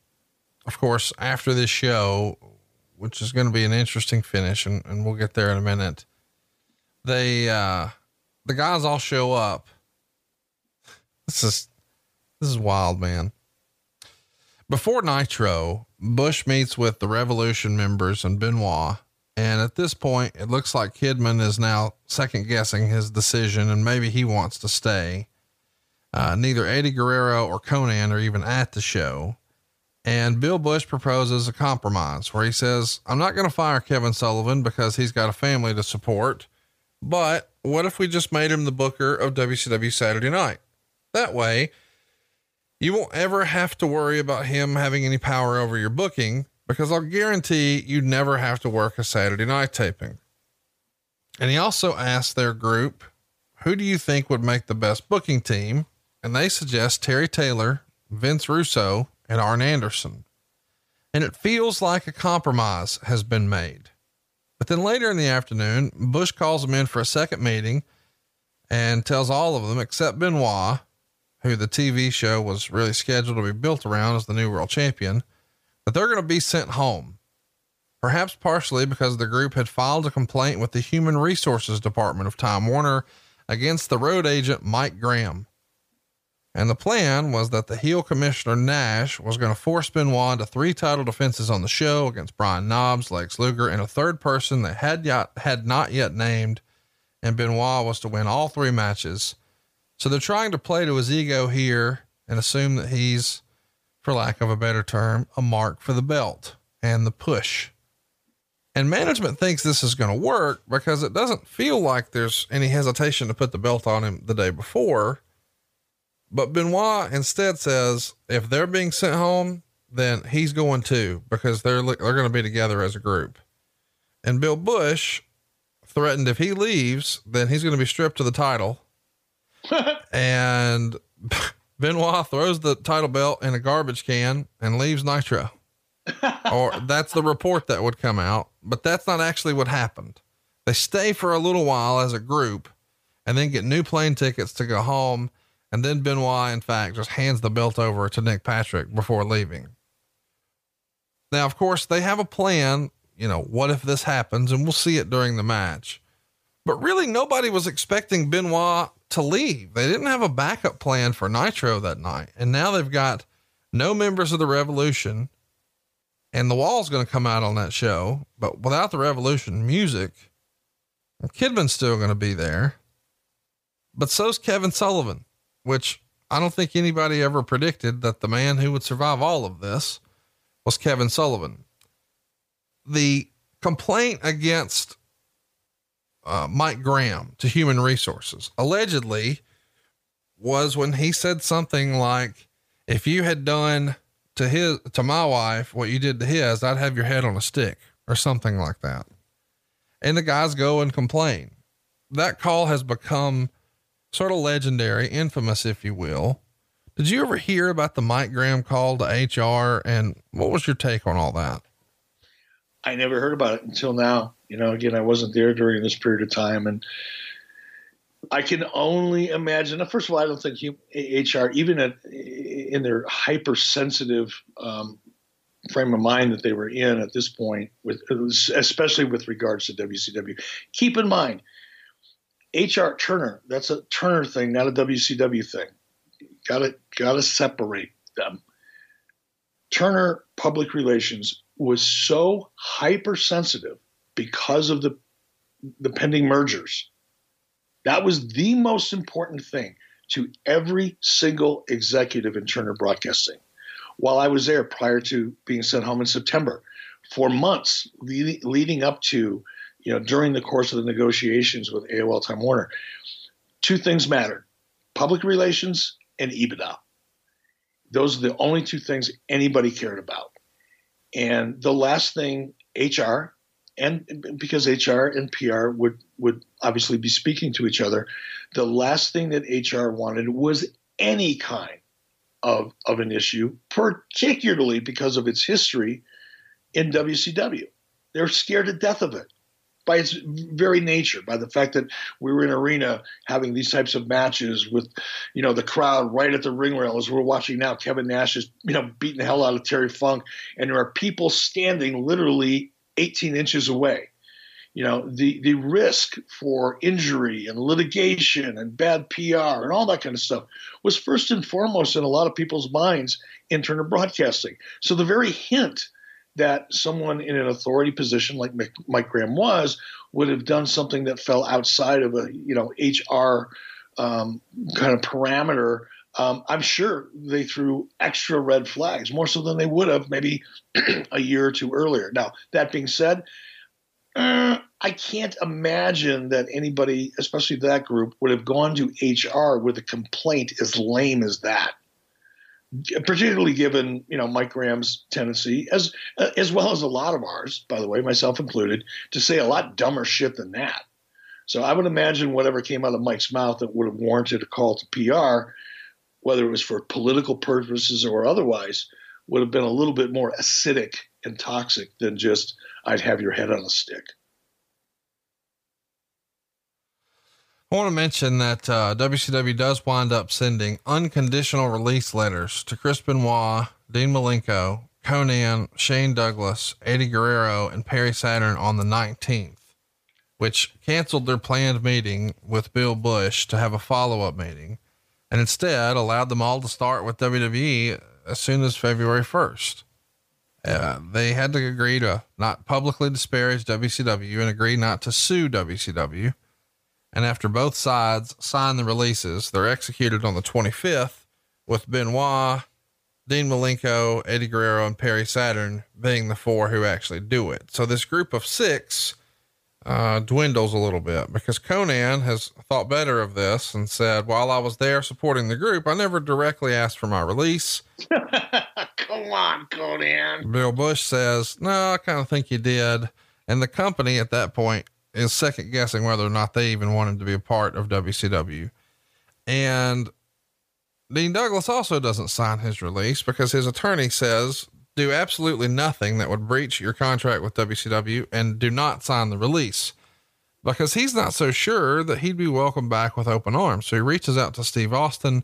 of course, after this show, which is going to be an interesting finish, and, and we'll get there in a minute, they, uh, the guys all show up. This is this is wild, man. Before Nitro, Busch meets with the Revolution members and Benoit, and at this point, it looks like Kidman is now second guessing his decision, and maybe he wants to stay. Uh, neither Eddie Guerrero or Konnan are even at the show. And Bill Busch proposes a compromise where he says, I'm not going to fire Kevin Sullivan because he's got a family to support, but what if we just made him the booker of WCW Saturday night? That way, you won't ever have to worry about him having any power over your booking because I'll guarantee you never have to work a Saturday night taping. And he also asked their group, who do you think would make the best booking team? And they suggest Terry Taylor, Vince Russo, and Arn Anderson. And it feels like a compromise has been made. But then later in the afternoon, Busch calls them in for a second meeting and tells all of them except Benoit, who the TV show was really scheduled to be built around as the new world champion, that they're going to be sent home. Perhaps partially because the group had filed a complaint with the Human Resources Department of Time Warner against the road agent Mike Graham. And the plan was that the heel commissioner Nash was going to force Benoit to three title defenses on the show against Brian Knobbs, Lex Luger, and a third person that had yet, had not yet named. And Benoit was to win all three matches. So they're trying to play to his ego here and assume that he's for lack of a better term, a mark for the belt and the push. And management thinks this is going to work because it doesn't feel like there's any hesitation to put the belt on him the day before. But Benoit instead says if they're being sent home, then he's going too because they're they're going to be together as a group. And Bill Busch threatened if he leaves, then he's going to be stripped of the title. and Benoit throws the title belt in a garbage can and leaves Nitro. or that's the report that would come out, but that's not actually what happened. They stay for a little while as a group and then get new plane tickets to go home. And then Benoit, in fact, just hands the belt over to Nick Patrick before leaving. Now, of course, they have a plan. You know, what if this happens? And we'll see it during the match. But really, nobody was expecting Benoit to leave. They didn't have a backup plan for Nitro that night. And now they've got no members of the Revolution and the wall's going to come out on that show, but without the revolution music, Kidman's still going to be there. But so's Kevin Sullivan, which I don't think anybody ever predicted that the man who would survive all of this was Kevin Sullivan. The complaint against uh, Mike Graham to Human Resources allegedly was when he said something like, if you had done to his to my wife what you did to his, I'd have your head on a stick or something like that. And the guys go and complain. That call has become sort of legendary, infamous, if you will. Did you ever hear about the Mike Graham call to HR and what was your take on all that? I never heard about it until now. You know, again, I wasn't there during this period of time and I can only imagine. First of all, I don't think HR, even at, in their hypersensitive um, frame of mind that they were in at this point, with especially with regards to WCW. Keep in mind, HR Turner. That's a Turner thing, not a WCW thing. Got to got to separate them. Turner public relations was so hypersensitive because of the the pending mergers that was the most important thing to every single executive in Turner Broadcasting. While I was there prior to being sent home in September, for months leading up to, you know, during the course of the negotiations with AOL Time Warner, two things mattered public relations and EBITDA. Those are the only two things anybody cared about. And the last thing HR and because HR and PR would would obviously be speaking to each other, the last thing that HR wanted was any kind of of an issue, particularly because of its history in WCW. They're scared to death of it by its very nature, by the fact that we were in arena having these types of matches with, you know, the crowd right at the ring rail as we're watching now. Kevin Nash is, you know, beating the hell out of Terry Funk, and there are people standing literally 18 inches away. You know, the, the risk for injury and litigation and bad PR and all that kind of stuff was first and foremost in a lot of people's minds in Turner Broadcasting. So the very hint that someone in an authority position like Mike Graham was would have done something that fell outside of a you know HR um, kind of parameter. Um, I'm sure they threw extra red flags, more so than they would have maybe a year or two earlier. Now, that being said, uh, I can't imagine that anybody, especially that group, would have gone to HR with a complaint as lame as that. Particularly given, you know, Mike Graham's tendency, as as well as a lot of ours, by the way, myself included, to say a lot dumber shit than that. So I would imagine whatever came out of Mike's mouth that would have warranted a call to PR, whether it was for political purposes or otherwise, would have been a little bit more acidic and toxic than just I'd have your head on a stick. I want to mention that uh, WCW does wind up sending unconditional release letters to Chris Benoit, Dean Malenko, Konnan, Shane Douglas, Eddie Guerrero, and Perry Saturn on the 19th, which canceled their planned meeting with Bill Busch to have a follow up meeting and instead allowed them all to start with WWE as soon as February 1st. Uh, they had to agree to not publicly disparage WCW and agree not to sue WCW. And after both sides sign the releases, they're executed on the 25th with Benoit Dean Malenko, Eddie Guerrero, and Perry Saturn being the four who actually do it. So this group of six uh, dwindles a little bit because Konnan has thought better of this and said, while I was there supporting the group, I never directly asked for my release. Come on, Konnan. Bill Busch says, no, I kind of think you did. And the company at that point is second guessing whether or not they even want him to be a part of WCW. And Dean Douglas also doesn't sign his release because his attorney says do absolutely nothing that would breach your contract with WCW and do not sign the release because he's not so sure that he'd be welcomed back with open arms. So he reaches out to Steve Austin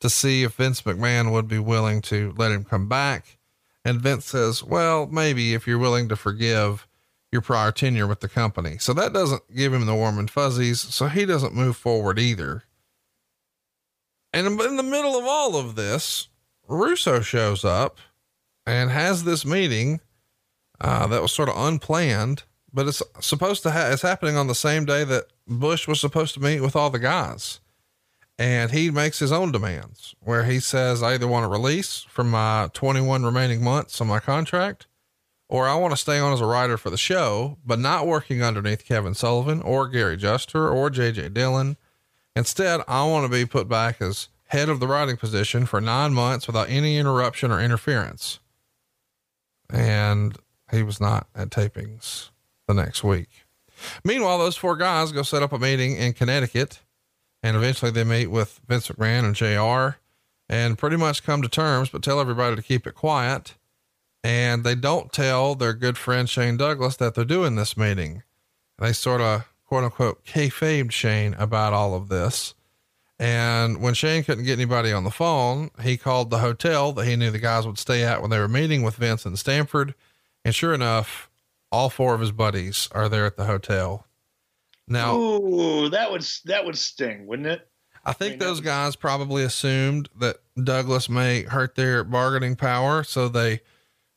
to see if Vince McMahon would be willing to let him come back. And Vince says, well, maybe if you're willing to forgive your prior tenure with the company. So that doesn't give him the warm and fuzzies. So he doesn't move forward either. And in the middle of all of this, Russo shows up and has this meeting uh, that was sort of unplanned, but it's supposed to have, it's happening on the same day that Busch was supposed to meet with all the guys. And he makes his own demands where he says, I either want a release from my 21 remaining months on my contract, or I want to stay on as a writer for the show, but not working underneath Kevin Sullivan or Gary Juster or JJ Dillon Instead, I want to be put back as head of the writing position for nine months without any interruption or interference. And he was not at tapings the next week. Meanwhile, those four guys go set up a meeting in Connecticut and eventually they meet with Vince McMahon and JR and pretty much come to terms, but tell everybody to keep it quiet. And they don't tell their good friend Shane Douglas that they're doing this meeting. They sort of quote unquote kayfabed Shane about all of this. And when Shane couldn't get anybody on the phone, he called the hotel that he knew the guys would stay at when they were meeting with Vince and Stamford. And sure enough, all four of his buddies are there at the hotel. Now, Ooh, that would that would sting, wouldn't it? I think I mean, those guys probably assumed that Douglas may hurt their bargaining power, so they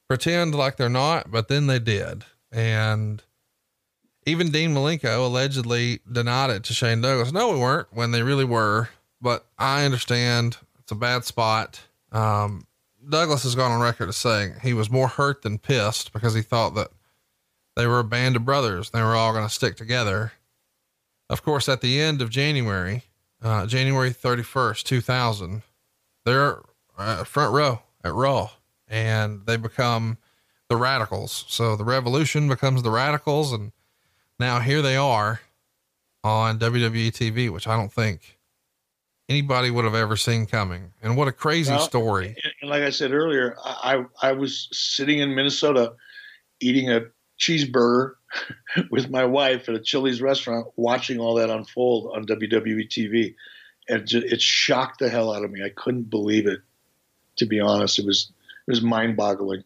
pretend like they're not, but then they did. And even Dean Malenko allegedly denied it to Shane Douglas. No, we weren't when they really were, but I understand it's a bad spot. Um, Douglas has gone on record as saying he was more hurt than pissed because he thought that they were a band of brothers. They were all going to stick together. Of course, at the end of January, uh, January 31st, 2000, they're uh, front row at Raw and they become the radicals. So the revolution becomes the radicals and now here they are on WWE TV, which I don't think anybody would have ever seen coming. And what a crazy well, story. And like I said earlier, I, I was sitting in Minnesota eating a cheeseburger with my wife at a Chili's restaurant, watching all that unfold on WWE TV. And it shocked the hell out of me. I couldn't believe it. To be honest, it was, was mind boggling.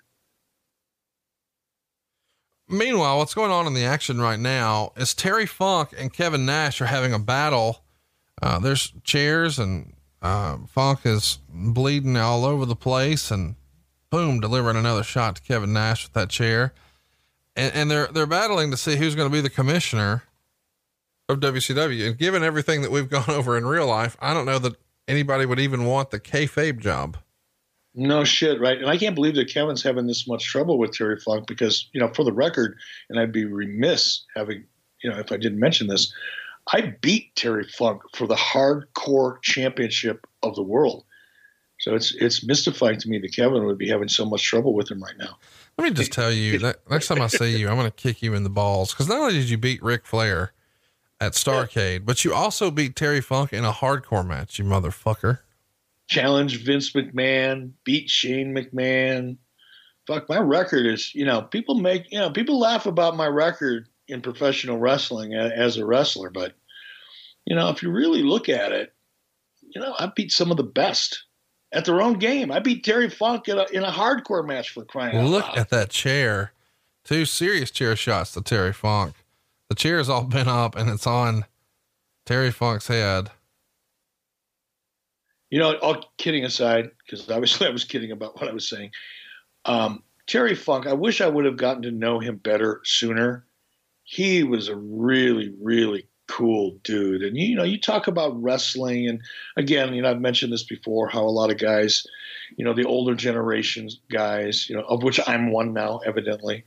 Meanwhile, what's going on in the action right now is Terry Funk and Kevin Nash are having a battle. Uh, there's chairs and uh, Funk is bleeding all over the place and boom, delivering another shot to Kevin Nash with that chair. And, and they're, they're battling to see who's going to be the commissioner of WCW. And given everything that we've gone over in real life, I don't know that anybody would even want the kayfabe job. No shit, right? And I can't believe that Kevin's having this much trouble with Terry Funk because, you know, for the record, and I'd be remiss having, you know, if I didn't mention this, I beat Terry Funk for the hardcore championship of the world. So it's it's mystifying to me that Kevin would be having so much trouble with him right now. Let me just tell you that next time I see you, I'm going to kick you in the balls because not only did you beat Ric Flair at Starcade, but you also beat Terry Funk in a hardcore match, you motherfucker challenge Vince McMahon, beat Shane McMahon. Fuck, my record is, you know, people make, you know, people laugh about my record in professional wrestling as a wrestler, but, you know, if you really look at it, you know, I beat some of the best at their own game. I beat Terry Funk in a, in a hardcore match for crying out loud. Look at that chair. Two serious chair shots to Terry Funk. The chair's all bent up and it's on Terry Funk's head. You know, all kidding aside, because obviously I was kidding about what I was saying. Um, Terry Funk, I wish I would have gotten to know him better sooner. He was a really, really cool dude. And you know, you talk about wrestling, and again, you know, I've mentioned this before how a lot of guys, you know, the older generations guys, you know, of which I'm one now, evidently,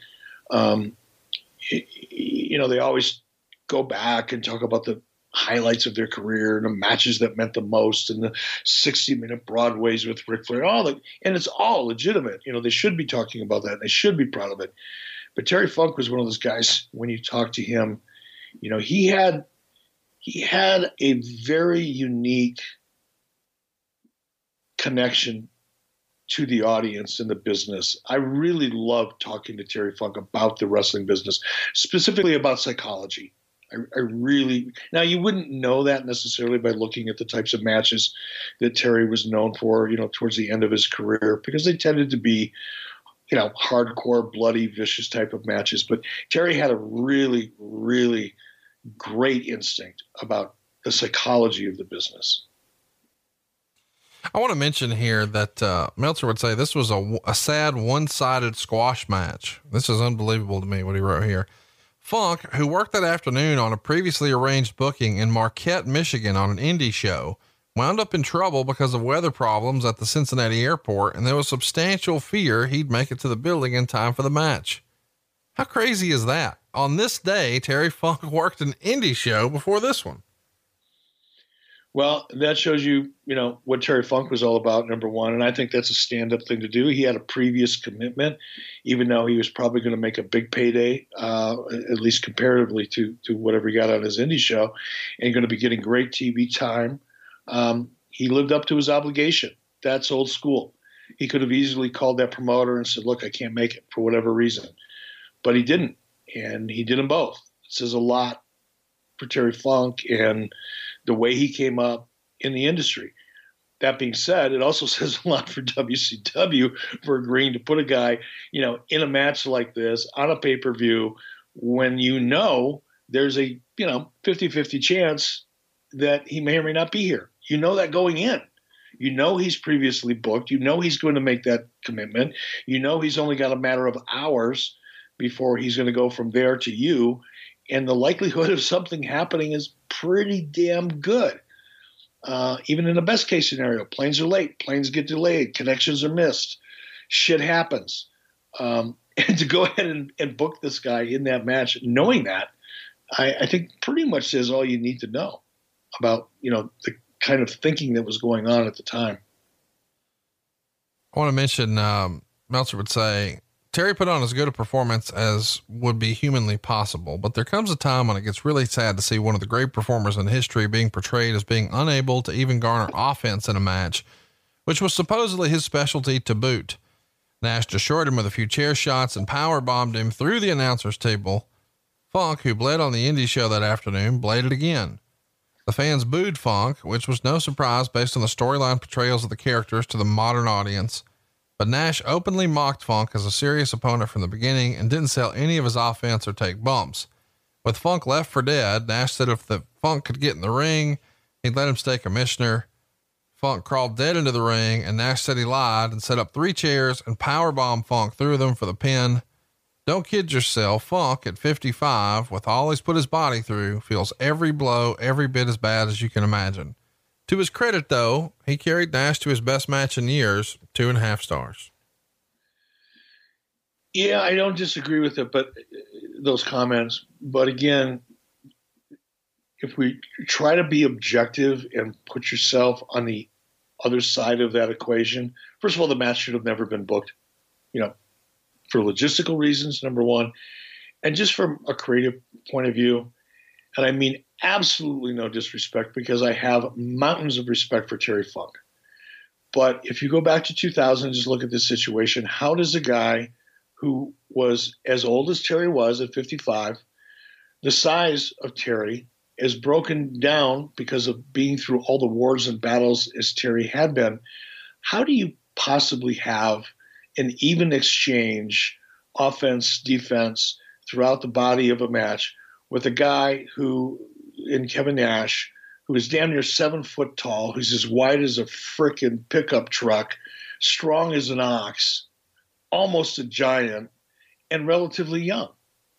um, you know, they always go back and talk about the highlights of their career and the matches that meant the most and the 60 minute broadways with Ric Flair, all and it's all legitimate. You know, they should be talking about that. And they should be proud of it. But Terry Funk was one of those guys when you talk to him, you know, he had he had a very unique connection to the audience in the business. I really loved talking to Terry Funk about the wrestling business, specifically about psychology. I, I, really now you wouldn't know that necessarily by looking at the types of matches that Terry was known for, you know, towards the end of his career, because they tended to be, you know, hardcore, bloody, vicious type of matches. But Terry had a really, really great instinct about the psychology of the business. I want to mention here that uh, Meltzer would say this was a, a sad one sided squash match. This is unbelievable to me what he wrote here. Funk, who worked that afternoon on a previously arranged booking in Marquette, Michigan on an indie show, wound up in trouble because of weather problems at the Cincinnati airport, and there was substantial fear he'd make it to the building in time for the match. How crazy is that? On this day, Terry Funk worked an indie show before this one. Well, that shows you, you know, what Terry Funk was all about, number one. And I think that's a stand up thing to do. He had a previous commitment, even though he was probably going to make a big payday, uh, at least comparatively to, to whatever he got on his indie show, and going to be getting great TV time. Um, he lived up to his obligation. That's old school. He could have easily called that promoter and said, Look, I can't make it for whatever reason. But he didn't. And he did them both. It says a lot for Terry Funk. And the way he came up in the industry. That being said, it also says a lot for WCW for agreeing to put a guy, you know, in a match like this on a pay per view when you know there's a, you know, 50 50 chance that he may or may not be here. You know that going in. You know he's previously booked. You know he's going to make that commitment. You know he's only got a matter of hours before he's going to go from there to you and the likelihood of something happening is pretty damn good. Uh, even in the best case scenario, planes are late, planes get delayed, connections are missed, shit happens. Um, and to go ahead and, and, book this guy in that match, knowing that, I, I, think pretty much says all you need to know about you know the kind of thinking that was going on at the time. I want to mention um, Meltzer would say Terry put on as good a performance as would be humanly possible, but there comes a time when it gets really sad to see one of the great performers in history being portrayed as being unable to even garner offense in a match, which was supposedly his specialty to boot. Nash destroyed him with a few chair shots and power bombed him through the announcer's table. Funk, who bled on the indie show that afternoon, bladed again. The fans booed Funk, which was no surprise based on the storyline portrayals of the characters to the modern audience. But Nash openly mocked Funk as a serious opponent from the beginning and didn't sell any of his offense or take bumps. With Funk left for dead, Nash said if the Funk could get in the ring, he'd let him stay commissioner. Funk crawled dead into the ring, and Nash said he lied and set up three chairs and powerbombed Funk through them for the pin. Don't kid yourself. Funk at 55, with all he's put his body through, feels every blow every bit as bad as you can imagine. To his credit, though, he carried Nash to his best match in years, two and a half stars. Yeah, I don't disagree with it, but uh, those comments. But again, if we try to be objective and put yourself on the other side of that equation, first of all, the match should have never been booked. You know, for logistical reasons, number one, and just from a creative point of view, and I mean absolutely no disrespect because I have mountains of respect for Terry Funk. But if you go back to 2000 and just look at this situation, how does a guy who was as old as Terry was at 55, the size of Terry, is broken down because of being through all the wars and battles as Terry had been, how do you possibly have an even exchange, offense, defense, throughout the body of a match with a guy who in Kevin Nash, who is damn near seven foot tall, who's as wide as a frickin' pickup truck, strong as an ox, almost a giant, and relatively young.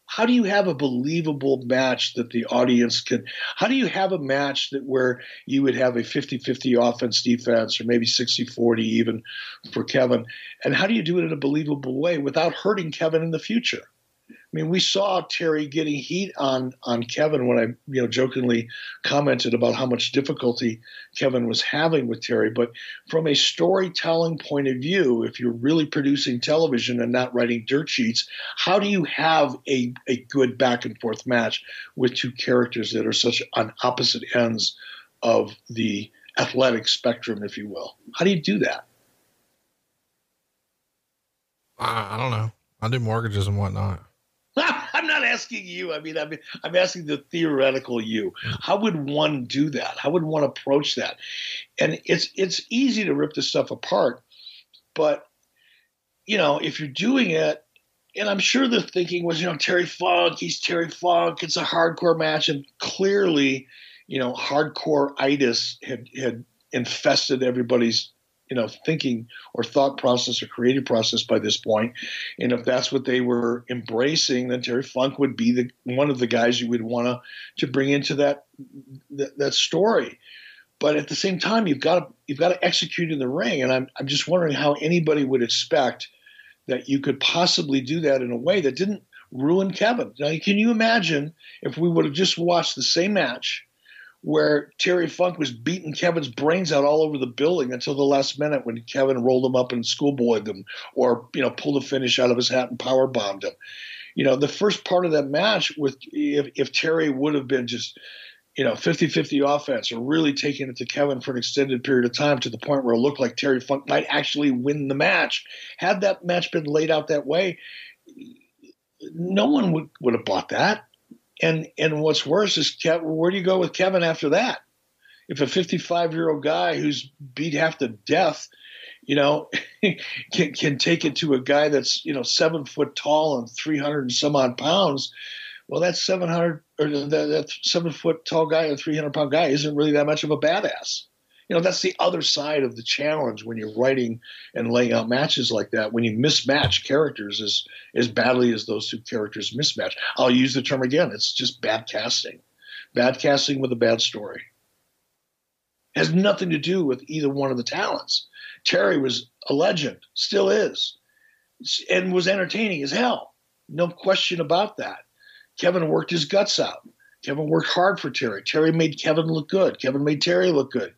how do you have a believable match that the audience can how do you have a match that where you would have a 50-50 offense defense or maybe 60-40 even for kevin and how do you do it in a believable way without hurting kevin in the future mean, we saw Terry getting heat on on Kevin when I, you know, jokingly commented about how much difficulty Kevin was having with Terry. But from a storytelling point of view, if you're really producing television and not writing dirt sheets, how do you have a, a good back and forth match with two characters that are such on opposite ends of the athletic spectrum, if you will? How do you do that? I, I don't know. I do mortgages and whatnot. I'm not asking you. I mean, I mean, I'm asking the theoretical you. How would one do that? How would one approach that? And it's it's easy to rip this stuff apart, but you know, if you're doing it, and I'm sure the thinking was, you know, Terry Funk, he's Terry Funk. It's a hardcore match, and clearly, you know, hardcore itis had had infested everybody's you know thinking or thought process or creative process by this point. And if that's what they were embracing then terry funk would be the one of the guys you would want to to bring into that, that that story. But at the same time you've got to you've got to execute in the ring. And i'm i'm just wondering how anybody would expect that you could possibly do that in a way that didn't ruin kevin. Now can you imagine if we would have just watched the same match where Terry Funk was beating Kevin's brains out all over the building until the last minute when Kevin rolled him up and schoolboyed them or, you know, pulled a finish out of his hat and power bombed him. You know, the first part of that match with if, if Terry would have been just, you know, 50-50 offense or really taking it to Kevin for an extended period of time to the point where it looked like Terry Funk might actually win the match. Had that match been laid out that way, no one would, would have bought that. And and what's worse is where do you go with Kevin after that? If a 55 year old guy who's beat half to death, you know, can can take it to a guy that's you know seven foot tall and 300 and some odd pounds, well, that 700 or that, that seven foot tall guy and 300 pound guy isn't really that much of a badass you know that's the other side of the challenge when you're writing and laying out matches like that. When you mismatch characters as as badly as those two characters mismatch. I'll use the term again. It's just bad casting. Bad casting with a bad story. It has nothing to do with either one of the talents. Terry was a legend still is and was entertaining as hell. No question about that. Kevin worked his guts out. Kevin worked hard for Terry. Terry made Kevin look good. Kevin made Terry look good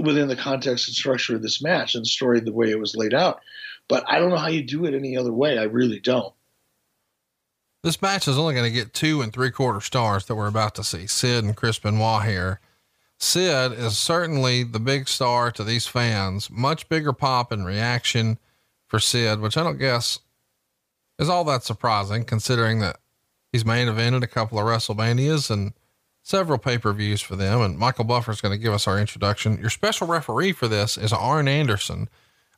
within the context and structure of this match and the story the way it was laid out. But I don't know how you do it any other way. I really don't. This match is only going to get two and three quarter stars that we're about to see. Sid and Chris Benoit here. Sid is certainly the big star to these fans. Much bigger pop and reaction for Sid, which I don't guess is all that surprising considering that he's main evented a couple of WrestleManias and several pay per views for them. And Michael Buffer is going to give us our introduction. Your special referee for this is Arn Anderson.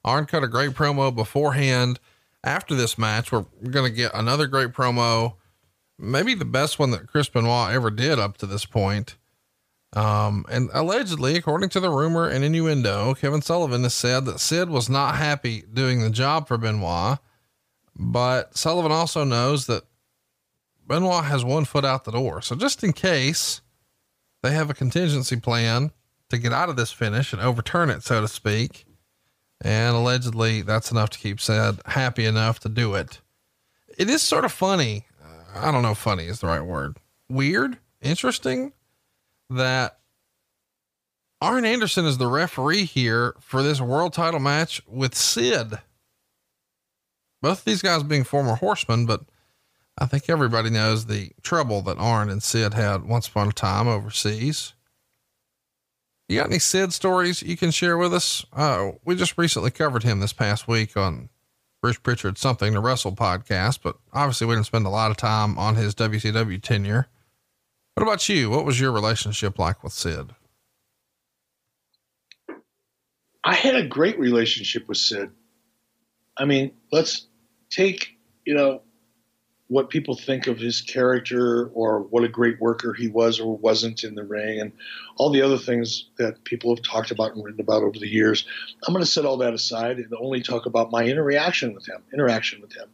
Arn cut a great promo beforehand. After this match, we're, going to get another great promo, maybe the best one that Chris Benoit ever did up to this point. Um, and allegedly, according to the rumor and innuendo, Kevin Sullivan has said that Sid was not happy doing the job for Benoit. But Sullivan also knows that Benoit has one foot out the door. So just in case they have a contingency plan to get out of this finish and overturn it, so to speak. And allegedly that's enough to keep Sid happy enough to do it. It is sort of funny. I don't know funny is the right word. Weird, interesting that Arn Anderson is the referee here for this world title match with Sid. Both of these guys being former horsemen, but I think everybody knows the trouble that Arn and Sid had once upon a time overseas. You got any Sid stories you can share with us? Uh, we just recently covered him this past week on Bruce Pritchard's Something to Wrestle podcast, but obviously we didn't spend a lot of time on his WCW tenure. What about you? What was your relationship like with Sid? I had a great relationship with Sid. I mean, let's take, you know, what people think of his character or what a great worker he was or wasn't in the ring and all the other things that people have talked about and written about over the years. I'm going to set all that aside and only talk about my interaction with him, interaction with him.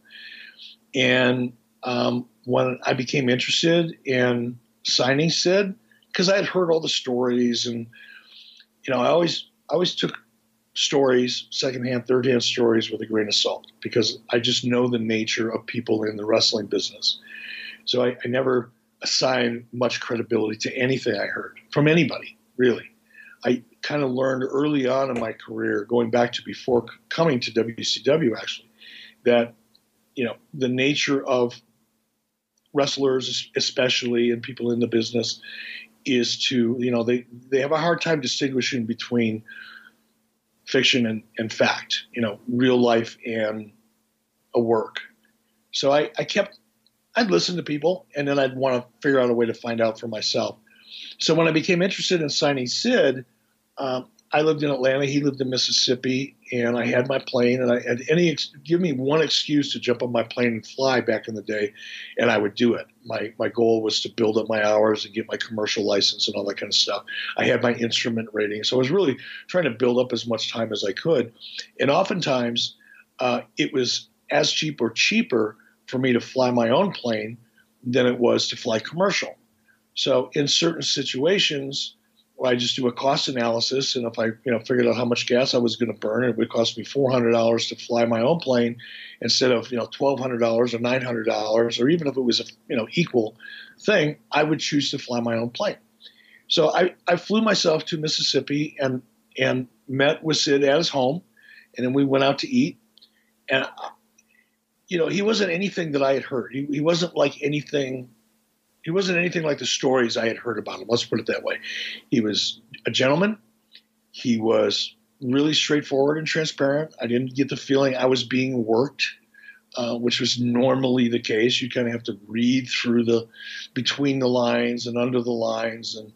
And um, when I became interested in signing Sid, because I had heard all the stories, and you know, I always I always took stories, secondhand, third-hand stories, with a grain of salt because I just know the nature of people in the wrestling business. So I, I never assign much credibility to anything I heard from anybody, really. I kind of learned early on in my career, going back to before coming to WCW, actually, that you know the nature of wrestlers, especially and people in the business, is to you know they they have a hard time distinguishing between fiction and, and fact, you know, real life and a work. So I, I kept I'd listen to people and then I'd want to figure out a way to find out for myself. So when I became interested in signing Sid, um, I lived in Atlanta. He lived in Mississippi, and I had my plane. And I had any give me one excuse to jump on my plane and fly back in the day, and I would do it. My my goal was to build up my hours and get my commercial license and all that kind of stuff. I had my instrument rating, so I was really trying to build up as much time as I could. And oftentimes, uh, it was as cheap or cheaper for me to fly my own plane than it was to fly commercial. So in certain situations I just do a cost analysis, and if I you know figured out how much gas I was going to burn, it would cost me four hundred dollars to fly my own plane instead of you know twelve hundred dollars or nine hundred dollars, or even if it was a you know equal thing, I would choose to fly my own plane. So I, I flew myself to Mississippi and and met with Sid at his home, and then we went out to eat, and you know he wasn't anything that I had heard. He, he wasn't like anything he wasn't anything like the stories I had heard about him. Let's put it that way. He was a gentleman. He was really straightforward and transparent. I didn't get the feeling I was being worked, uh, which was normally the case. You kind of have to read through the between the lines and under the lines, and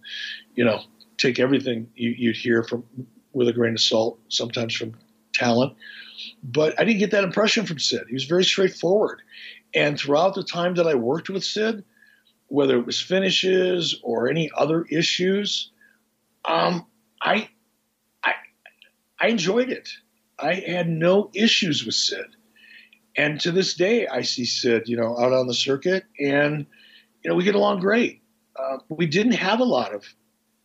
you know, take everything you, you'd hear from with a grain of salt. Sometimes from talent, but I didn't get that impression from Sid. He was very straightforward, and throughout the time that I worked with Sid whether it was finishes or any other issues, um, I, I, I enjoyed it. I had no issues with Sid, and to this day, I see Sid, you know, out on the circuit, and you know, we get along great. Uh, we didn't have a lot of,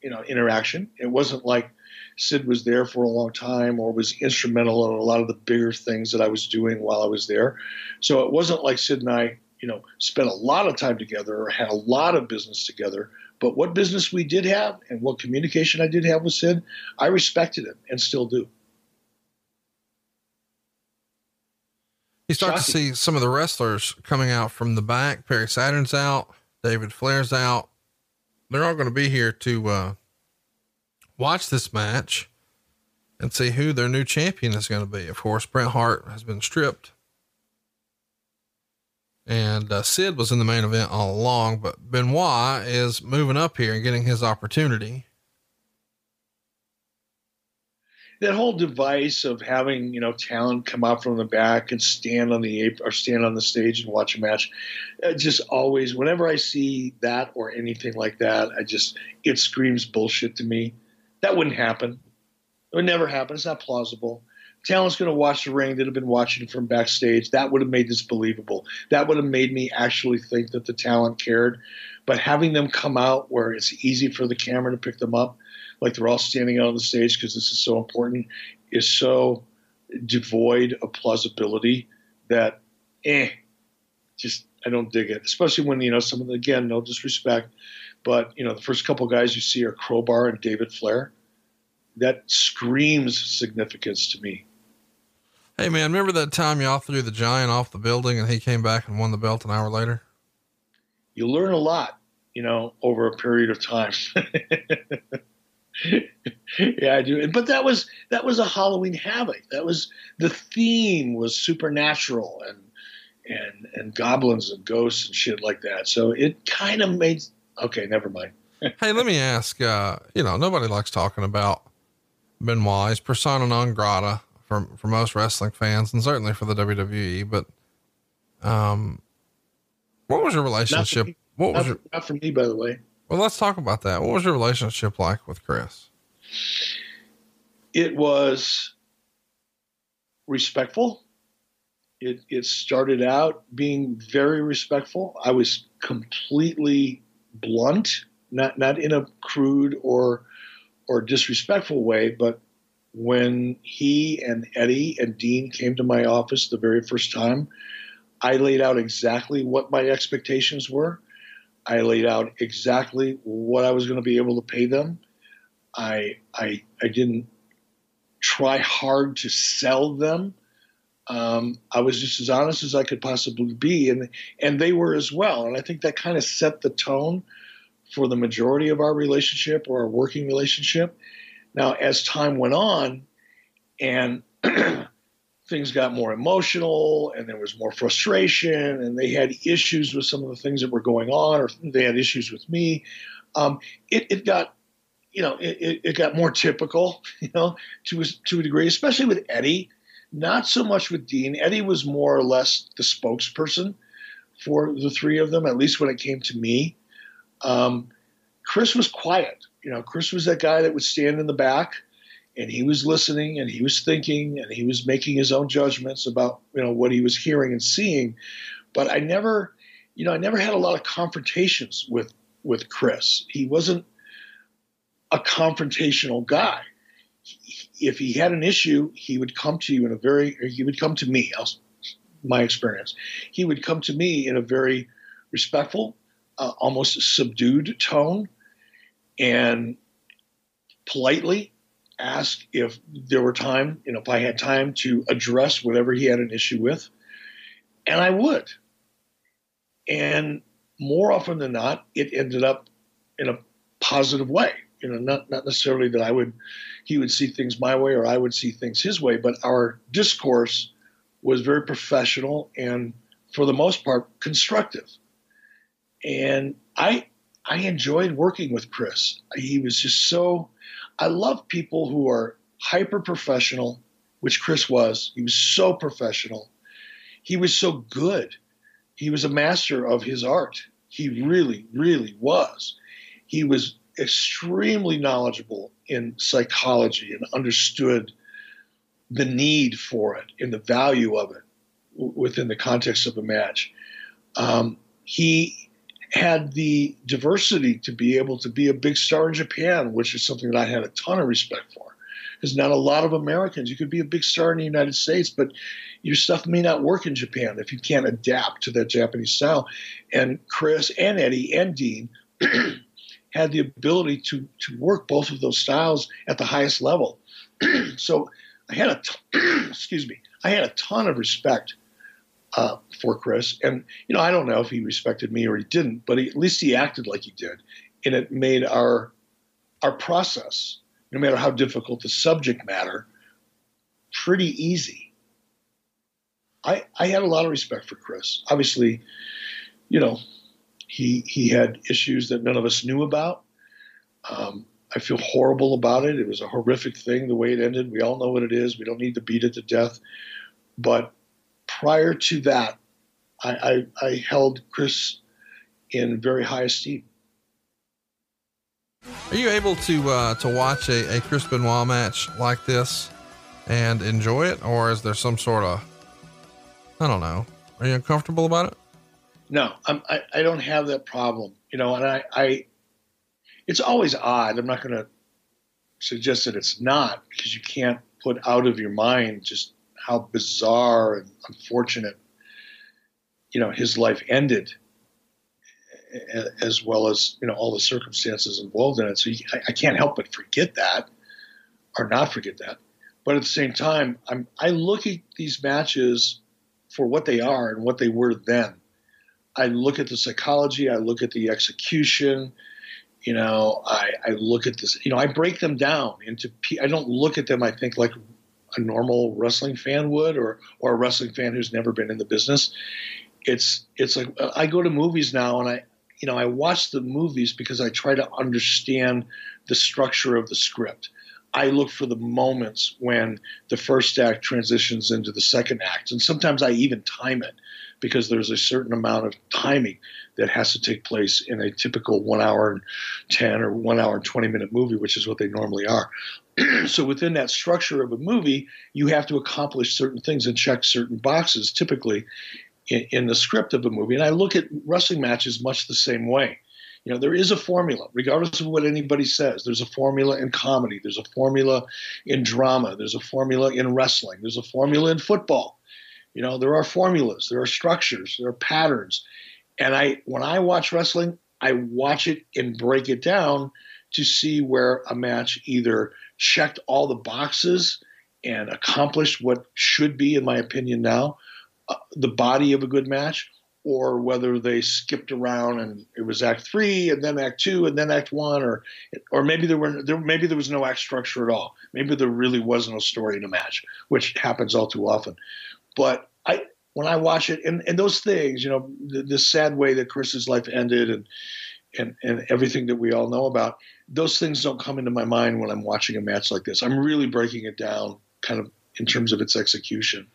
you know, interaction. It wasn't like Sid was there for a long time or was instrumental in a lot of the bigger things that I was doing while I was there. So it wasn't like Sid and I you know, spent a lot of time together or had a lot of business together. But what business we did have and what communication I did have with Sid, I respected him and still do. You start Shocking. to see some of the wrestlers coming out from the back. Perry Saturn's out, David Flair's out. They're all going to be here to uh, watch this match and see who their new champion is going to be. Of course, Bret Hart has been stripped and uh, Sid was in the main event all along, but Benoit is moving up here and getting his opportunity. That whole device of having you know talent come out from the back and stand on the ape or stand on the stage and watch a match, just always whenever I see that or anything like that, I just it screams bullshit to me. That wouldn't happen. It would never happen. It's not plausible talent's going to watch the ring that have been watching from backstage. That would have made this believable. That would have made me actually think that the talent cared. But having them come out where it's easy for the camera to pick them up, like they're all standing out on the stage because this is so important, is so devoid of plausibility that, eh, just I don't dig it. Especially when you know some of the again, no disrespect, but you know the first couple guys you see are Crowbar and David Flair. That screams significance to me. Hey man, remember that time y'all threw the giant off the building and he came back and won the belt an hour later? You learn a lot, you know, over a period of time. yeah, I do. But that was that was a Halloween Havoc. That was the theme was supernatural and and and goblins and ghosts and shit like that. So it kind of made okay, never mind. hey, let me ask. Uh, you know, nobody likes talking about Benoit. He's persona non grata for for most wrestling fans and certainly for the WWE. But um, what was your relationship? What was not, your, not for me, by the way. Well, let's talk about that. What was your relationship like with Chris? It was respectful It, it started out being very respectful. I was completely blunt, not not in a crude or or disrespectful way, but when he and Eddie and Dean came to my office the very first time, I laid out exactly what my expectations were. I laid out exactly what I was going to be able to pay them. I I I didn't try hard to sell them. Um, I was just as honest as I could possibly be, and and they were as well. And I think that kind of set the tone for the majority of our relationship or our working relationship. Now, as time went on, and things got more emotional, and there was more frustration, and they had issues with some of the things that were going on, or they had issues with me. Um, it, it got you know, it, it, got more typical, you know, to a, to a degree, especially with Eddie. Not so much with Dean. Eddie was more or less the spokesperson for the three of them, at least when it came to me. Um, Chris was quiet. You know, Chris was that guy that would stand in the back and he was listening and he was thinking and he was making his own judgments about, you know, what he was hearing and seeing. But I never, you know, I never had a lot of confrontations with with Chris. He wasn't a confrontational guy. If he had an issue, he would come to you in a very, he would come to me, my experience. He would come to me in a very respectful, uh, almost subdued tone and politely ask if there were time, you know, if I had time to address whatever he had an issue with. And I would. And more often than not, it ended up in a positive way you know, not not necessarily that I would he would see things my way or I would see things his way, but our discourse was very professional and for the most part constructive. And I I enjoyed working with Chris. He was just so I love people who are hyper professional, which Chris was. He was so professional. He was so good. He was a master of his art. He really, really was. He was extremely knowledgeable in psychology and understood the need for it and the value of it within the context of a match. Um, he had the diversity to be able to be a big star in Japan, which is something that I had a ton of respect for. Because not a lot of Americans, you could be a big star in the United States, but your stuff may not work in Japan if you can't adapt to that Japanese style. And Chris and Eddie and Dean had the ability to to work both of those styles at the highest level. so I had a t- excuse me, I had a ton of respect uh, for Chris, and you know I don't know if he respected me or he didn't, but he, at least he acted like he did, and it made our our process, no matter how difficult the subject matter, pretty easy. I I had a lot of respect for Chris. Obviously, you know, he he had issues that none of us knew about. Um, I feel horrible about it. It was a horrific thing the way it ended. We all know what it is. We don't need to beat it to death. But prior to that, I, I, I held Chris in very high esteem. Are you able to uh, to watch a, a Chris Benoit match like this and enjoy it, or is there some sort of I don't know? Are you uncomfortable about it? No, I'm, I, I don't have that problem. You know, and I, I it's always odd. I'm not going to suggest that it's not because you can't put out of your mind just how bizarre and unfortunate, you know, his life ended, as well as you know all the circumstances involved in it. So I can't help but forget that, or not forget that. But at the same time, I'm I look at these matches for what they are and what they were then. I look at the psychology, I look at the execution, you know, I, I look at this, you know, I break them down into, I don't look at them, I think, like a normal wrestling fan would or, or a wrestling fan who's never been in the business. It's, it's like, I go to movies now and I, you know, I watch the movies because I try to understand the structure of the script. I look for the moments when the first act transitions into the second act. And sometimes I even time it because there's a certain amount of timing that has to take place in a typical one hour and 10 or one hour and 20 minute movie, which is what they normally are. so within that structure of a movie, you have to accomplish certain things and check certain boxes, typically in, in the script of a movie. And I look at wrestling matches much the same way. You know, there is a formula, regardless of what anybody says. There's a formula in comedy. There's a formula in drama. There's a formula in wrestling. There's a formula in football. You know, there are formulas. There are structures. There are patterns. And I, when I watch wrestling, I watch it and break it down to see where a match either checked all the boxes and accomplished what should be, in my opinion, now uh, the body of a good match, or whether they skipped around and it was Act three and then Act two and then Act one, or or maybe there were there maybe there was no act structure at all. Maybe there really was no story in a match, which happens all too often. But I when I watch it and, and those things, you know, the, the sad way that Chris's life ended and and and everything that we all know about, those things don't come into my mind when I'm watching a match like this. I'm really breaking it down kind of in terms of its execution.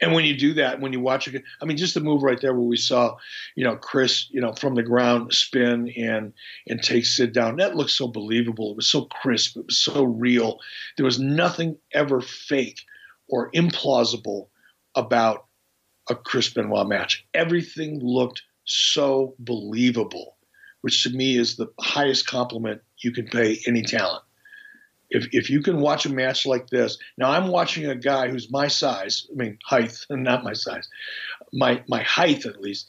And when you do that, when you watch it, I mean, just the move right there where we saw, you know, Chris, you know, from the ground spin and and take Sid down. That looked so believable. It was so crisp. It was so real. There was nothing ever fake or implausible about a Chris Benoit match. Everything looked so believable, which to me is the highest compliment you can pay any talent. If, if you can watch a match like this, now I'm watching a guy who's my size, I mean, height, not my size, my, my height at least,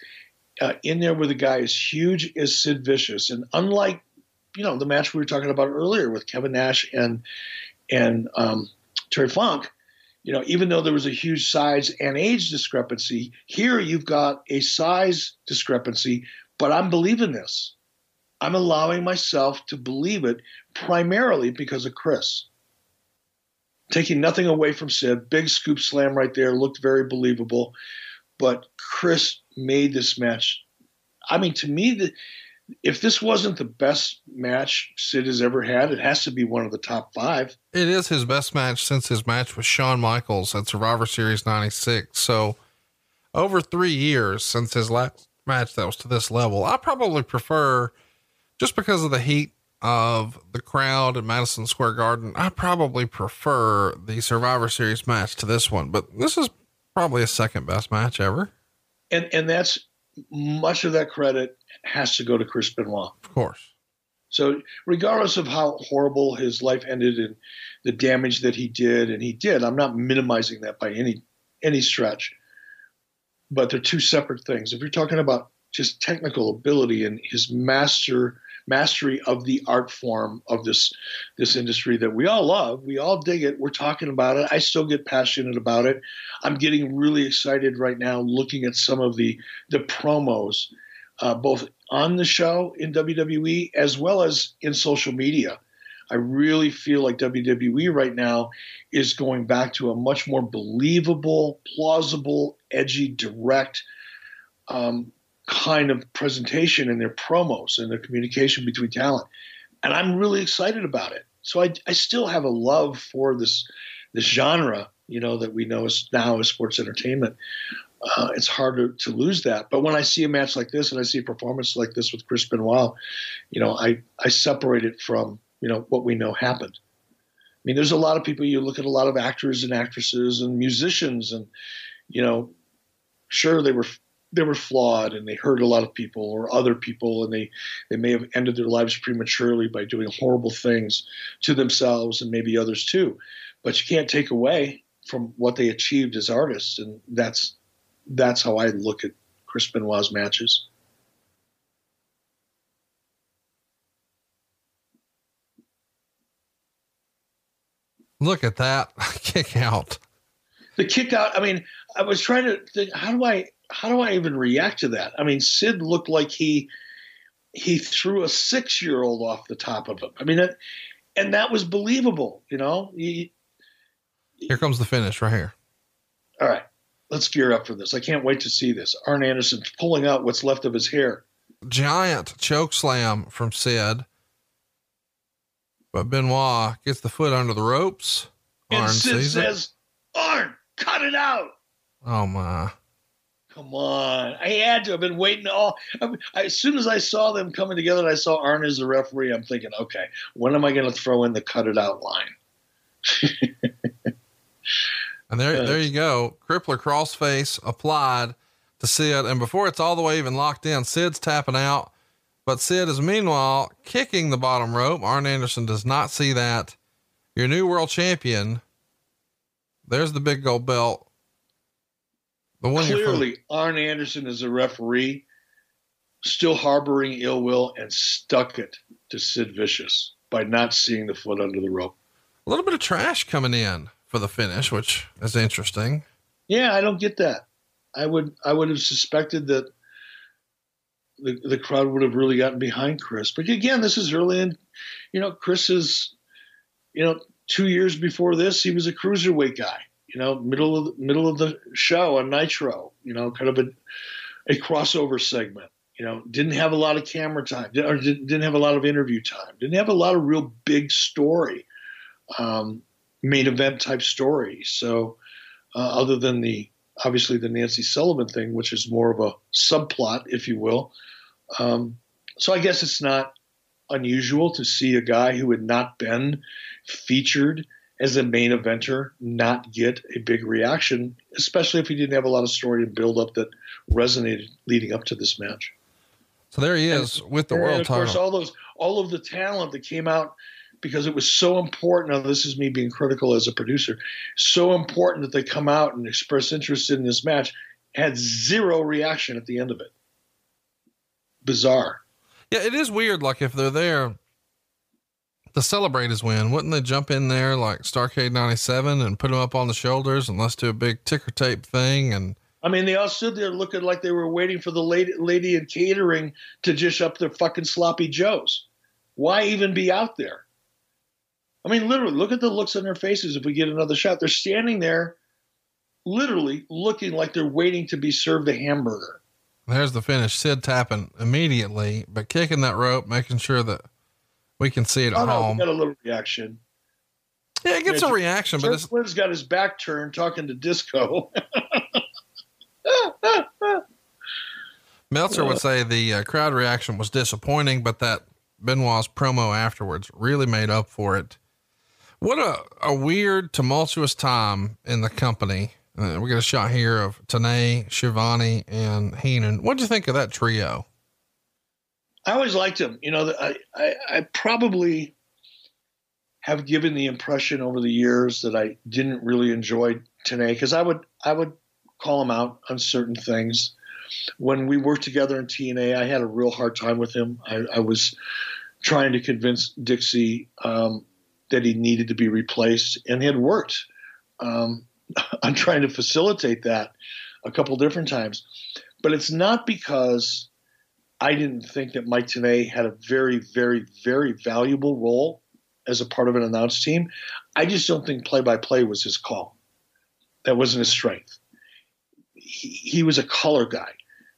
uh, in there with a guy as huge as Sid Vicious. And unlike, you know, the match we were talking about earlier with Kevin Nash and, and um, Terry Funk, you know, even though there was a huge size and age discrepancy, here you've got a size discrepancy, but I'm believing this. I'm allowing myself to believe it primarily because of Chris. Taking nothing away from Sid, big scoop slam right there, looked very believable. But Chris made this match. I mean, to me, the, if this wasn't the best match Sid has ever had, it has to be one of the top five. It is his best match since his match with Shawn Michaels at Survivor Series 96. So over three years since his last match that was to this level, I probably prefer just because of the heat of the crowd in Madison Square Garden. I probably prefer the Survivor Series match to this one, but this is probably a second best match ever. And, and that's much of that credit has to go to Chris Benoit. Of course. So, regardless of how horrible his life ended and the damage that he did, and he did, I'm not minimizing that by any any stretch. But they're two separate things. If you're talking about just technical ability and his master mastery of the art form of this this industry that we all love. We all dig it. We're talking about it. I still get passionate about it. I'm getting really excited right now looking at some of the the promos, uh, both on the show in WWE as well as in social media. I really feel like WWE right now is going back to a much more believable, plausible, edgy, direct um, kind of presentation in their promos and their communication between talent. And I'm really excited about it. So I, I still have a love for this this genre, you know, that we know is now as sports entertainment. Uh, it's hard to, to lose that. But when I see a match like this and I see a performance like this with Chris Benoit, you know, I, I separate it from, you know, what we know happened. I mean, there's a lot of people, you look at a lot of actors and actresses and musicians and, you know, sure they were they were flawed and they hurt a lot of people or other people and they they may have ended their lives prematurely by doing horrible things to themselves and maybe others too but you can't take away from what they achieved as artists and that's that's how I look at Chris Benoit's matches Look at that kick out. The kick out. I mean, I was trying to think, how do I how do I even react to that? I mean, Sid looked like he he threw a six year old off the top of him. I mean, it, and that was believable. You know. He, here comes the finish right here. All right, let's gear up for this. I can't wait to see this. Arn Anderson pulling out what's left of his hair. Giant choke slam from Sid. But Benoit gets the foot under the ropes. And Arn Sid says, it. Arn, cut it out. Oh my. come on. I had to. I've been waiting all. I, as soon as I saw them coming together, and I saw Arn as the referee. I'm thinking, okay, when am I going to throw in the cut it out line? and there, there you go. Crippler crossface applied to Sid, and before it's all the way even locked in, Sid's tapping out, but Sid is meanwhile kicking the bottom rope. Arn Anderson does not see that. Your new world champion. There's the big gold belt the one Clearly, Arn Anderson is a referee, still harboring ill will and stuck it to Sid Vicious by not seeing the foot under the rope. A little bit of trash coming in for the finish, which is interesting. Yeah, I don't get that. I would I would have suspected that the the crowd would have really gotten behind Chris. But again, this is early in, you know, Chris is, you know, two years before this, he was a cruiserweight guy you know, middle of the, middle of the show on Nitro, you know, kind of a, a crossover segment. You know, didn't have a lot of camera time, or didn't have a lot of interview time, didn't have a lot of real big story, um, main event type story. So, uh, other than the obviously the Nancy Sullivan thing, which is more of a subplot, if you will. Um, so I guess it's not unusual to see a guy who had not been featured as a main eventer not get a big reaction, especially if he didn't have a lot of story and build up that resonated leading up to this match. So there he is and, with the world of title. course, all those, all of the talent that came out because it was so important. Now, this is me being critical as a producer. So important that they come out and express interest in this match had zero reaction at the end of it. Bizarre. Yeah, it is weird. Like if they're there to celebrate his win, wouldn't they jump in there like Starcade 97 and put him up on the shoulders and let's do a big ticker tape thing? And I mean, they all stood there looking like they were waiting for the lady, lady in catering to dish up their fucking sloppy joes. Why even be out there? I mean, literally, look at the looks on their faces if we get another shot. They're standing there, literally looking like they're waiting to be served a hamburger. There's the finish. Sid tapping immediately, but kicking that rope, making sure that we can see it at oh, home. No, got a little reaction. Yeah, it gets a reaction, but Flynn's got his back turned talking to Disco. Meltzer would say the uh, crowd reaction was disappointing, but that Benoit's promo afterwards really made up for it. What a, a weird, tumultuous time in the company. Uh, we got a shot here of Tenay, Schiavone, and Heenan. What do you think of that trio? I always liked him. You know, I, I, I probably have given the impression over the years that I didn't really enjoy Tenay because I would I would call him out on certain things. When we worked together in TNA, I had a real hard time with him. I, I was trying to convince Dixie um, that he needed to be replaced, and had worked. Um, I'm trying to facilitate that a couple different times, but it's not because I didn't think that Mike Tenay had a very, very, very valuable role as a part of an announced team. I just don't think play by play was his call. That wasn't his strength. He, he was a color guy.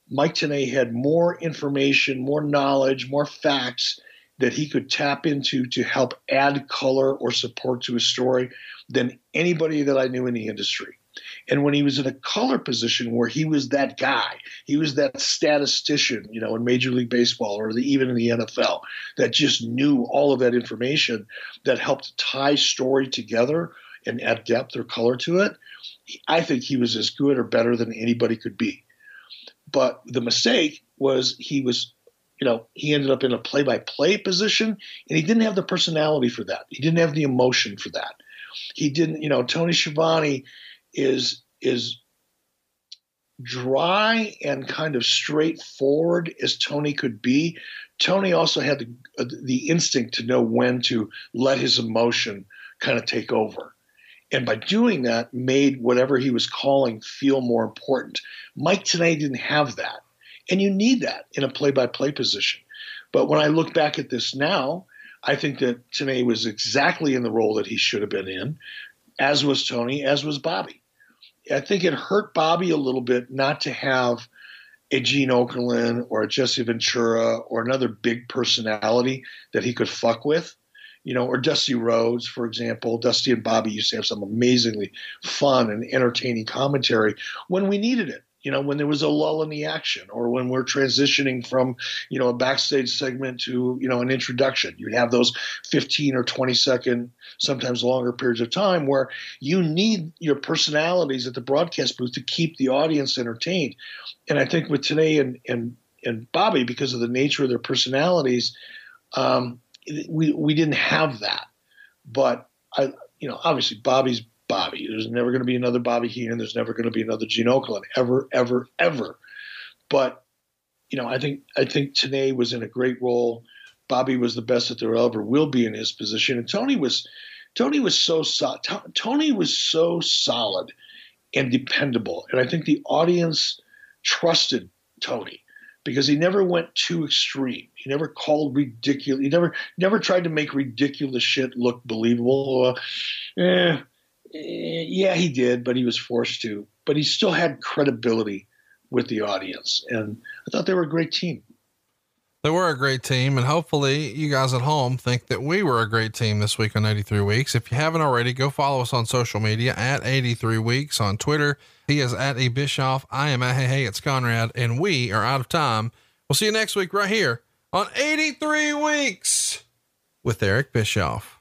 Mike Tenay had more information, more knowledge, more facts that he could tap into to help add color or support to his story than anybody that I knew in the industry. And when he was in a color position where he was that guy, he was that statistician, you know, in Major League Baseball or the, even in the NFL that just knew all of that information that helped tie story together and add depth or color to it. I think he was as good or better than anybody could be. But the mistake was he was, you know, he ended up in a play by play position and he didn't have the personality for that. He didn't have the emotion for that. He didn't, you know, Tony Schiavone is is dry and kind of straightforward as Tony could be. Tony also had the, uh, the instinct to know when to let his emotion kind of take over. And by doing that, made whatever he was calling feel more important. Mike Tenay didn't have that. And you need that in a play by play position. But when I look back at this now, I think that Tenay was exactly in the role that he should have been in, as was Tony, as was Bobby. I think it hurt Bobby a little bit not to have a Gene Okerlund or a Jesse Ventura or another big personality that he could fuck with, you know, or Dusty Rhodes, for example. Dusty and Bobby used to have some amazingly fun and entertaining commentary when we needed it. You know, when there was a lull in the action or when we're transitioning from, you know, a backstage segment to, you know, an introduction. You'd have those 15 or 20 second, sometimes longer periods of time where you need your personalities at the broadcast booth to keep the audience entertained. And I think with Tenay and, and, and Bobby, because of the nature of their personalities, um, we, we didn't have that. But I, you know, obviously Bobby's Bobby. There's never going to be another Bobby Heenan. There's never going to be another Gene Okerlund ever, ever, ever. But you know, I think I think Tenay was in a great role. Bobby was the best that there ever will be in his position, and Tony was Tony was so solid. Tony was so solid and dependable, and I think the audience trusted Tony because he never went too extreme. He never called ridiculous. He never never tried to make ridiculous shit look believable. Uh, Eh, Eh, yeah, he did, but he was forced to. But he still had credibility with the audience, and I thought they were a great team. They were a great team, and hopefully, you guys at home think that we were a great team this week on 83 Weeks. If you haven't already, go follow us on social media at 83 Weeks on Twitter. He is at A Bischoff. I am at Hey Hey, it's Conrad, and we are out of time. We'll see you next week right here on 83 Weeks with Eric Bischoff.